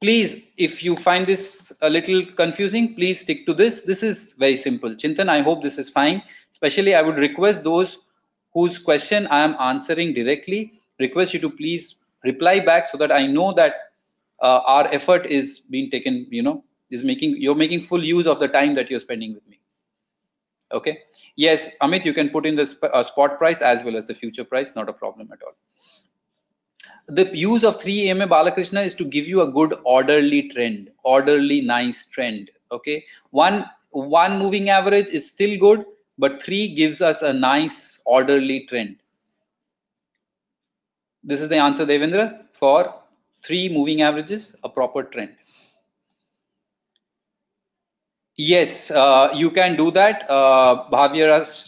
Please, if you find this a little confusing, please stick to this. This is very simple. Chintan, I hope this is fine. Especially, I would request those whose question I am answering directly, request you to please reply back so that I know that uh, our effort is being taken, you know, is making, you're making full use of the time that you're spending with me. Okay. Yes, Amit, you can put in the sp uh, spot price as well as the future price, not a problem at all. The use of 3 EMA Balakrishna is to give you a good orderly trend, orderly nice trend. Okay. One, one moving average is still good, but 3 gives us a nice orderly trend. This is the answer, Devendra, for three moving averages, a proper trend. Yes, uh, you can do that, uh, Bhavya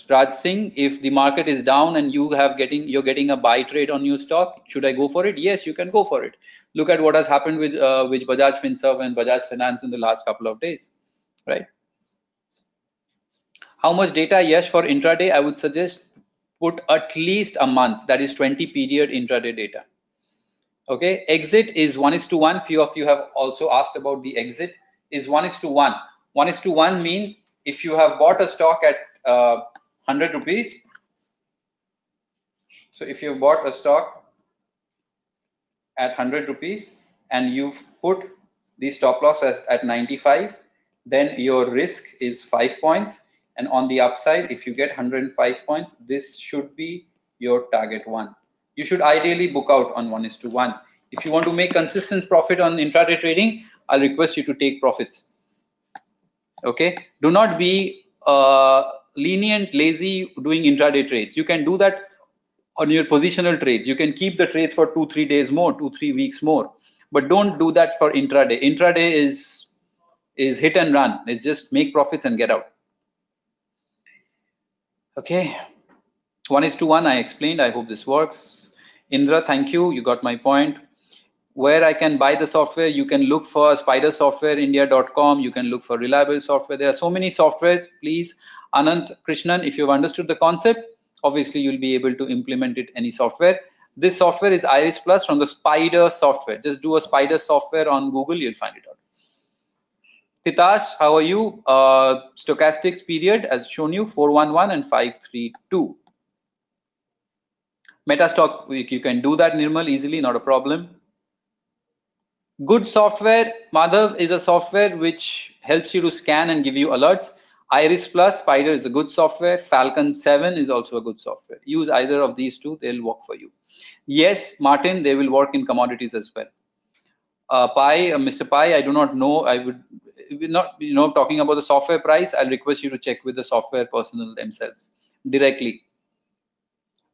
Raj Singh. If the market is down and you have getting you're getting a buy trade on new stock, should I go for it? Yes, you can go for it. Look at what has happened with uh, with Bajaj Finserv and Bajaj Finance in the last couple of days, right? How much data? Yes, for intraday, I would suggest put at least a month. That is 20 period intraday data. Okay, exit is one is to one. Few of you have also asked about the exit. Is one is to one 1 is to 1 mean if you have bought a stock at uh, 100 rupees so if you've bought a stock at 100 rupees and you've put the stop loss as at 95 then your risk is 5 points and on the upside if you get 105 points this should be your target one. You should ideally book out on 1 is to 1 if you want to make consistent profit on intraday trading i'll request you to take profits. Okay? Do not be uh, lenient lazy doing intraday trades. You can do that on your positional trades. You can keep the trades for two three days more two three weeks more. But don't do that for intraday. Intraday is is hit and run. It's just make profits and get out okay one is to one i explained i hope this works indra thank you you got my point where I can buy the software, you can look for spidersoftwareindia.com. You can look for reliable software. There are so many softwares. Please, Anant Krishnan, if you've understood the concept, obviously you'll be able to implement it any software. This software is Iris Plus from the Spider software. Just do a Spider software on Google, you'll find it out. Titash, how are you? Uh, stochastics period as shown you 411 and 532. Metastock, you can do that Nirmal easily, not a problem. Good software madhav is a software which helps you to scan and give you alerts. Iris plus spider is a good software. Falcon 7 is also a good software. Use either of these two they'll work for you. Yes martin they will work in commodities as well. Uh, pi uh, mr pi i do not know. I would not you know talking about the software price i'll request you to check with the software personnel themselves directly.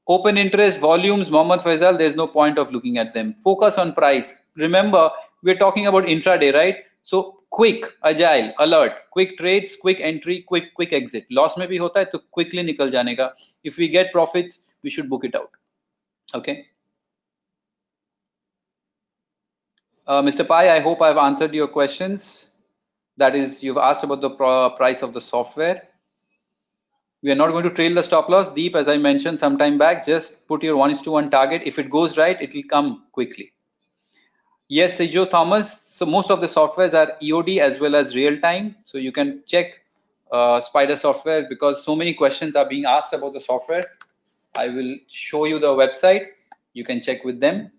Open interest volumes mohammad faisal there's no point of looking at them. Focus on price. Remember we're talking about intraday right? So quick agile alert quick trades quick entry quick quick exit. Loss may be hota hai to quickly nikal janega if we get profits we should book it out. Okay? Uh, mr pai i hope i've answered your questions. That is, you've asked about the price of the software. We are not going to trail the stop loss. Deep, as I mentioned some time back, just put your one is to one target. If it goes right, it will come quickly. Yes, Joe Thomas. So most of the softwares are EOD as well as real time. So you can check uh, Spider software because so many questions are being asked about the software. I will show you the website. You can check with them.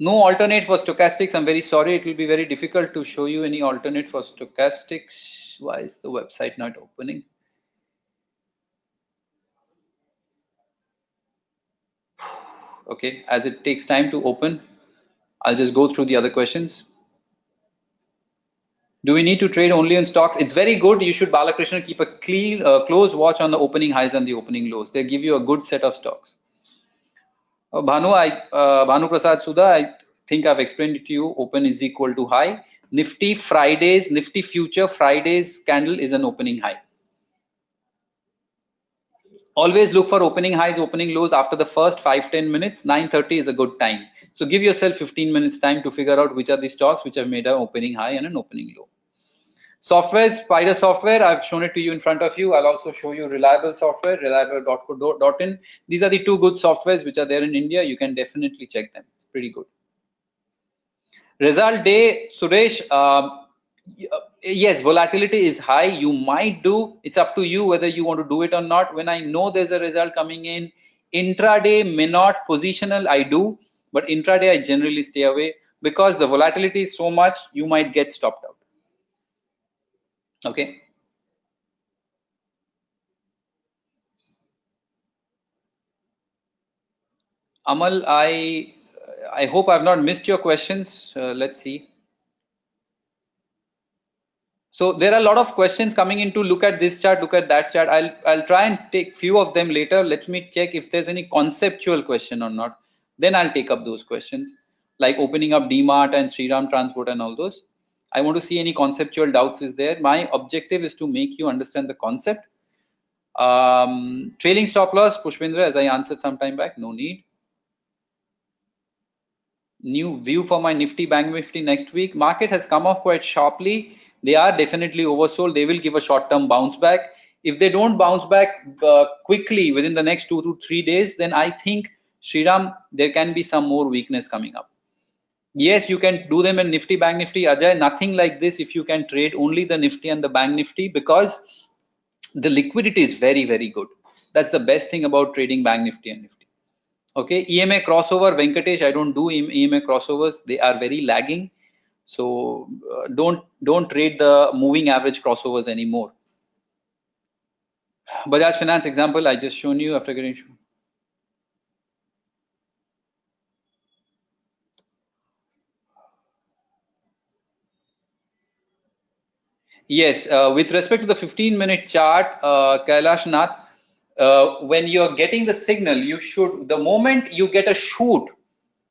No alternate for stochastics. I'm very sorry. It will be very difficult to show you any alternate for stochastics. Why is the website not opening? okay as it takes time to open I'll just go through the other questions do we need to trade only on stocks it's very good you should Balakrishna keep a clean uh, close watch on the opening highs and the opening lows they give you a good set of stocks Bhanu I uh, Bhanu Prasad Sudha I think I've explained it to you. Open is equal to high. Nifty Fridays Nifty future Fridays candle is an opening high. Always look for opening highs opening lows after the first 5 10 minutes. 9:30 is a good time. So give yourself 15 minutes time to figure out which are the stocks which have made an opening high and an opening low software spider software i've shown it to you in front of you. I'll also show you reliable software reliable.co.in these are the two good softwares which are there in india. You can definitely check them. It's pretty good. Result day suresh um, yes volatility is high. You might do it's up to you whether you want to do it or not. When i know there's a result coming in intraday may not positional i do but intraday i generally stay away because the volatility is so much you might get stopped out okay amal i i hope i've not missed your questions uh, let's see So there are a lot of questions coming in to look at this chart, look at that chart. I'll I'll try and take few of them later. Let me check if there's any conceptual question or not. Then I'll take up those questions, like opening up DMart and Shriram Transport and all those. I want to see any conceptual doubts is there. My objective is to make you understand the concept. Um, trailing stop loss, Pushpendra, as I answered some time back, no need. New view for my Nifty Bank Nifty next week. Market has come off quite sharply. They are definitely oversold. They will give a short-term bounce back. If they don't bounce back uh, quickly within the next two to three days, then I think Shriram, there can be some more weakness coming up yes you can do them in nifty bank nifty ajay. Nothing like this if you can trade only the nifty and the bank nifty because the liquidity is very very good. That's the best thing about trading bank nifty and nifty. Okay ema crossover venkatesh i don't do ema crossovers. They are very lagging. So uh, don't don't trade the moving average crossovers anymore. Bajaj finance example i just shown you after getting Yes, uh, with respect to the 15 minute chart, uh, Kailash Nath, uh, when you're getting the signal, you should, the moment you get a shoot,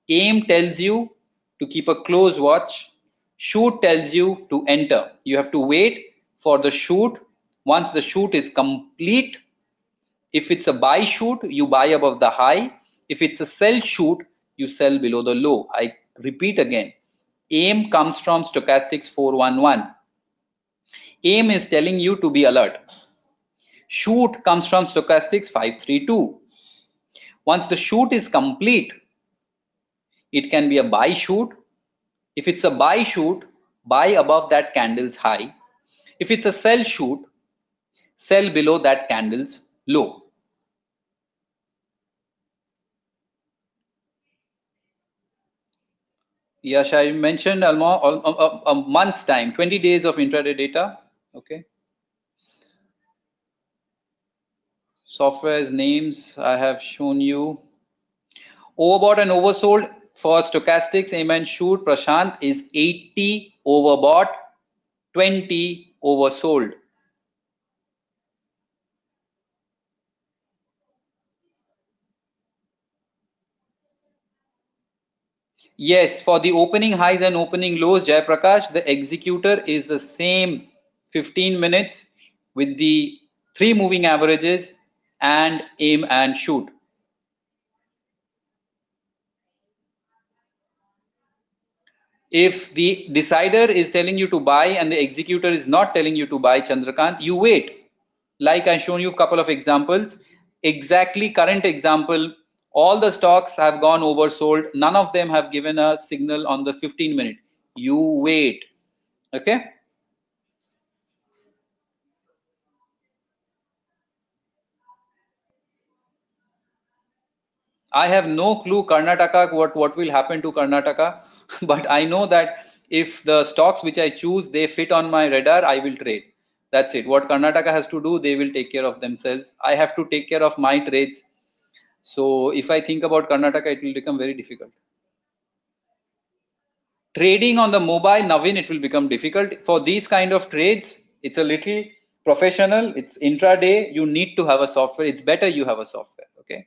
aim tells you to keep a close watch, shoot tells you to enter. You have to wait for the shoot. Once the shoot is complete, if it's a buy shoot, you buy above the high. If it's a sell shoot, you sell below the low. I repeat again, aim comes from stochastics 411 aim is telling you to be alert. Shoot comes from stochastics 532 once the shoot is complete it can be a buy shoot. If it's a buy shoot buy above that candle's high. If it's a sell shoot sell below that candle's low. Yes, I mentioned almost a, a month's time, 20 days of intraday data okay. Software's names i have shown you. Overbought and oversold for stochastics. And shoot prashant is 80 overbought 20 oversold. Yes, for the opening highs and opening lows, Jayaprakash, the executor is the same 15 minutes with the three moving averages and aim and shoot. If the decider is telling you to buy and the executor is not telling you to buy Chandrakant, you wait. Like I shown you a couple of examples. Exactly current example, all the stocks have gone oversold. None of them have given a signal on the 15 minute. You wait. Okay. I have no clue Karnataka what what will happen to Karnataka, <laughs> but I know that if the stocks which I choose they fit on my radar, I will trade. That's it. What Karnataka has to do, they will take care of themselves. I have to take care of my trades. So if I think about Karnataka, it will become very difficult. Trading on the mobile, Navin, it will become difficult. For these kind of trades, it's a little professional. It's intraday. You need to have a software. It's better you have a software. Okay.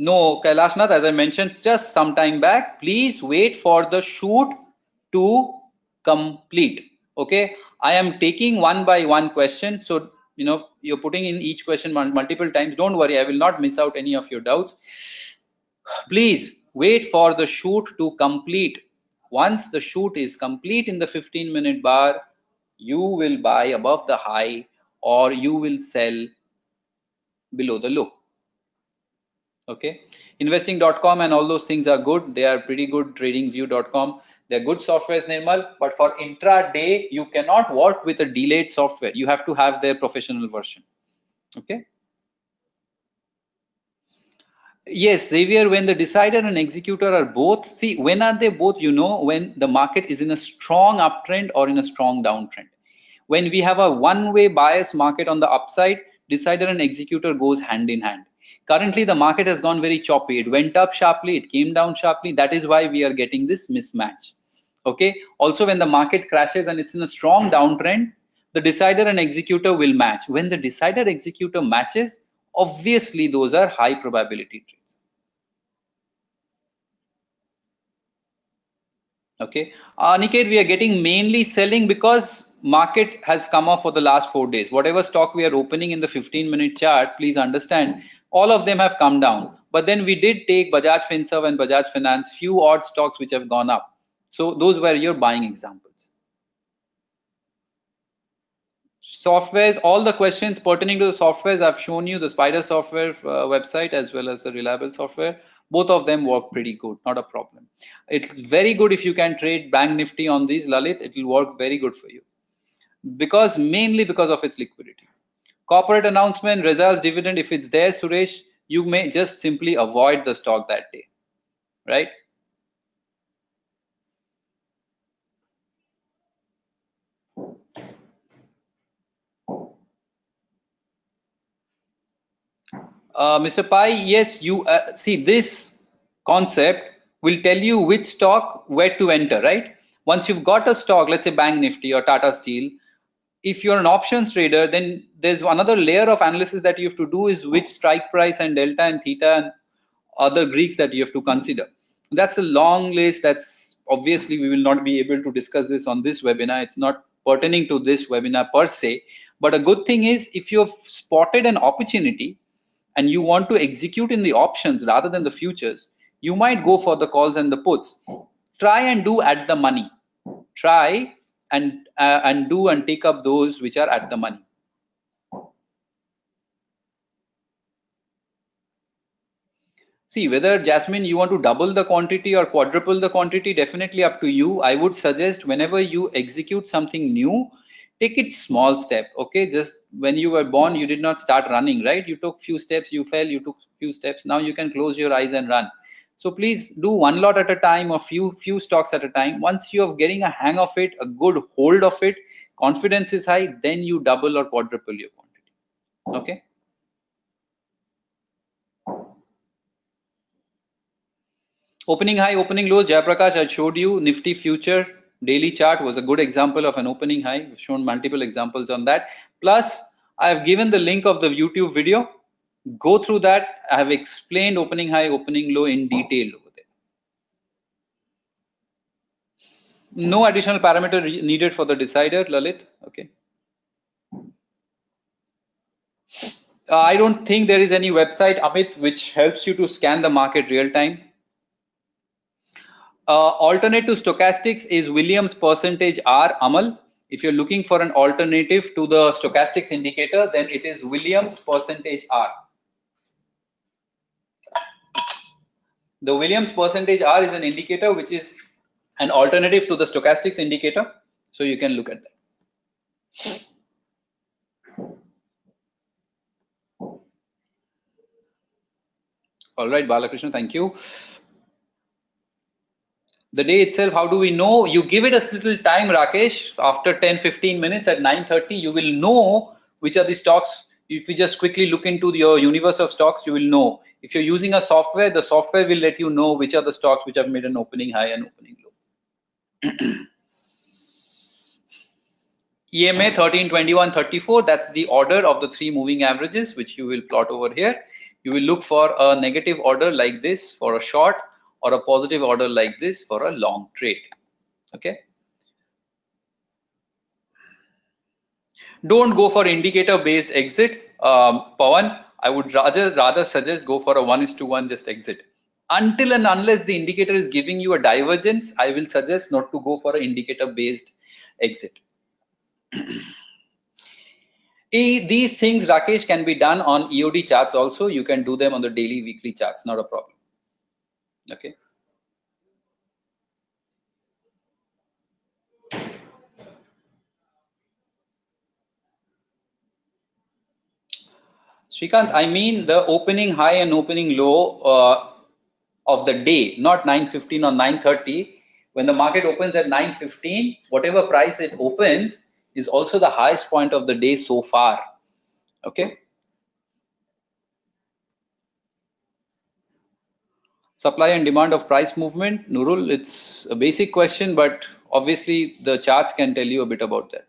No, Kailashnath, as I mentioned just some time back, please wait for the shoot to complete. Okay, I am taking one by one question. So, you know, you're putting in each question multiple times. Don't worry, I will not miss out any of your doubts. Please wait for the shoot to complete. Once the shoot is complete in the 15 minute bar, you will buy above the high or you will sell below the low okay? Investing.com and all those things are good. They are pretty good tradingview.com they're good softwares nirmal but for intraday you cannot work with a delayed software. You have to have their professional version. Okay? Yes xavier when the decider and executor are both see when are they both you know when the market is in a strong uptrend or in a strong downtrend. When we have a one way bias market on the upside decider and executor goes hand in hand currently the market has gone very choppy it went up sharply it came down sharply that is why we are getting this mismatch Okay. Also, when the market crashes and it's in a strong downtrend, the decider and executor will match. When the decider executor matches, obviously those are high probability trades. Okay. Uh, Niket, we are getting mainly selling because market has come off for the last four days. Whatever stock we are opening in the 15 minute chart, please understand all of them have come down. But then we did take Bajaj Finserv and Bajaj Finance, few odd stocks which have gone up. So those were your buying examples. Softwares, all the questions pertaining to the softwares, I've shown you the Spider software uh, website as well as the reliable software. Both of them work pretty good, not a problem. It's very good if you can trade Bank Nifty on these, Lalit. It will work very good for you because mainly because of its liquidity. Corporate announcement, results, dividend, if it's there, Suresh, you may just simply avoid the stock that day, right? Uh, Mr. Pai, yes, you uh, see this concept will tell you which stock where to enter, right? Once you've got a stock, let's say Bank Nifty or Tata Steel, if you're an options trader, then there's another layer of analysis that you have to do is which strike price and delta and theta and other Greeks that you have to consider. That's a long list. That's obviously we will not be able to discuss this on this webinar. It's not pertaining to this webinar per se. But a good thing is if you have spotted an opportunity and you want to execute in the options rather than the futures, you might go for the calls and the puts. Try and do at the money. Try and uh, and do and take up those which are at the money. See whether jasmine you want to double the quantity or quadruple the quantity definitely up to you. I would suggest whenever you execute something new take it small step okay? Just when you were born you did not start running right? You took few steps you fell you took few steps. Now you can close your eyes and run so please do one lot at a time or few few stocks at a time. Once you're getting a hang of it, a good hold of it, confidence is high, then you double or quadruple your quantity. Okay. Opening high, opening lows, Jayaprakash, I showed you Nifty future daily chart was a good example of an opening high. We've shown multiple examples on that. Plus, I have given the link of the YouTube video go through that. I have explained opening high, opening low in detail over there. No additional parameter needed for the decider, Lalit. Okay. I don't think there is any website, Amit, which helps you to scan the market real time. Uh, alternate to stochastics is Williams percentage R, Amal. If you're looking for an alternative to the stochastics indicator, then it is Williams percentage R. The Williams percentage R is an indicator which is an alternative to the stochastics indicator. So you can look at that. All right, Balakrishna, thank you. The day itself, how do we know? You give it a little time, Rakesh. After 10, 15 minutes at 9.30, you will know which are the stocks. If you just quickly look into your universe of stocks, you will know if you're using a software, the software will let you know which are the stocks which have made an opening high and opening low. <clears throat> EMA 13, 21, 34, that's the order of the three moving averages, which you will plot over here. You will look for a negative order like this for a short or a positive order like this for a long trade. Okay. Don't go for indicator based exit. Um, Pawan, I would rather rather suggest go for a one is to one just exit. Until and unless the indicator is giving you a divergence, I will suggest not to go for an indicator based exit. <clears throat> These things, Rakesh, can be done on EOD charts also. You can do them on the daily, weekly charts, not a problem. Okay. Shrikant, I mean the opening high and opening low uh, of the day, not 9.15 or 9.30. When the market opens at 9.15, whatever price it opens is also the highest point of the day so far. Okay. Supply and demand of price movement, Nurul, it's a basic question, but obviously the charts can tell you a bit about that.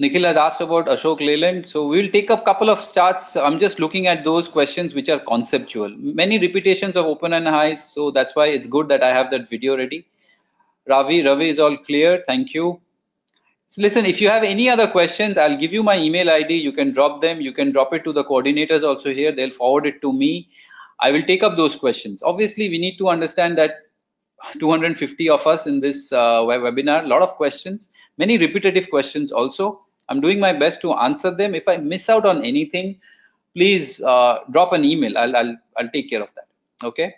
Nikhil has asked about Ashok Leyland. So we'll take a couple of starts. I'm just looking at those questions which are conceptual. Many repetitions of open and highs. So that's why it's good that I have that video ready. Ravi, Ravi is all clear. Thank you. So listen, if you have any other questions, I'll give you my email ID. You can drop them. You can drop it to the coordinators also here. They'll forward it to me. I will take up those questions. Obviously, we need to understand that 250 of us in this uh, webinar, a lot of questions, many repetitive questions also. I'm doing my best to answer them. If I miss out on anything, please uh, drop an email. I'll, I'll, I'll take care of that. Okay.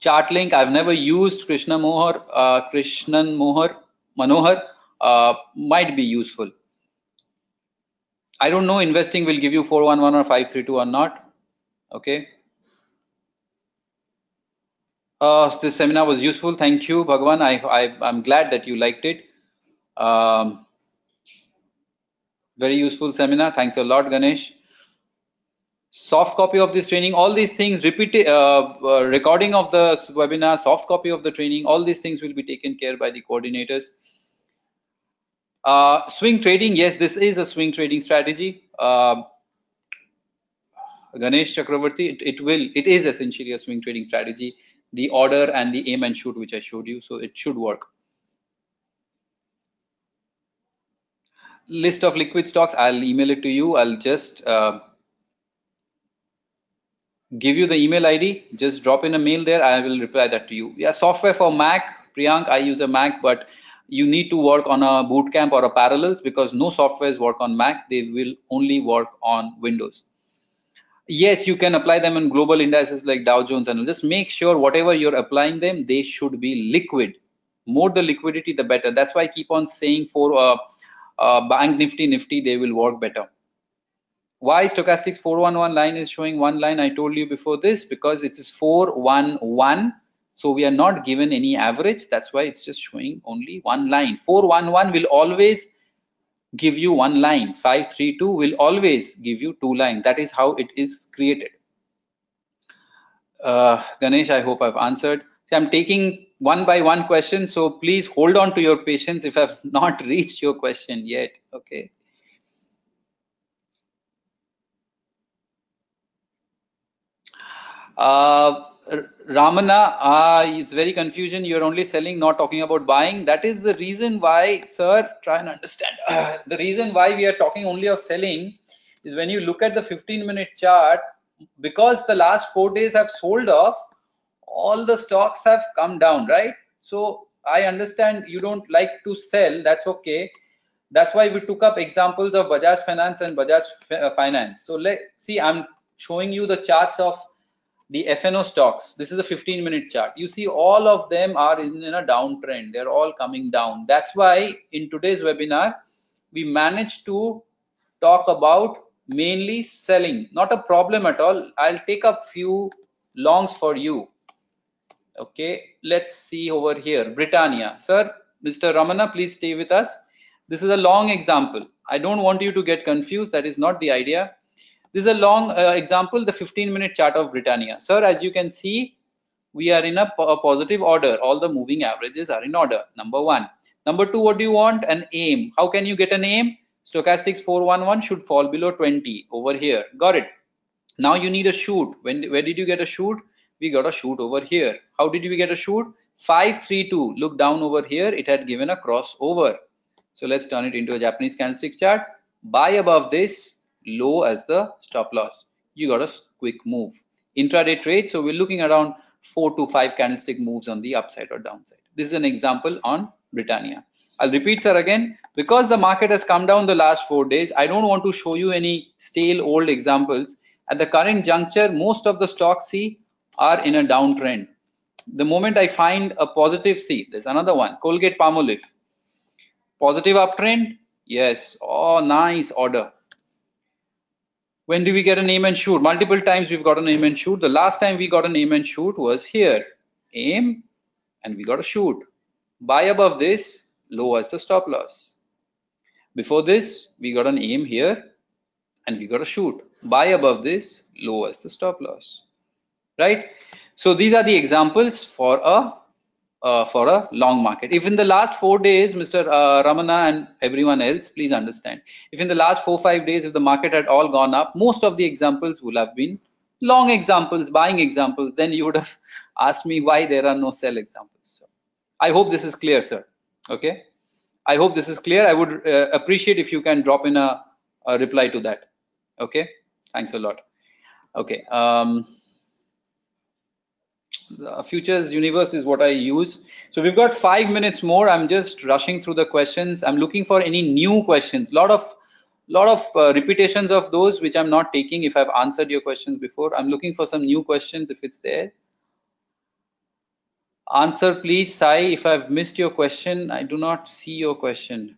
Chartink. I've never used Krishna Mohar, uh, Krishnan Mohar, Manohar. Uh, might be useful. I don't know investing will give you 411 or 532 or not. Okay. Uh, this seminar was useful. Thank you, Bhagwan. I, I, am glad that you liked it. Um, very useful seminar. Thanks a lot, Ganesh. Soft copy of this training, all these things, repeat, uh, uh, recording of the webinar, soft copy of the training, all these things will be taken care by the coordinators. Uh, swing trading, yes, this is a swing trading strategy. Uh, Ganesh Chakravarti, it, it, will, it is essentially a swing trading strategy. The order and the aim and shoot, which I showed you, so it should work. List of liquid stocks. I'll email it to you. I'll just uh, give you the email id just drop in a mail there. I will reply that to you. Yeah software for mac. Priyank i use a mac but you need to work on a bootcamp or a parallels because no softwares work on mac. They will only work on windows. Yes you can apply them in global indices like dow jones and just make sure whatever you're applying them they should be liquid. More the liquidity the better. That's why i keep on saying for uh, uh, bank nifty nifty they will work better. Why stochastics 411 line is showing one line? I told you before this because it is 411 so we are not given any average. That's why it's just showing only one line. 411 will always give you one line. 532 will always give you two lines that is how it is created. Uh, ganesh i hope i've answered. See, I'm taking one by one question, so please hold on to your patience if I've <laughs> not reached your question yet. Okay. Uh, Ramana, uh, it's very confusion. You're only selling, not talking about buying. That is the reason why, sir, try and understand. Uh, the reason why we are talking only of selling is when you look at the 15 minute chart, because the last four days have sold off, all the stocks have come down, right? So I understand you don't like to sell. That's okay. That's why we took up examples of Bajaj Finance and Bajaj uh, Finance. So let's see, I'm showing you the charts of the FNO stocks. This is a 15 minute chart. You see all of them are in, in a downtrend. They're all coming down. That's why in today's webinar, we managed to talk about mainly selling. Not a problem at all. I'll take up few longs for you okay let's see over here. Britannia. Sir mr ramana please stay with us. This is a long example. I don't want you to get confused. That is not the idea. This is a long uh, example the 15 minute chart of britannia. Sir as you can see we are in a, a positive order. All the moving averages are in order. Number one. Number two what do you want? An aim. How can you get an aim? Stochastics 411 should fall below 20 over here. Got it. Now you need a shoot. When where did you get a shoot we got a shoot over here. How did we get a shoot? 532. Look down over here. It had given a crossover. So let's turn it into a Japanese candlestick chart. Buy above this, low as the stop loss. You got a quick move. Intraday trade. So we're looking around four to five candlestick moves on the upside or downside. This is an example on Britannia. I'll repeat, sir, again. Because the market has come down the last four days, I don't want to show you any stale old examples. At the current juncture, most of the stocks see are in a downtrend. The moment I find a positive, see, there's another one, Colgate Palmolive. Positive uptrend, yes. Oh, nice order. When do we get a name and shoot? Multiple times we've got a name and shoot. The last time we got a name and shoot was here. Aim, and we got a shoot. Buy above this, low as the stop loss. Before this, we got an aim here, and we got a shoot buy above this low as the stop loss right so these are the examples for a uh, for a long market. If in the last four days, Mr. Uh, Ramana and everyone else, please understand, if in the last four five days, if the market had all gone up, most of the examples will have been long examples, buying examples. Then you would have <laughs> asked me why there are no sell examples. So I hope this is clear, sir. Okay. I hope this is clear. I would uh, appreciate if you can drop in a, a reply to that. Okay. Thanks a lot. Okay. Um, futures universe is what I use. So we've got five minutes more. I'm just rushing through the questions. I'm looking for any new questions. Lot of lot of uh, repetitions of those which I'm not taking if I've answered your questions before. I'm looking for some new questions if it's there. Answer please, Sai. If I've missed your question, I do not see your question.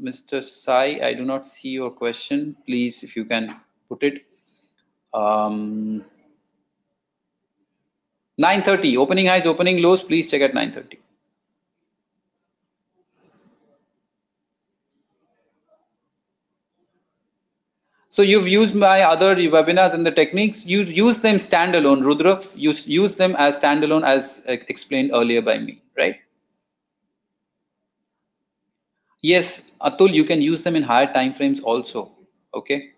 Mr. Sai, I do not see your question. Please, if you can put it. Um, 930 opening highs opening lows please check at 930 so you've used my other webinars and the techniques. You use them standalone rudra. You use them as standalone as explained earlier by me right? Yes atul you can use them in higher time frames also okay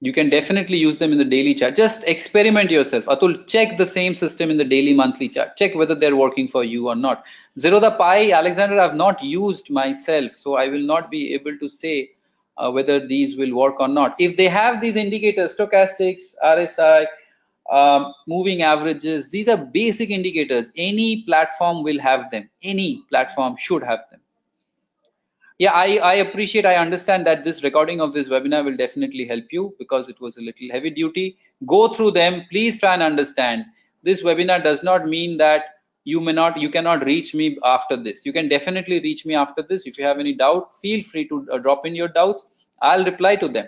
you can definitely use them in the daily chart. Just experiment yourself. Atul check the same system in the daily monthly chart. Check whether they're working for you or not. Zerodha Pi alexander i've not used myself so i will not be able to say uh, whether these will work or not. If they have these indicators stochastics rsi um, moving averages these are basic indicators. Any platform will have them. Any platform should have them yeah I, I appreciate i understand that this recording of this webinar will definitely help you because it was a little heavy duty. Go through them. Please try and understand. This webinar does not mean that you may not you cannot reach me after this. You can definitely reach me after this. If you have any doubt feel free to uh, drop in your doubts. I'll reply to them.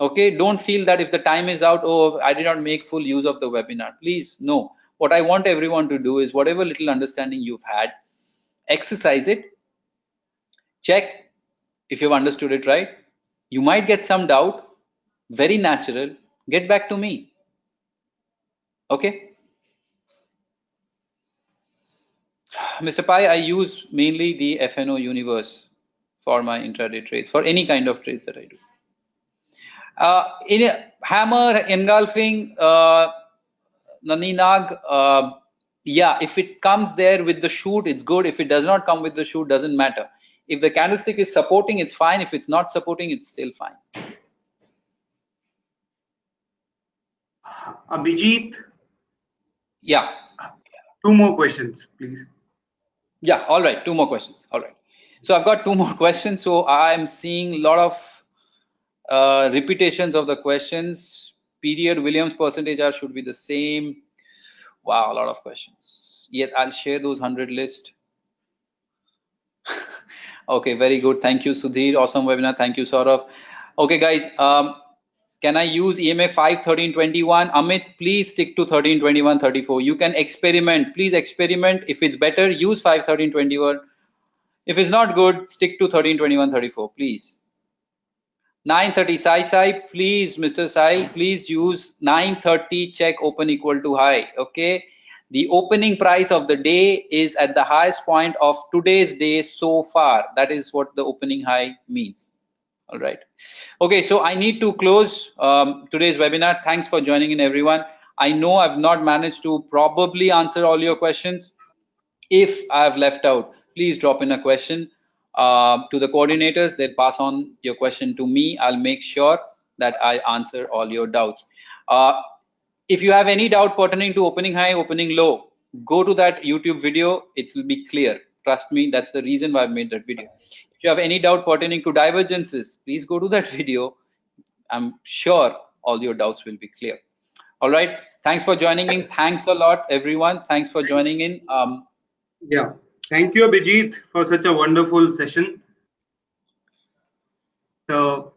Okay? Don't feel that if the time is out oh i did not make full use of the webinar. Please no. What i want everyone to do is whatever little understanding you've had exercise it check if you've understood it right. You might get some doubt. Very natural. Get back to me. Okay? <sighs> Mr pai i use mainly the fno universe for my intraday trades for any kind of trades that i do. Uh, in hammer engulfing uh, naninag uh, yeah if it comes there with the shoot it's good. If it does not come with the shoot doesn't matter if the candlestick is supporting, it's fine. If it's not supporting, it's still fine. Abhijit. Yeah. Two more questions, please. Yeah, all right. Two more questions. All right. So I've got two more questions. So I'm seeing a lot of uh, repetitions of the questions. Period Williams percentage R should be the same. Wow, a lot of questions. Yes, I'll share those 100 list. <laughs> Okay, very good. Thank you, Sudhir. Awesome webinar. Thank you, Saurav. Okay, guys. Um, can I use EMA 5, 13, 21? Amit, please stick to 13, 21, 34. You can experiment. Please experiment. If it's better, use 5, 13, 21. If it's not good, stick to 13, 21, 34, please. 930 Sai Sai, please, Mr. Sai, please use 930 check open equal to high. Okay the opening price of the day is at the highest point of today's day so far. That is what the opening high means. All right. Okay so i need to close um, today's webinar. Thanks for joining in everyone. I know i've not managed to probably answer all your questions. If i've left out please drop in a question uh, to the coordinators. They'll pass on your question to me. I'll make sure that i answer all your doubts. Uh, if you have any doubt pertaining to opening high, opening low, go to that YouTube video. It will be clear. Trust me, that's the reason why I made that video. If you have any doubt pertaining to divergences, please go to that <laughs> video. I'm sure all your doubts will be clear. All right. Thanks for joining in. Thanks a lot, everyone. Thanks for joining in. Um, yeah. Thank you, Abhijit, for such a wonderful session. So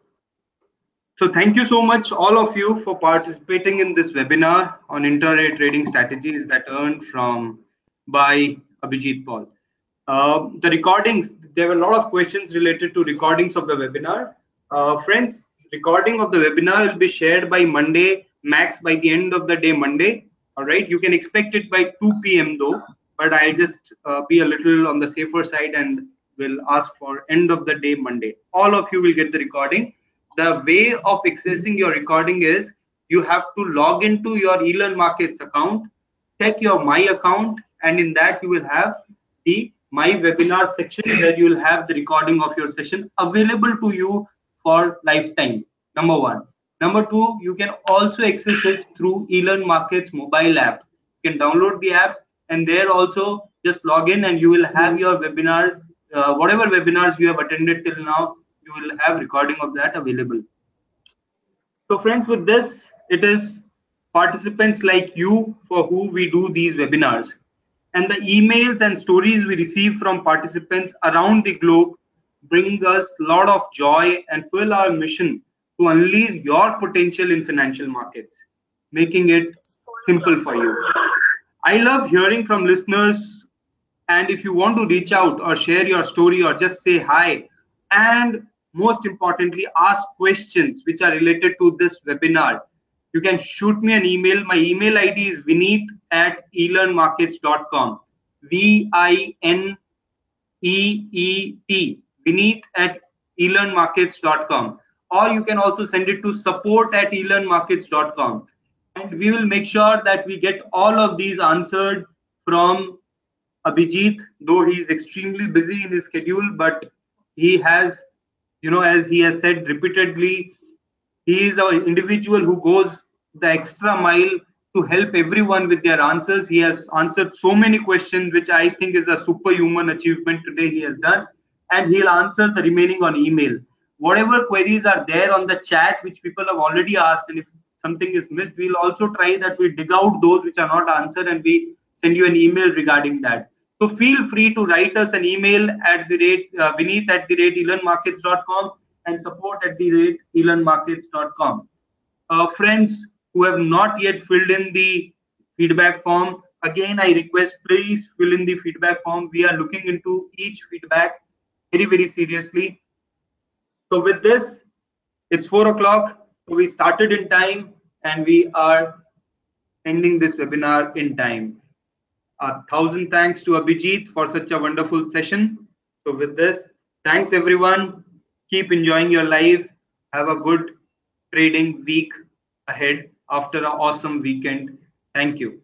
so thank you so much, all of you, for participating in this webinar on intraday trading strategies that earned from by Abhijit Paul. Uh, the recordings, there were a lot of questions related to recordings of the webinar. Uh, friends, recording of the webinar will be shared by Monday, max by the end of the day Monday. All right, you can expect it by 2 p.m. though, but I'll just uh, be a little on the safer side and will ask for end of the day Monday. All of you will get the recording. The way of accessing your recording is you have to log into your eLearn Markets account, check your My account, and in that you will have the My webinar section where you will have the recording of your session available to you for lifetime. Number one. Number two, you can also access it through eLearn Markets mobile app. You can download the app and there also just log in and you will have your webinar, uh, whatever webinars you have attended till now, you will have recording of that available. So friends, with this, it is participants like you for who we do these webinars. And the emails and stories we receive from participants around the globe bring us a lot of joy and fuel our mission to unleash your potential in financial markets, making it simple for you. I love hearing from listeners. And if you want to reach out or share your story or just say hi, and most importantly, ask questions which are related to this webinar, you can shoot me an email. My email ID is vineet at elearnmarkets.com. V I N E E T, vineet at elearnmarkets.com. Or you can also send it to support at elearnmarkets.com. And we will make sure that we get all of these answered from Abhijit, though he is extremely busy in his schedule, but he has, you know, as he has said repeatedly, he is an individual who goes the extra mile to help everyone with their answers. He has answered so many questions, which I think is a superhuman achievement today he has done. And he'll answer the remaining on email. Whatever queries are there on the chat, which people have already asked, and if something is missed, we'll also try that we dig out those which are not answered and we send you an email regarding that. So feel free to write us an email at the rate uh, at the rate elearnmarkets.com and support at the rate elearnmarkets.com. Uh, friends who have not yet filled in the feedback form, again, I request please fill in the feedback form. We are looking into each feedback very, very seriously. So with this, it's four o'clock. So we started in time and we are ending this webinar in time. A thousand thanks to Abhijit for such a wonderful session. So with this, thanks everyone. Keep enjoying your life. Have a good trading week ahead after an awesome weekend. Thank you.